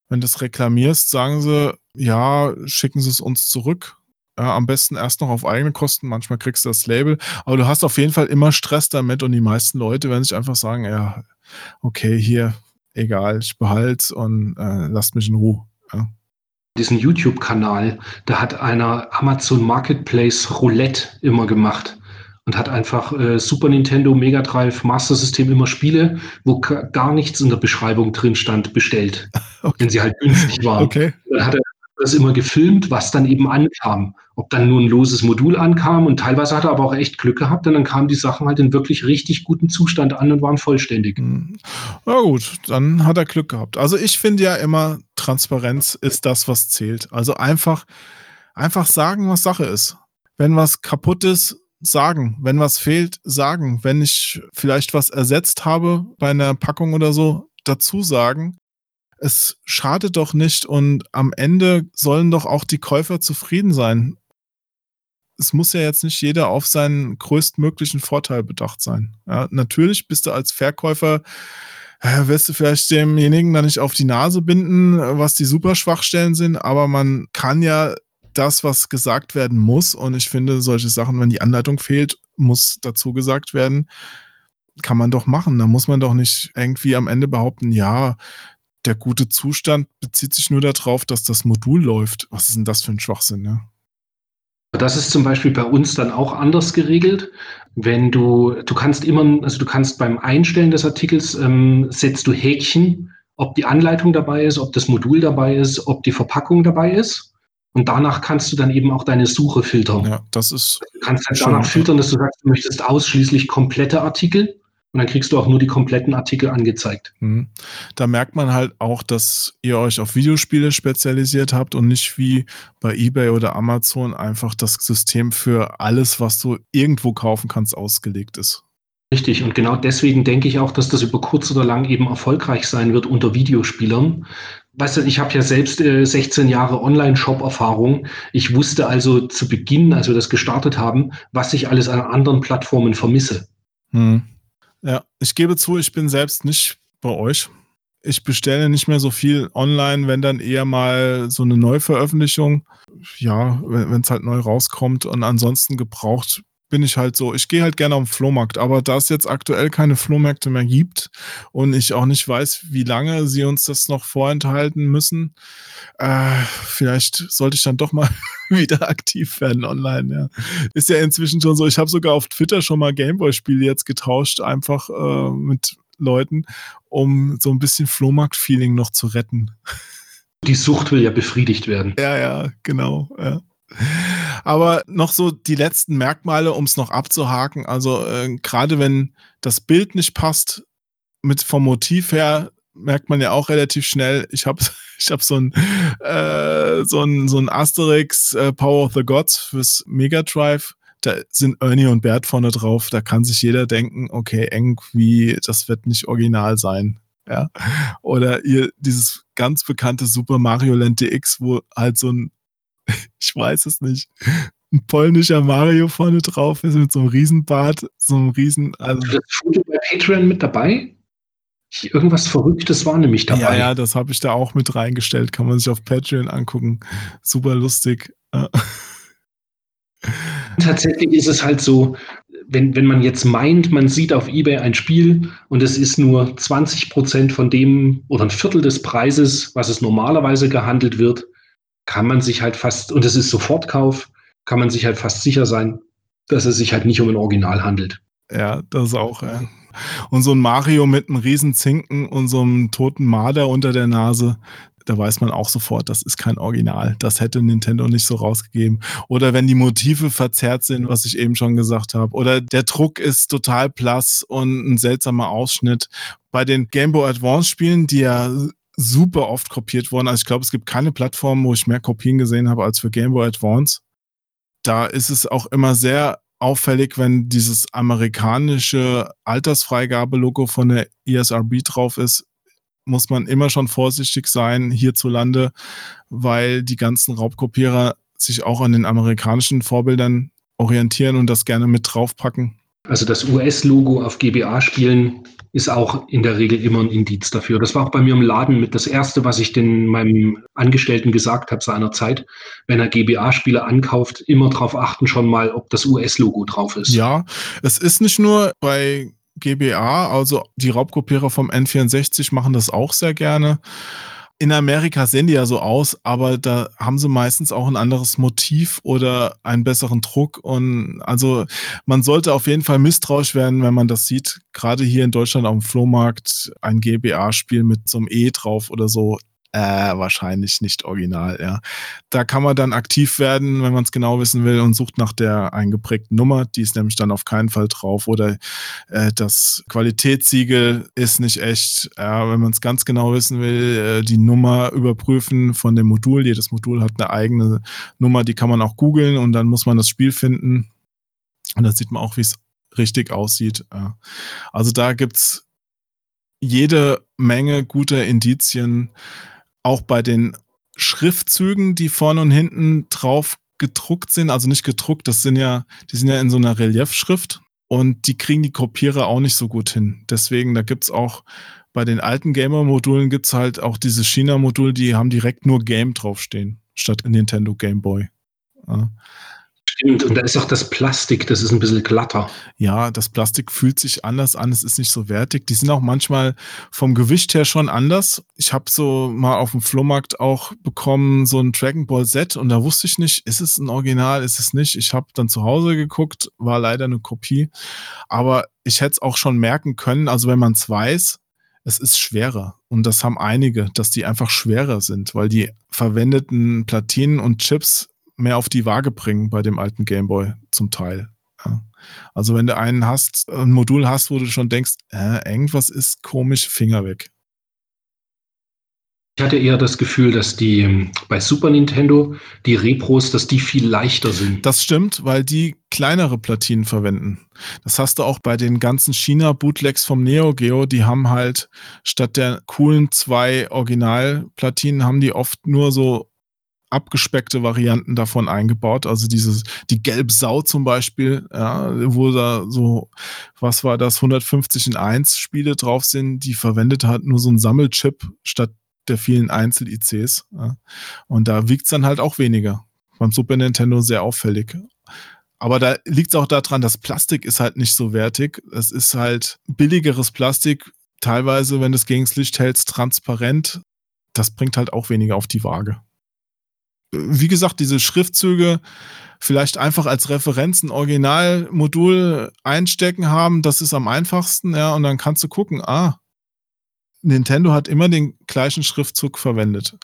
Wenn du es reklamierst, sagen sie, ja, schicken sie es uns zurück. Äh, am besten erst noch auf eigene Kosten. Manchmal kriegst du das Label. Aber du hast auf jeden Fall immer Stress damit und die meisten Leute werden sich einfach sagen, ja, okay, hier, egal, ich behalte und äh, lasst mich in Ruhe. Diesen YouTube-Kanal, da hat einer Amazon Marketplace Roulette immer gemacht und hat einfach äh, Super Nintendo, Mega Drive, Master System immer Spiele, wo gar nichts in der Beschreibung drin stand, bestellt. Okay. Wenn sie halt günstig waren. Okay. Dann hat er das immer gefilmt, was dann eben ankam. Ob dann nur ein loses Modul ankam und teilweise hat er aber auch echt Glück gehabt und dann kamen die Sachen halt in wirklich richtig guten Zustand an und waren vollständig. Hm. Na gut, dann hat er Glück gehabt. Also ich finde ja immer, Transparenz ist das, was zählt. Also einfach Einfach sagen, was Sache ist. Wenn was kaputt ist, sagen. Wenn was fehlt, sagen. Wenn ich vielleicht was ersetzt habe bei einer Packung oder so, dazu sagen. Es schadet doch nicht und am Ende sollen doch auch die Käufer zufrieden sein. Es muss ja jetzt nicht jeder auf seinen größtmöglichen Vorteil bedacht sein. Ja, natürlich bist du als Verkäufer äh, wirst du vielleicht demjenigen dann nicht auf die Nase binden, was die Superschwachstellen sind, aber man kann ja das, was gesagt werden muss, und ich finde, solche Sachen, wenn die Anleitung fehlt, muss dazu gesagt werden, kann man doch machen. Da muss man doch nicht irgendwie am Ende behaupten, ja, der gute Zustand bezieht sich nur darauf, dass das Modul läuft. Was ist denn das für ein Schwachsinn, ne? Das ist zum Beispiel bei uns dann auch anders geregelt. Wenn du, du kannst immer, also du kannst beim Einstellen des Artikels ähm, setzt du Häkchen, ob die Anleitung dabei ist, ob das Modul dabei ist, ob die Verpackung dabei ist. Und danach kannst du dann eben auch deine Suche filtern. Ja, das ist. Du kannst dann danach filtern, dass du sagst, du möchtest ausschließlich komplette Artikel und dann kriegst du auch nur die kompletten Artikel angezeigt. Mhm. Da merkt man halt auch, dass ihr euch auf Videospiele spezialisiert habt und nicht wie bei eBay oder Amazon einfach das System für alles, was du irgendwo kaufen kannst, ausgelegt ist. Richtig, und genau deswegen denke ich auch, dass das über kurz oder lang eben erfolgreich sein wird unter Videospielern. Weißt du, ich habe ja selbst äh, 16 Jahre Online-Shop-Erfahrung. Ich wusste also zu Beginn, als wir das gestartet haben, was ich alles an anderen Plattformen vermisse. Hm. Ja, ich gebe zu, ich bin selbst nicht bei euch. Ich bestelle nicht mehr so viel online, wenn dann eher mal so eine Neuveröffentlichung. Ja, wenn es halt neu rauskommt und ansonsten gebraucht bin ich halt so. Ich gehe halt gerne auf den Flohmarkt, aber da es jetzt aktuell keine Flohmärkte mehr gibt und ich auch nicht weiß, wie lange sie uns das noch vorenthalten müssen, äh, vielleicht sollte ich dann doch mal wieder aktiv werden online. Ja. Ist ja inzwischen schon so. Ich habe sogar auf Twitter schon mal Gameboy-Spiele jetzt getauscht, einfach äh, mit Leuten, um so ein bisschen Flohmarkt-Feeling noch zu retten. Die Sucht will ja befriedigt werden. Ja, ja, genau. Ja. Aber noch so die letzten Merkmale, um es noch abzuhaken. Also äh, gerade wenn das Bild nicht passt, mit vom Motiv her merkt man ja auch relativ schnell. Ich habe ich hab so ein äh, so ein so ein Asterix äh, Power of the Gods fürs Mega Drive. Da sind Ernie und Bert vorne drauf. Da kann sich jeder denken, okay, irgendwie, das wird nicht original sein. Ja. Oder ihr dieses ganz bekannte Super Mario Land DX, wo halt so ein ich weiß es nicht, ein polnischer Mario vorne drauf ist mit so einem Riesenbart, so einem Riesen. Also das Foto bei Patreon mit dabei? Irgendwas Verrücktes war nämlich dabei. Ja, ja, das habe ich da auch mit reingestellt. Kann man sich auf Patreon angucken. Super lustig. Tatsächlich ist es halt so, wenn, wenn man jetzt meint, man sieht auf eBay ein Spiel und es ist nur 20 Prozent von dem oder ein Viertel des Preises, was es normalerweise gehandelt wird, kann man sich halt fast, und es ist Sofortkauf, kann man sich halt fast sicher sein, dass es sich halt nicht um ein Original handelt. Ja, das auch, ja. Und so ein Mario mit einem riesen Zinken und so einem toten Marder unter der Nase, da weiß man auch sofort, das ist kein Original. Das hätte Nintendo nicht so rausgegeben. Oder wenn die Motive verzerrt sind, was ich eben schon gesagt habe. Oder der Druck ist total blass und ein seltsamer Ausschnitt. Bei den Game Boy Advance Spielen, die ja super oft kopiert worden. Also ich glaube, es gibt keine Plattform, wo ich mehr Kopien gesehen habe als für Game Boy Advance. Da ist es auch immer sehr auffällig, wenn dieses amerikanische Altersfreigabe-Logo von der ESRB drauf ist, muss man immer schon vorsichtig sein hierzulande, weil die ganzen Raubkopierer sich auch an den amerikanischen Vorbildern orientieren und das gerne mit draufpacken. Also das US-Logo auf GBA-Spielen ist auch in der Regel immer ein Indiz dafür. Das war auch bei mir im Laden mit das Erste, was ich den meinem Angestellten gesagt habe seinerzeit. Wenn er GBA-Spiele ankauft, immer darauf achten schon mal, ob das US-Logo drauf ist. Ja, es ist nicht nur bei GBA, also die Raubkopierer vom N64 machen das auch sehr gerne in Amerika sehen die ja so aus, aber da haben sie meistens auch ein anderes Motiv oder einen besseren Druck. Und also man sollte auf jeden Fall misstrauisch werden, wenn man das sieht. Gerade hier in Deutschland auf dem Flohmarkt ein GBA-Spiel mit so einem E drauf oder so. Äh, wahrscheinlich nicht original, ja. Da kann man dann aktiv werden, wenn man es genau wissen will und sucht nach der eingeprägten Nummer. Die ist nämlich dann auf keinen Fall drauf. Oder äh, das Qualitätssiegel ist nicht echt. Ja, wenn man es ganz genau wissen will, äh, die Nummer überprüfen von dem Modul. Jedes Modul hat eine eigene Nummer, die kann man auch googeln und dann muss man das Spiel finden. Und dann sieht man auch, wie es richtig aussieht. Ja. Also da gibt's jede Menge guter Indizien, auch bei den Schriftzügen, die vorne und hinten drauf gedruckt sind, also nicht gedruckt, das sind ja, die sind ja in so einer Reliefschrift und die kriegen die Kopierer auch nicht so gut hin. Deswegen, da gibt's auch bei den alten Gamer-Modulen gibt's halt auch diese China-Module, die haben direkt nur Game draufstehen, statt Nintendo Game Boy. Ja. Stimmt, und da ist auch das Plastik, das ist ein bisschen glatter. Ja, das Plastik fühlt sich anders an, es ist nicht so wertig. Die sind auch manchmal vom Gewicht her schon anders. Ich habe so mal auf dem Flohmarkt auch bekommen, so ein Dragon Ball Z und da wusste ich nicht, ist es ein Original, ist es nicht. Ich habe dann zu Hause geguckt, war leider eine Kopie. Aber ich hätte es auch schon merken können, also wenn man es weiß, es ist schwerer. Und das haben einige, dass die einfach schwerer sind, weil die verwendeten Platinen und Chips mehr auf die Waage bringen bei dem alten Gameboy zum Teil. Ja. Also wenn du einen hast, ein Modul hast, wo du schon denkst, äh, irgendwas ist komisch, Finger weg. Ich hatte eher das Gefühl, dass die ähm, bei Super Nintendo die Repros, dass die viel leichter sind. Das stimmt, weil die kleinere Platinen verwenden. Das hast du auch bei den ganzen China-Bootlegs vom Neo Geo. Die haben halt statt der coolen zwei Originalplatinen haben die oft nur so abgespeckte Varianten davon eingebaut. Also dieses, die Gelbsau zum Beispiel, ja, wo da so, was war das, 150 in 1 Spiele drauf sind, die verwendet hat nur so ein Sammelchip statt der vielen Einzel-ICs. Ja. Und da wiegt es dann halt auch weniger. Beim Super Nintendo sehr auffällig. Aber da liegt es auch daran, das Plastik ist halt nicht so wertig. Es ist halt billigeres Plastik, teilweise, wenn du es gegen das Licht hältst, transparent. Das bringt halt auch weniger auf die Waage wie gesagt, diese Schriftzüge vielleicht einfach als Referenz ein Originalmodul einstecken haben, das ist am einfachsten, ja, und dann kannst du gucken, ah, Nintendo hat immer den gleichen Schriftzug verwendet.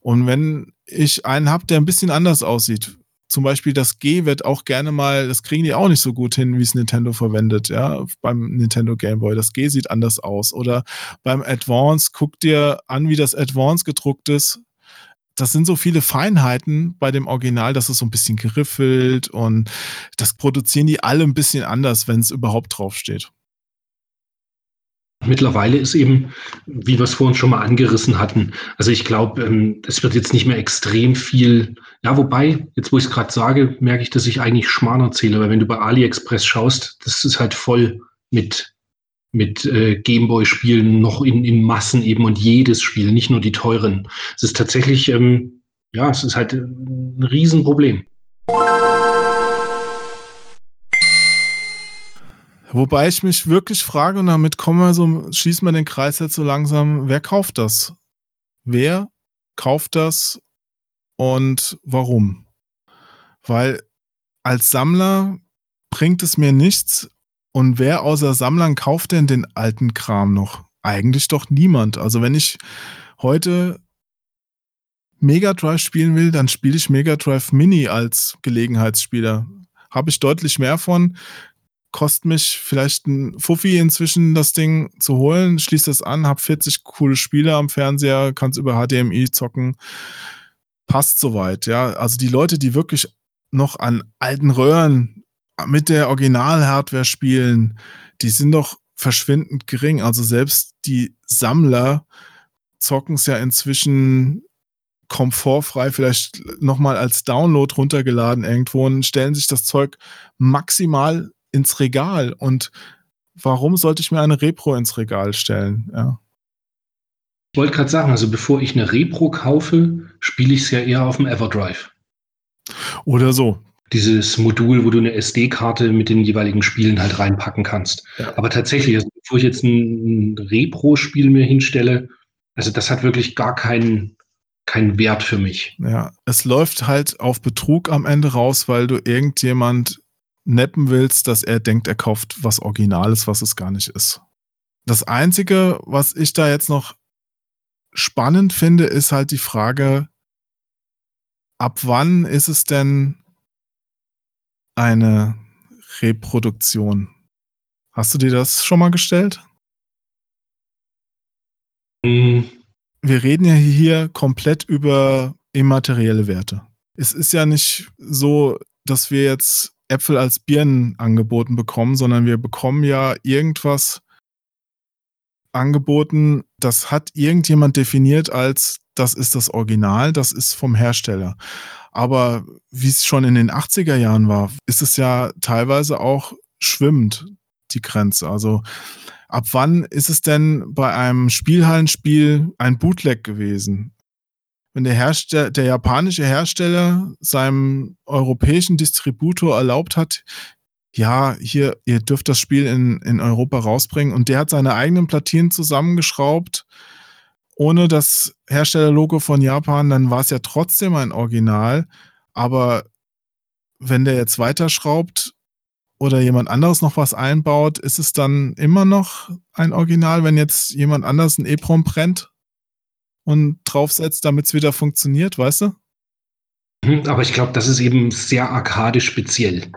Und wenn ich einen habe, der ein bisschen anders aussieht, zum Beispiel das G wird auch gerne mal, das kriegen die auch nicht so gut hin, wie es Nintendo verwendet, ja, beim Nintendo Game Boy. Das G sieht anders aus. Oder beim Advance, guck dir an, wie das Advance gedruckt ist das sind so viele Feinheiten bei dem Original, dass es so ein bisschen geriffelt und das produzieren die alle ein bisschen anders, wenn es überhaupt draufsteht. Mittlerweile ist eben, wie wir es vorhin schon mal angerissen hatten, also ich glaube, ähm, es wird jetzt nicht mehr extrem viel, ja, wobei, jetzt wo ich es gerade sage, merke ich, dass ich eigentlich Schmarrn erzähle, weil wenn du bei AliExpress schaust, das ist halt voll mit mit äh, Gameboy-Spielen noch in, in Massen eben und jedes Spiel, nicht nur die teuren. Es ist tatsächlich, ähm, ja, es ist halt ein Riesenproblem. Wobei ich mich wirklich frage, und damit kommen wir so, schließen wir den Kreis jetzt so langsam, wer kauft das? Wer kauft das und warum? Weil als Sammler bringt es mir nichts, und wer außer Sammlern kauft denn den alten Kram noch? Eigentlich doch niemand. Also wenn ich heute Mega Drive spielen will, dann spiele ich Mega Drive Mini als Gelegenheitsspieler. Habe ich deutlich mehr von. Kostet mich vielleicht ein Fuffi inzwischen, das Ding zu holen. Schließe es an, habe 40 coole Spiele am Fernseher, kann es über HDMI zocken. Passt soweit, ja. Also die Leute, die wirklich noch an alten Röhren mit der Original-Hardware spielen, die sind doch verschwindend gering. Also selbst die Sammler zocken es ja inzwischen komfortfrei, vielleicht nochmal als Download runtergeladen irgendwo und stellen sich das Zeug maximal ins Regal. Und warum sollte ich mir eine Repro ins Regal stellen? Ja. Ich wollte gerade sagen, also bevor ich eine Repro kaufe, spiele ich es ja eher auf dem Everdrive. Oder so dieses Modul, wo du eine SD-Karte mit den jeweiligen Spielen halt reinpacken kannst. Ja. Aber tatsächlich, also bevor ich jetzt ein Repro-Spiel mir hinstelle, also das hat wirklich gar keinen keinen Wert für mich. Ja, es läuft halt auf Betrug am Ende raus, weil du irgendjemand neppen willst, dass er denkt, er kauft was Originales, was es gar nicht ist. Das Einzige, was ich da jetzt noch spannend finde, ist halt die Frage, ab wann ist es denn eine Reproduktion? Hast du dir das schon mal gestellt? Hm, Wir reden ja hier komplett über immaterielle Werte. Es ist ja nicht so, dass wir jetzt Äpfel als Birnen angeboten bekommen, sondern wir bekommen ja irgendwas angeboten, das hat irgendjemand definiert als, das ist das Original, das ist vom Hersteller. Aber wie es schon in den 80er Jahren war, ist es ja teilweise auch schwimmend, die Grenze. Also ab wann ist es denn bei einem Spielhallenspiel ein Bootleg gewesen? Wenn der, Hersteller, der japanische Hersteller seinem europäischen Distributor erlaubt hat, ja, hier, ihr dürft das Spiel in, in Europa rausbringen und der hat seine eigenen Platinen zusammengeschraubt, ohne das Herstellerlogo von Japan, dann war es ja trotzdem ein Original. Aber wenn der jetzt weiterschraubt oder jemand anderes noch was einbaut, ist es dann immer noch ein Original, wenn jetzt jemand anders ein EEPROM brennt und draufsetzt, damit es wieder funktioniert, weißt du? Mhm, Aber ich glaube, das ist eben sehr arkadisch speziell.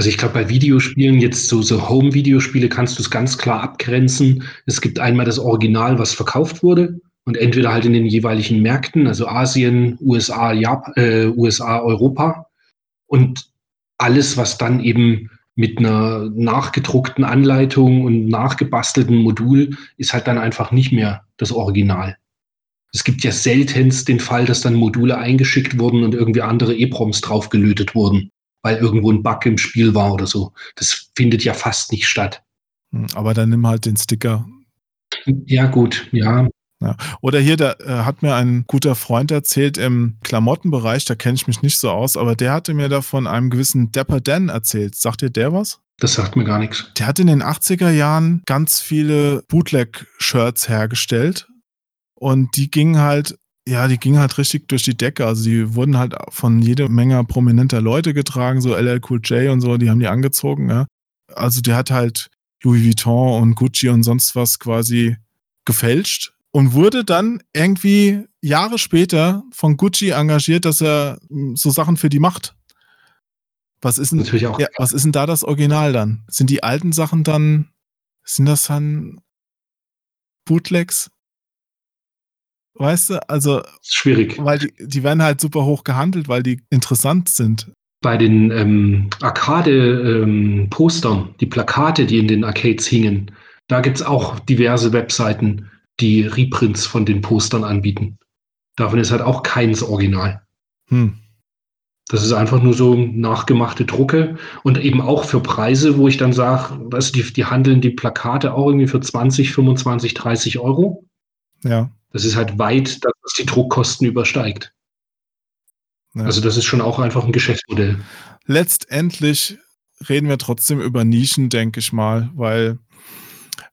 Also ich glaube, bei Videospielen, jetzt so, so Home-Videospiele, kannst du es ganz klar abgrenzen. Es gibt einmal das Original, was verkauft wurde und entweder halt in den jeweiligen Märkten, also Asien, USA, Jap äh, USA, Europa und alles, was dann eben mit einer nachgedruckten Anleitung und nachgebastelten Modul ist halt dann einfach nicht mehr das Original. Es gibt ja seltenst den Fall, dass dann Module eingeschickt wurden und irgendwie andere EPROMs draufgelötet wurden, weil irgendwo ein Bug im Spiel war oder so. Das findet ja fast nicht statt. Hm, Aber dann nimm halt den Sticker. Ja, gut, ja. Oder hier, da äh, hat mir ein guter Freund erzählt im Klamottenbereich, da kenne ich mich nicht so aus, aber der hatte mir da von einem gewissen Dapper Dan erzählt. Sagt dir der was? Das sagt mir gar nichts. Der hat in den 80er Jahren ganz viele Bootleg-Shirts hergestellt und die gingen halt, ja, die gingen halt richtig durch die Decke. Also die wurden halt von jede Menge prominenter Leute getragen, so LL Cool J und so, die haben die angezogen, ja. Also der hat halt Louis Vuitton und Gucci und sonst was quasi gefälscht und wurde dann irgendwie Jahre später von Gucci engagiert, dass er mm, so Sachen für die macht. Was ist denn, Natürlich auch. ja, was ist denn da das Original dann? Sind die alten Sachen dann, sind das dann Bootlegs? Weißt du, also, schwierig. weil die, die werden halt super hoch gehandelt, weil die interessant sind. Bei den ähm, Arcade-Postern, die Plakate, die in den Arcades hingen, da gibt es auch diverse Webseiten, die Reprints von den Postern anbieten. Davon ist halt auch keins Original. Hm. Das ist einfach nur so nachgemachte Drucke und eben auch für Preise, wo ich dann sage, weißt du, die, die handeln die Plakate auch irgendwie für 20, 25, 30 Euro. Ja. Das ist halt weit, dass die Druckkosten übersteigt. ja. Also das ist schon auch einfach ein Geschäftsmodell. letztendlich reden wir trotzdem über Nischen, denke ich mal, weil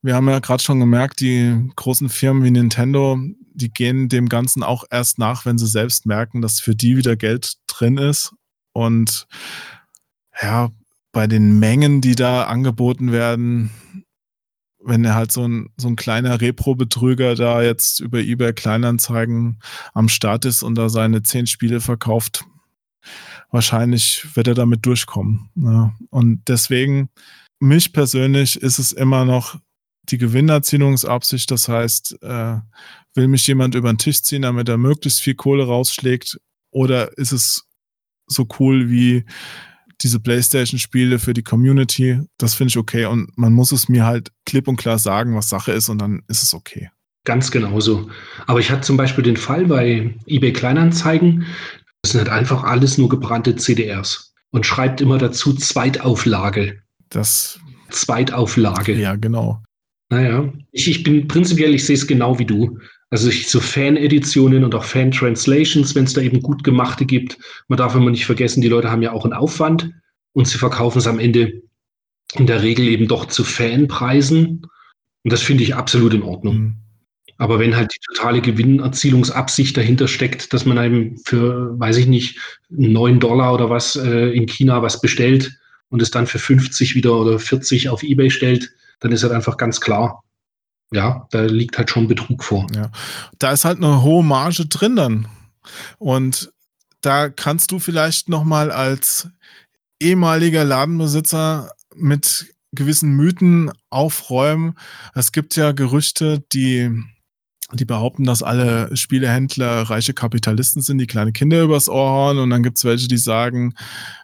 wir haben ja gerade schon gemerkt, die großen Firmen wie Nintendo, die gehen dem Ganzen auch erst nach, wenn sie selbst merken, dass für die wieder Geld drin ist. Und ja, bei den Mengen, die da angeboten werden, wenn er halt so ein, so ein kleiner Repro-Betrüger da jetzt über eBay Kleinanzeigen am Start ist und da seine zehn Spiele verkauft, wahrscheinlich wird er damit durchkommen. Ja. Und deswegen, mich persönlich ist es immer noch die Gewinnerzielungsabsicht. Das heißt, äh, will mich jemand über den Tisch ziehen, damit er möglichst viel Kohle rausschlägt? Oder ist es so cool wie diese PlayStation-Spiele für die Community? Das finde ich okay. Und man muss es mir halt klipp und klar sagen, was Sache ist, und dann ist es okay. Ganz genauso. Aber ich hatte zum Beispiel den Fall bei eBay Kleinanzeigen, das sind halt einfach alles nur gebrannte CDRs und schreibt immer dazu Zweitauflage. Das, Zweitauflage. ja, genau. Naja, ich, ich bin prinzipiell, ich sehe es genau wie du. Also ich, so Fan-Editionen und auch Fan-Translations, wenn es da eben gut gemachte gibt. Man darf immer nicht vergessen, die Leute haben ja auch einen Aufwand und sie verkaufen es am Ende in der Regel eben doch zu Fanpreisen. Und das finde ich absolut in Ordnung. Hm. Aber wenn halt die totale Gewinnerzielungsabsicht dahinter steckt, dass man einem für, weiß ich nicht, 9 Dollar oder was äh, in China was bestellt und es dann für 50 wieder oder 40 auf Ebay stellt, dann ist halt einfach ganz klar, ja, da liegt halt schon Betrug vor. Ja. Da ist halt eine hohe Marge drin dann. Und da kannst du vielleicht nochmal als ehemaliger Ladenbesitzer mit gewissen Mythen aufräumen. Es gibt ja Gerüchte, die die behaupten, dass alle Spielehändler reiche Kapitalisten sind, die kleine Kinder übers Ohr hauen. Und dann gibt es welche, die sagen,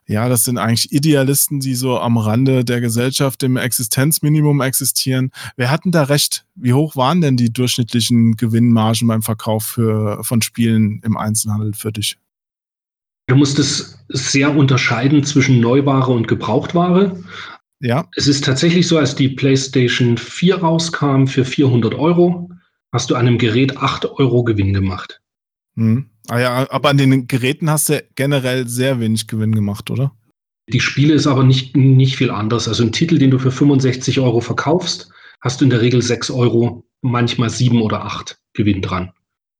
ja, das sind eigentlich Idealisten, die so am Rande der Gesellschaft im Existenzminimum existieren. Wer hatten da recht? Wie hoch waren denn die durchschnittlichen Gewinnmargen beim Verkauf für, von Spielen im Einzelhandel für dich? Du musst es sehr unterscheiden zwischen Neuware und Gebrauchtware. Ja. Es ist tatsächlich so, als die PlayStation 4 rauskam für 400 Euro, hast du an einem Gerät 8 Euro Gewinn gemacht. Hm. Ah ja, aber an den Geräten hast du generell sehr wenig Gewinn gemacht, oder? Die Spiele ist aber nicht, nicht viel anders. Also ein Titel, den du für 65 Euro verkaufst, hast du in der Regel 6 Euro, manchmal 7 oder 8 Gewinn dran.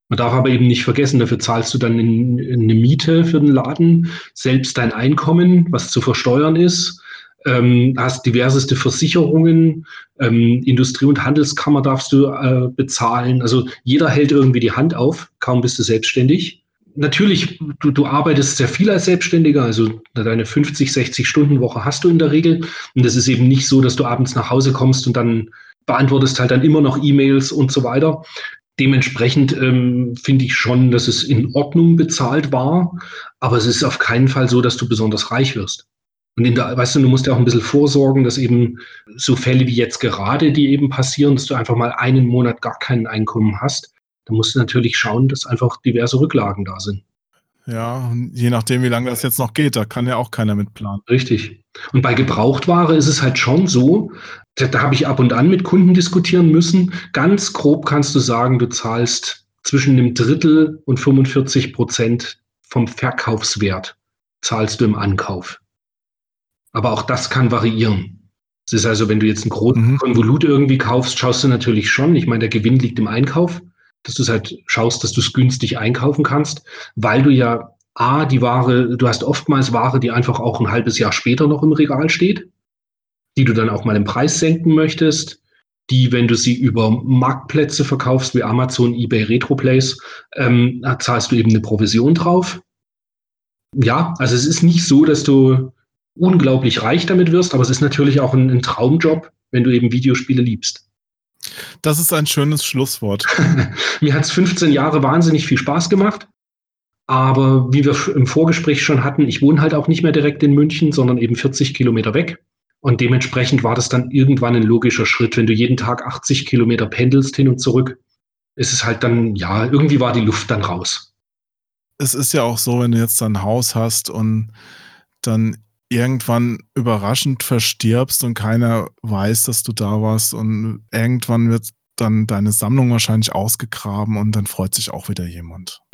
Man darf aber eben nicht vergessen, dafür zahlst du dann in, in eine Miete für den Laden, selbst dein Einkommen, was zu versteuern ist, ähm, hast diverseste Versicherungen, ähm, Industrie- und Handelskammer darfst du äh, bezahlen. Also jeder hält irgendwie die Hand auf, kaum bist du selbstständig. Natürlich, du, du arbeitest sehr viel als Selbstständiger, also deine 50, 60 Stunden Woche hast du in der Regel. Und es ist eben nicht so, dass du abends nach Hause kommst und dann beantwortest halt dann immer noch E-Mails und so weiter. Dementsprechend ähm, finde ich schon, dass es in Ordnung bezahlt war, aber es ist auf keinen Fall so, dass du besonders reich wirst. Und in der, weißt du, du musst ja auch ein bisschen vorsorgen, dass eben so Fälle wie jetzt gerade, die eben passieren, dass du einfach mal einen Monat gar kein Einkommen hast. Da musst du natürlich schauen, dass einfach diverse Rücklagen da sind. Ja, je nachdem, wie lange das jetzt noch geht, da kann ja auch keiner mit planen. Richtig. Und bei Gebrauchtware ist es halt schon so, da, da habe ich ab und an mit Kunden diskutieren müssen. Ganz grob kannst du sagen, du zahlst zwischen einem Drittel und 45 Prozent vom Verkaufswert zahlst du im Ankauf. Aber auch das kann variieren. Es ist also, wenn du jetzt ein großes mhm. Konvolut irgendwie kaufst, schaust du natürlich schon. Ich meine, der Gewinn liegt im Einkauf, dass du es halt schaust, dass du es günstig einkaufen kannst, weil du ja A, die Ware, du hast oftmals Ware, die einfach auch ein halbes Jahr später noch im Regal steht, die du dann auch mal im Preis senken möchtest, die, wenn du sie über Marktplätze verkaufst, wie Amazon, eBay, Retroplays, ähm, zahlst du eben eine Provision drauf. Ja, also es ist nicht so, dass du unglaublich reich damit wirst, aber es ist natürlich auch ein, ein Traumjob, wenn du eben Videospiele liebst. Das ist ein schönes Schlusswort. Mir hat es 15 Jahre wahnsinnig viel Spaß gemacht. Aber wie wir im Vorgespräch schon hatten, ich wohne halt auch nicht mehr direkt in München, sondern eben 40 Kilometer weg. Und dementsprechend war das dann irgendwann ein logischer Schritt. Wenn du jeden Tag 80 Kilometer pendelst hin und zurück, ist es halt dann, ja, irgendwie war die Luft dann raus. Es ist ja auch so, wenn du jetzt ein Haus hast und dann irgendwann überraschend verstirbst und keiner weiß, dass du da warst und irgendwann wird dann deine Sammlung wahrscheinlich ausgegraben und dann freut sich auch wieder jemand.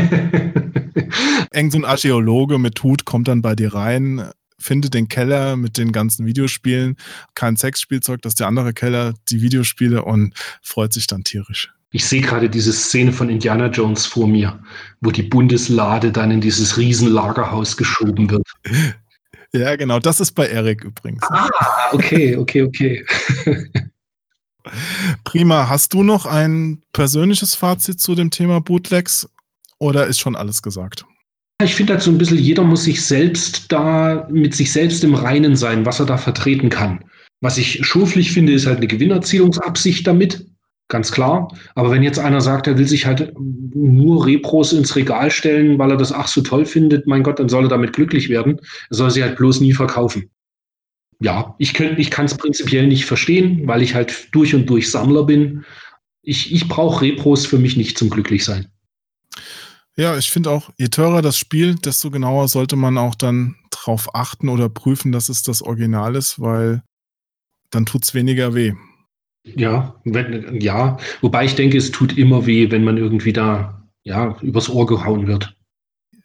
Irgend so ein Archäologe mit Hut kommt dann bei dir rein, findet den Keller mit den ganzen Videospielen, kein Sexspielzeug, das ist der andere Keller, die Videospiele und freut sich dann tierisch. Ich sehe gerade diese Szene von Indiana Jones vor mir, wo die Bundeslade dann in dieses Riesenlagerhaus geschoben wird. Ja, genau, das ist bei Erik übrigens. Ah, okay, okay, okay. Prima. Hast du noch ein persönliches Fazit zu dem Thema Bootlegs oder ist schon alles gesagt? Ich finde halt so ein bisschen, jeder muss sich selbst da mit sich selbst im Reinen sein, was er da vertreten kann. Was ich schuflich finde, ist halt eine Gewinnerzielungsabsicht damit. Ganz klar. Aber wenn jetzt einer sagt, er will sich halt nur Repros ins Regal stellen, weil er das ach so toll findet, mein Gott, dann soll er damit glücklich werden. Er soll sie halt bloß nie verkaufen. Ja, ich, ich kann es prinzipiell nicht verstehen, weil ich halt durch und durch Sammler bin. Ich, ich brauche Repros für mich nicht zum Glücklichsein. Ja, ich finde auch, je teurer das Spiel, desto genauer sollte man auch dann drauf achten oder prüfen, dass es das Original ist, weil dann tut es weniger weh. Ja, wenn, ja, wobei ich denke, es tut immer weh, wenn man irgendwie da ja, übers Ohr gehauen wird.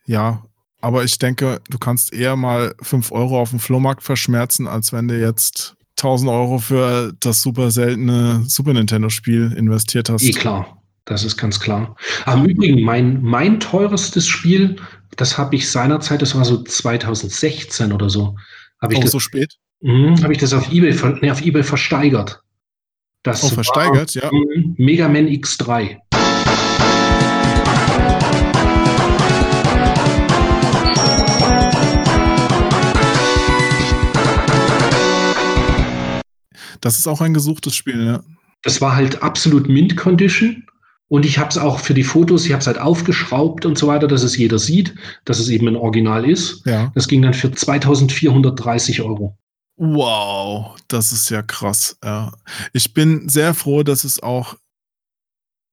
Ja, aber ich denke, du kannst eher mal 5 Euro auf dem Flohmarkt verschmerzen, als wenn du jetzt 1000 Euro für das super seltene Super Nintendo-Spiel investiert hast. Eh klar, das ist ganz klar. Am Übrigen, mein, mein teuerstes Spiel, das habe ich seinerzeit, das war so 2016 oder so. Habe ich oh, das, so spät? Mh, habe ich das auf eBay, nee, auf eBay versteigert. Das oh, versteigert, ja. Mega Man X3. Das ist auch ein gesuchtes Spiel, ja. Das war halt absolut Mint Condition. Und ich habe es auch für die Fotos, ich habe es halt aufgeschraubt und so weiter, dass es jeder sieht, dass es eben ein Original ist. Ja. Das ging dann für 2430 Euro. Wow, das ist ja krass. Ja. Ich bin sehr froh, dass es auch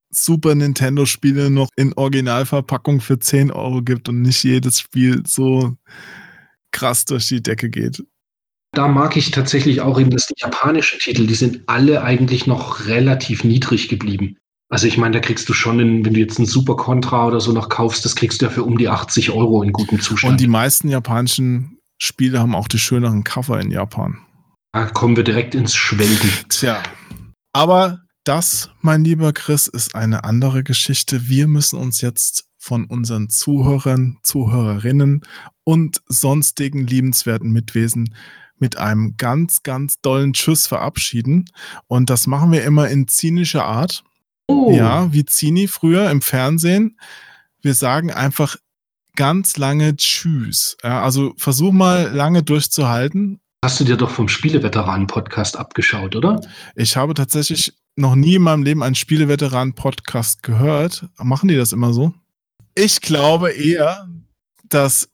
Super Nintendo-Spiele noch in Originalverpackung für 10 Euro gibt und nicht jedes Spiel so krass durch die Decke geht. Da mag ich tatsächlich auch eben, dass die japanischen Titel, die sind alle eigentlich noch relativ niedrig geblieben. Also ich meine, da kriegst du schon, in, wenn du jetzt einen Super Contra oder so noch kaufst, das kriegst du ja für um die 80 Euro in gutem Zustand. Und die meisten japanischen Spiele haben auch die schöneren Cover in Japan. Da kommen wir direkt ins Schwelgen. Tja. Aber das, mein lieber Chris, ist eine andere Geschichte. Wir müssen uns jetzt von unseren Zuhörern, Zuhörerinnen und sonstigen liebenswerten Mitwesen mit einem ganz, ganz dollen Tschüss verabschieden. Und das machen wir immer in zynischer Art. Oh. Ja, wie Zini früher im Fernsehen. Wir sagen einfach ganz lange Tschüss. Ja, also versuch mal lange durchzuhalten. Hast du dir doch vom Spieleveteranen-Podcast abgeschaut, oder? Ich habe tatsächlich noch nie in meinem Leben einen Spieleveteranen-Podcast gehört. Machen die das immer so? Ich glaube eher, dass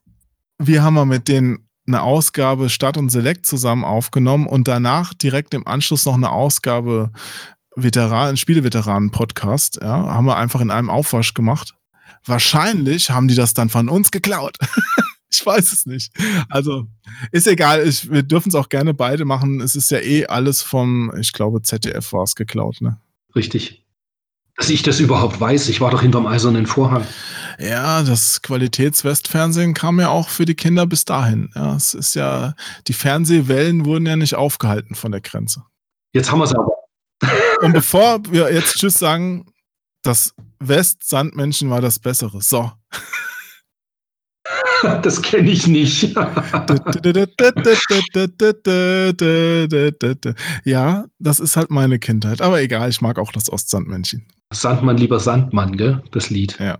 wir haben mal mit denen eine Ausgabe Stadt und Select zusammen aufgenommen und danach direkt im Anschluss noch eine Ausgabe Veteran, Spieleveteranen-Podcast. Ja, haben wir einfach in einem Aufwasch gemacht. Wahrscheinlich haben die das dann von uns geklaut. ich weiß es nicht. Also ist egal. Ich, wir dürfen es auch gerne beide machen. Es ist ja eh alles vom, ich glaube, ZDF war es geklaut. Ne? Richtig. Dass ich das überhaupt weiß. Ich war doch hinterm eisernen Vorhang. Ja, das Qualitätswestfernsehen kam ja auch für die Kinder bis dahin. Ja, es ist ja, die Fernsehwellen wurden ja nicht aufgehalten von der Grenze. Jetzt haben wir es aber. Und bevor wir jetzt Tschüss sagen, das West-Sandmännchen war das Bessere. So. Das kenne ich nicht. ja, das ist halt meine Kindheit. Aber egal, ich mag auch das Ostsandmännchen. Sandmann, lieber Sandmann, gell? Das Lied. Ja.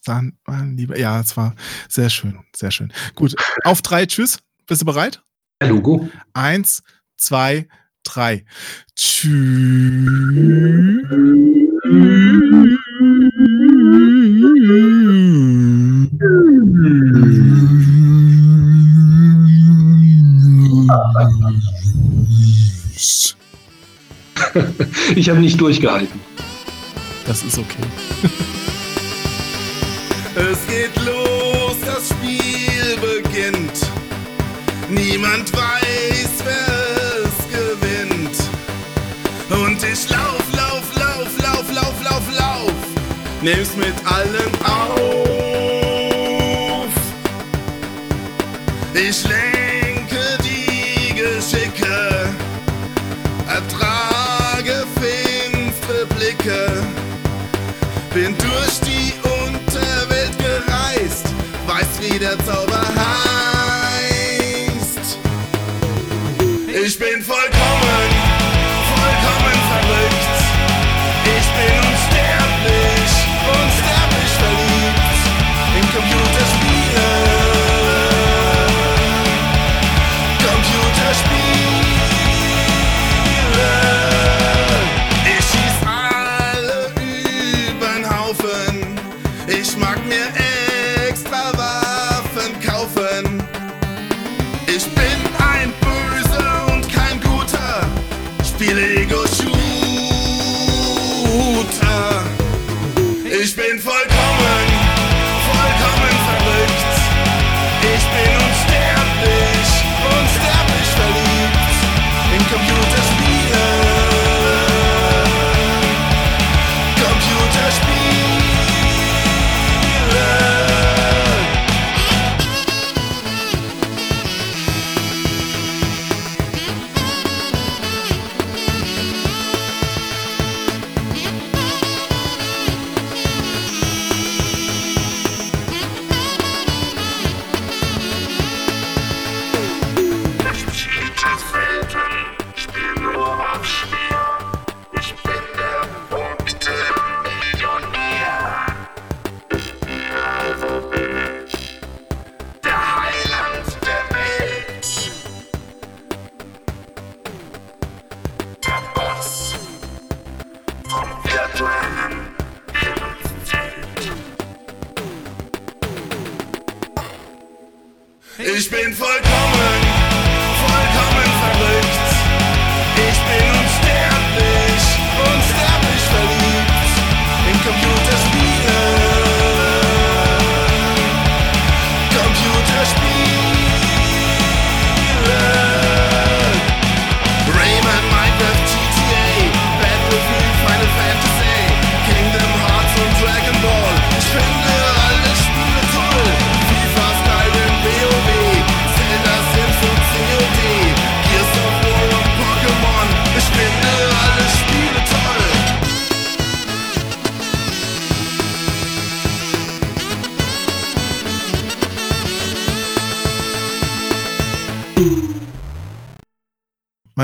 Sandmann, lieber. Ja, es war sehr schön, sehr schön. Gut, auf drei, tschüss. Bist du bereit? Ja, Logo. Eins, zwei, drei. Tschüss. Ich habe nicht durchgehalten. Das ist okay. Es geht los, das Spiel beginnt. Niemand weiß, Nimm's mit allen auf. Ich lenke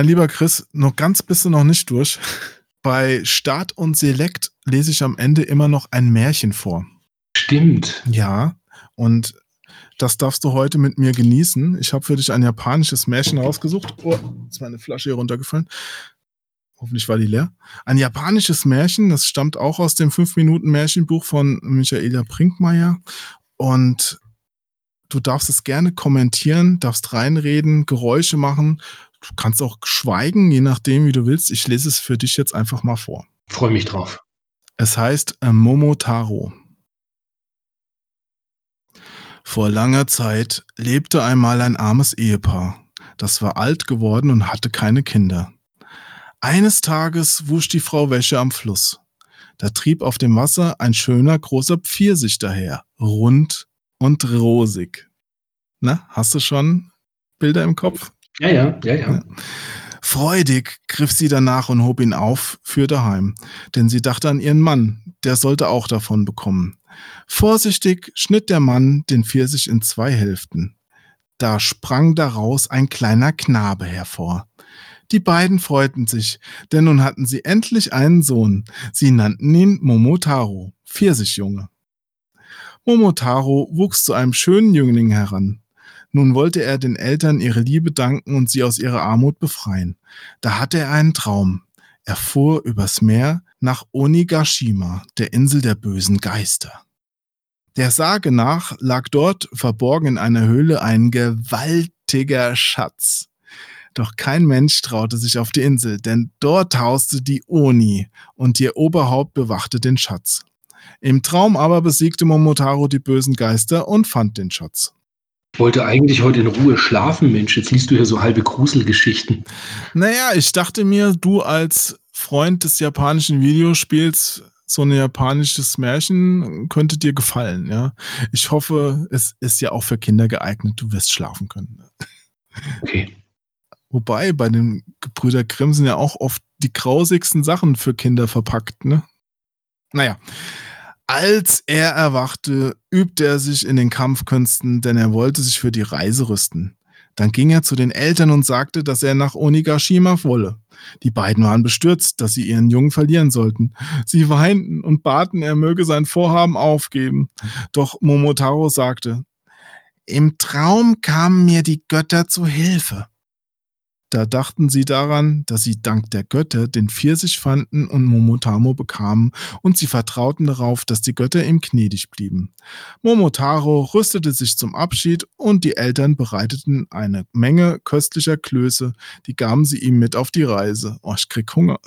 Mein lieber Chris, noch ganz bist du noch nicht durch. Bei Start und Select lese ich am Ende immer noch ein Märchen vor. Stimmt. Ja, und das darfst du heute mit mir genießen. Ich habe für dich ein japanisches Märchen rausgesucht. Oh, jetzt ist meine Flasche hier runtergefallen. Hoffentlich war die leer. Ein japanisches Märchen, das stammt auch aus dem 5-Minuten-Märchenbuch von Michaela Brinkmeier. Und du darfst es gerne kommentieren, darfst reinreden, Geräusche machen. Du kannst auch schweigen, je nachdem, wie du willst. Ich lese es für dich jetzt einfach mal vor. Freue mich drauf. Es heißt äh, Momotaro. Vor langer Zeit lebte einmal ein armes Ehepaar. Das war alt geworden und hatte keine Kinder. Eines Tages wusch die Frau Wäsche am Fluss. Da trieb auf dem Wasser ein schöner großer Pfirsich daher, rund und rosig. Na, hast du schon Bilder im Kopf? Ja, ja, ja, ja. Freudig griff sie danach und hob ihn auf, führte heim, denn sie dachte an ihren Mann, der sollte auch davon bekommen. Vorsichtig schnitt der Mann den Pfirsich in zwei Hälften. Da sprang daraus ein kleiner Knabe hervor. Die beiden freuten sich, denn nun hatten sie endlich einen Sohn. Sie nannten ihn Momotaro, Pfirsichjunge. Momotaro wuchs zu einem schönen Jüngling heran. Nun wollte er den Eltern ihre Liebe danken und sie aus ihrer Armut befreien. Da hatte er einen Traum. Er fuhr übers Meer nach Onigashima, der Insel der bösen Geister. Der Sage nach lag dort verborgen in einer Höhle ein gewaltiger Schatz. Doch kein Mensch traute sich auf die Insel, denn dort hauste die Oni und ihr Oberhaupt bewachte den Schatz. Im Traum aber besiegte Momotaro die bösen Geister und fand den Schatz. Ich wollte eigentlich heute in Ruhe schlafen, Mensch. Jetzt liest du hier so halbe Gruselgeschichten. Naja, ich dachte mir, du als Freund des japanischen Videospiels, so ein japanisches Märchen könnte dir gefallen, ja. Ich hoffe, es ist ja auch für Kinder geeignet. Du wirst schlafen können. Okay. Wobei, bei den Gebrüder Grimm sind ja auch oft die grausigsten Sachen für Kinder verpackt, ne? Naja. Als er erwachte, übte er sich in den Kampfkünsten, denn er wollte sich für die Reise rüsten. Dann ging er zu den Eltern und sagte, dass er nach Onigashima wolle. Die beiden waren bestürzt, dass sie ihren Jungen verlieren sollten. Sie weinten und baten, er möge sein Vorhaben aufgeben. Doch Momotaro sagte, im Traum kamen mir die Götter zu Hilfe. Da dachten sie daran, dass sie dank der Götter den Pfirsich fanden und Momotaro bekamen, und sie vertrauten darauf, dass die Götter ihm gnädig blieben. Momotaro rüstete sich zum Abschied und die Eltern bereiteten eine Menge köstlicher Klöße, die gaben sie ihm mit auf die Reise. Oh, ich krieg Hunger.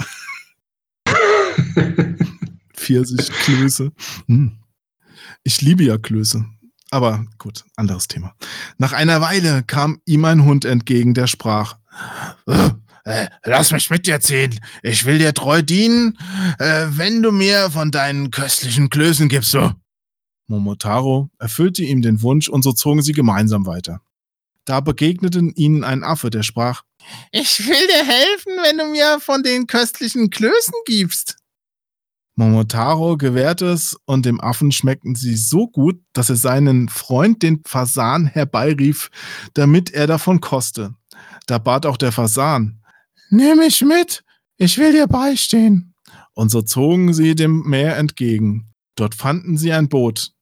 Pfirsichklöße. Hm. Ich liebe ja Klöße. Aber gut, anderes Thema. Nach einer Weile kam ihm ein Hund entgegen, der sprach, äh, lass mich mit dir ziehen. Ich will dir treu dienen, äh, wenn du mir von deinen köstlichen Klößen gibst. So. Momotaro erfüllte ihm den Wunsch und so zogen sie gemeinsam weiter. Da begegneten ihnen ein Affe, der sprach, ich will dir helfen, wenn du mir von den köstlichen Klößen gibst. Momotaro gewährte es und dem Affen schmeckten sie so gut, dass er seinen Freund, den Fasan, herbeirief, damit er davon koste. Da bat auch der Fasan, Nimm mich mit, ich will dir beistehen. Und so zogen sie dem Meer entgegen. Dort fanden sie ein Boot.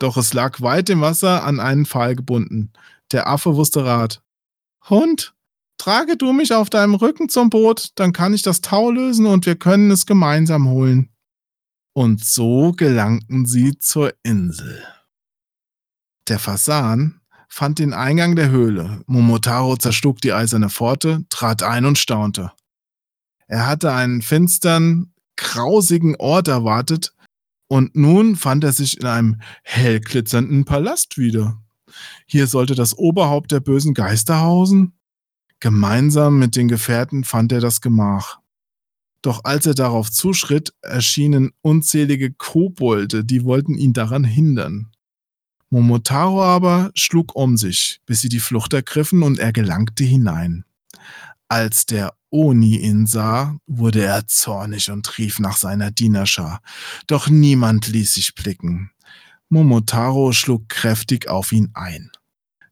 Doch es lag weit im Wasser an einen Pfahl gebunden. Der Affe wusste Rat. Hund, trage du mich auf deinem Rücken zum Boot, dann kann ich das Tau lösen und wir können es gemeinsam holen. Und so gelangten sie zur Insel. Der Fasan fand den Eingang der Höhle. Momotaro zerschlug die eiserne Pforte, trat ein und staunte. Er hatte einen finstern, grausigen Ort erwartet, und nun fand er sich in einem hell glitzernden Palast wieder. Hier sollte das Oberhaupt der bösen Geister hausen? Gemeinsam mit den Gefährten fand er das Gemach. Doch als er darauf zuschritt, erschienen unzählige Kobolde, die wollten ihn daran hindern. Momotaro aber schlug um sich, bis sie die Flucht ergriffen und er gelangte hinein. Als der Oni ihn sah, wurde er zornig und rief nach seiner Dienerschar. Doch niemand ließ sich blicken. Momotaro schlug kräftig auf ihn ein.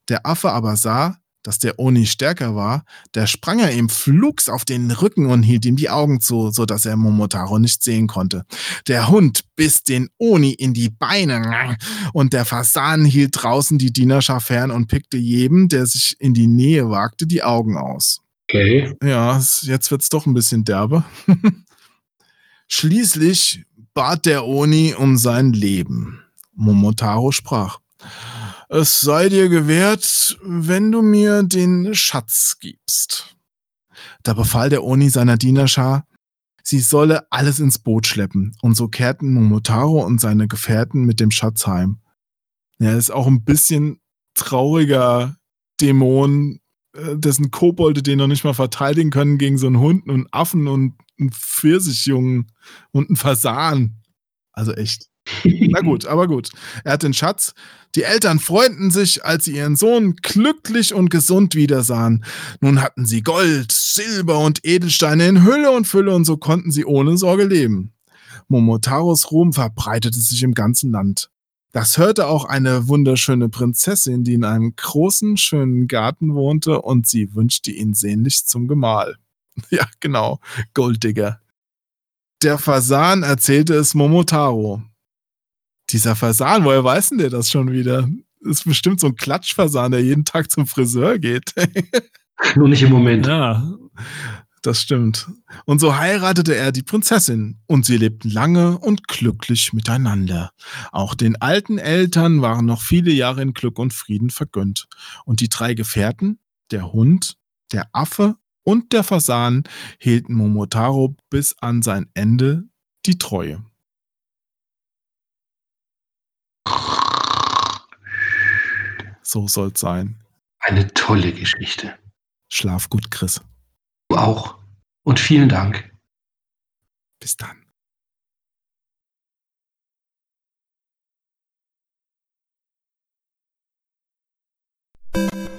Der Affe aber sah, dass der Oni stärker war, der sprang er ihm flugs auf den Rücken und hielt ihm die Augen zu, so dass er Momotaro nicht sehen konnte. Der Hund biss den Oni in die Beine und der Fasan hielt draußen die Dienerschar fern und pickte jedem, der sich in die Nähe wagte, die Augen aus. Okay. Ja, jetzt wird's doch ein bisschen derbe. Schließlich bat der Oni um sein Leben. Momotaro sprach. Es sei dir gewährt, wenn du mir den Schatz gibst. Da befahl der Oni seiner Dienerschar, sie solle alles ins Boot schleppen, und so kehrten Momotaro und seine Gefährten mit dem Schatz heim. Er ist auch ein bisschen trauriger Dämon, äh, dessen Kobolde den noch nicht mal verteidigen können gegen so einen Hund und Affen und einen Pfirsichjungen und einen Fasan. Also echt. Na gut, aber gut. Er hat den Schatz. Die Eltern freuten sich, als sie ihren Sohn glücklich und gesund wiedersahen. Nun hatten sie Gold, Silber und Edelsteine in Hülle und Fülle und so konnten sie ohne Sorge leben. Momotaros Ruhm verbreitete sich im ganzen Land. Das hörte auch eine wunderschöne Prinzessin, die in einem großen, schönen Garten wohnte und sie wünschte ihn sehnlichst zum Gemahl. Ja, genau, Golddigger. Der Fasan erzählte es Momotaro. Dieser Fasan, woher weiß denn der das schon wieder? Das ist bestimmt so ein Klatschfasan, der jeden Tag zum Friseur geht. Nur nicht im Moment. Ja, das stimmt. Und so heiratete er die Prinzessin und sie lebten lange und glücklich miteinander. Auch den alten Eltern waren noch viele Jahre in Glück und Frieden vergönnt. Und die drei Gefährten, der Hund, der Affe und der Fasan, hielten Momotaro bis an sein Ende die Treue. So soll's sein. Eine tolle Geschichte. Schlaf gut, Chris. Du auch. Und vielen Dank. Bis dann. Musik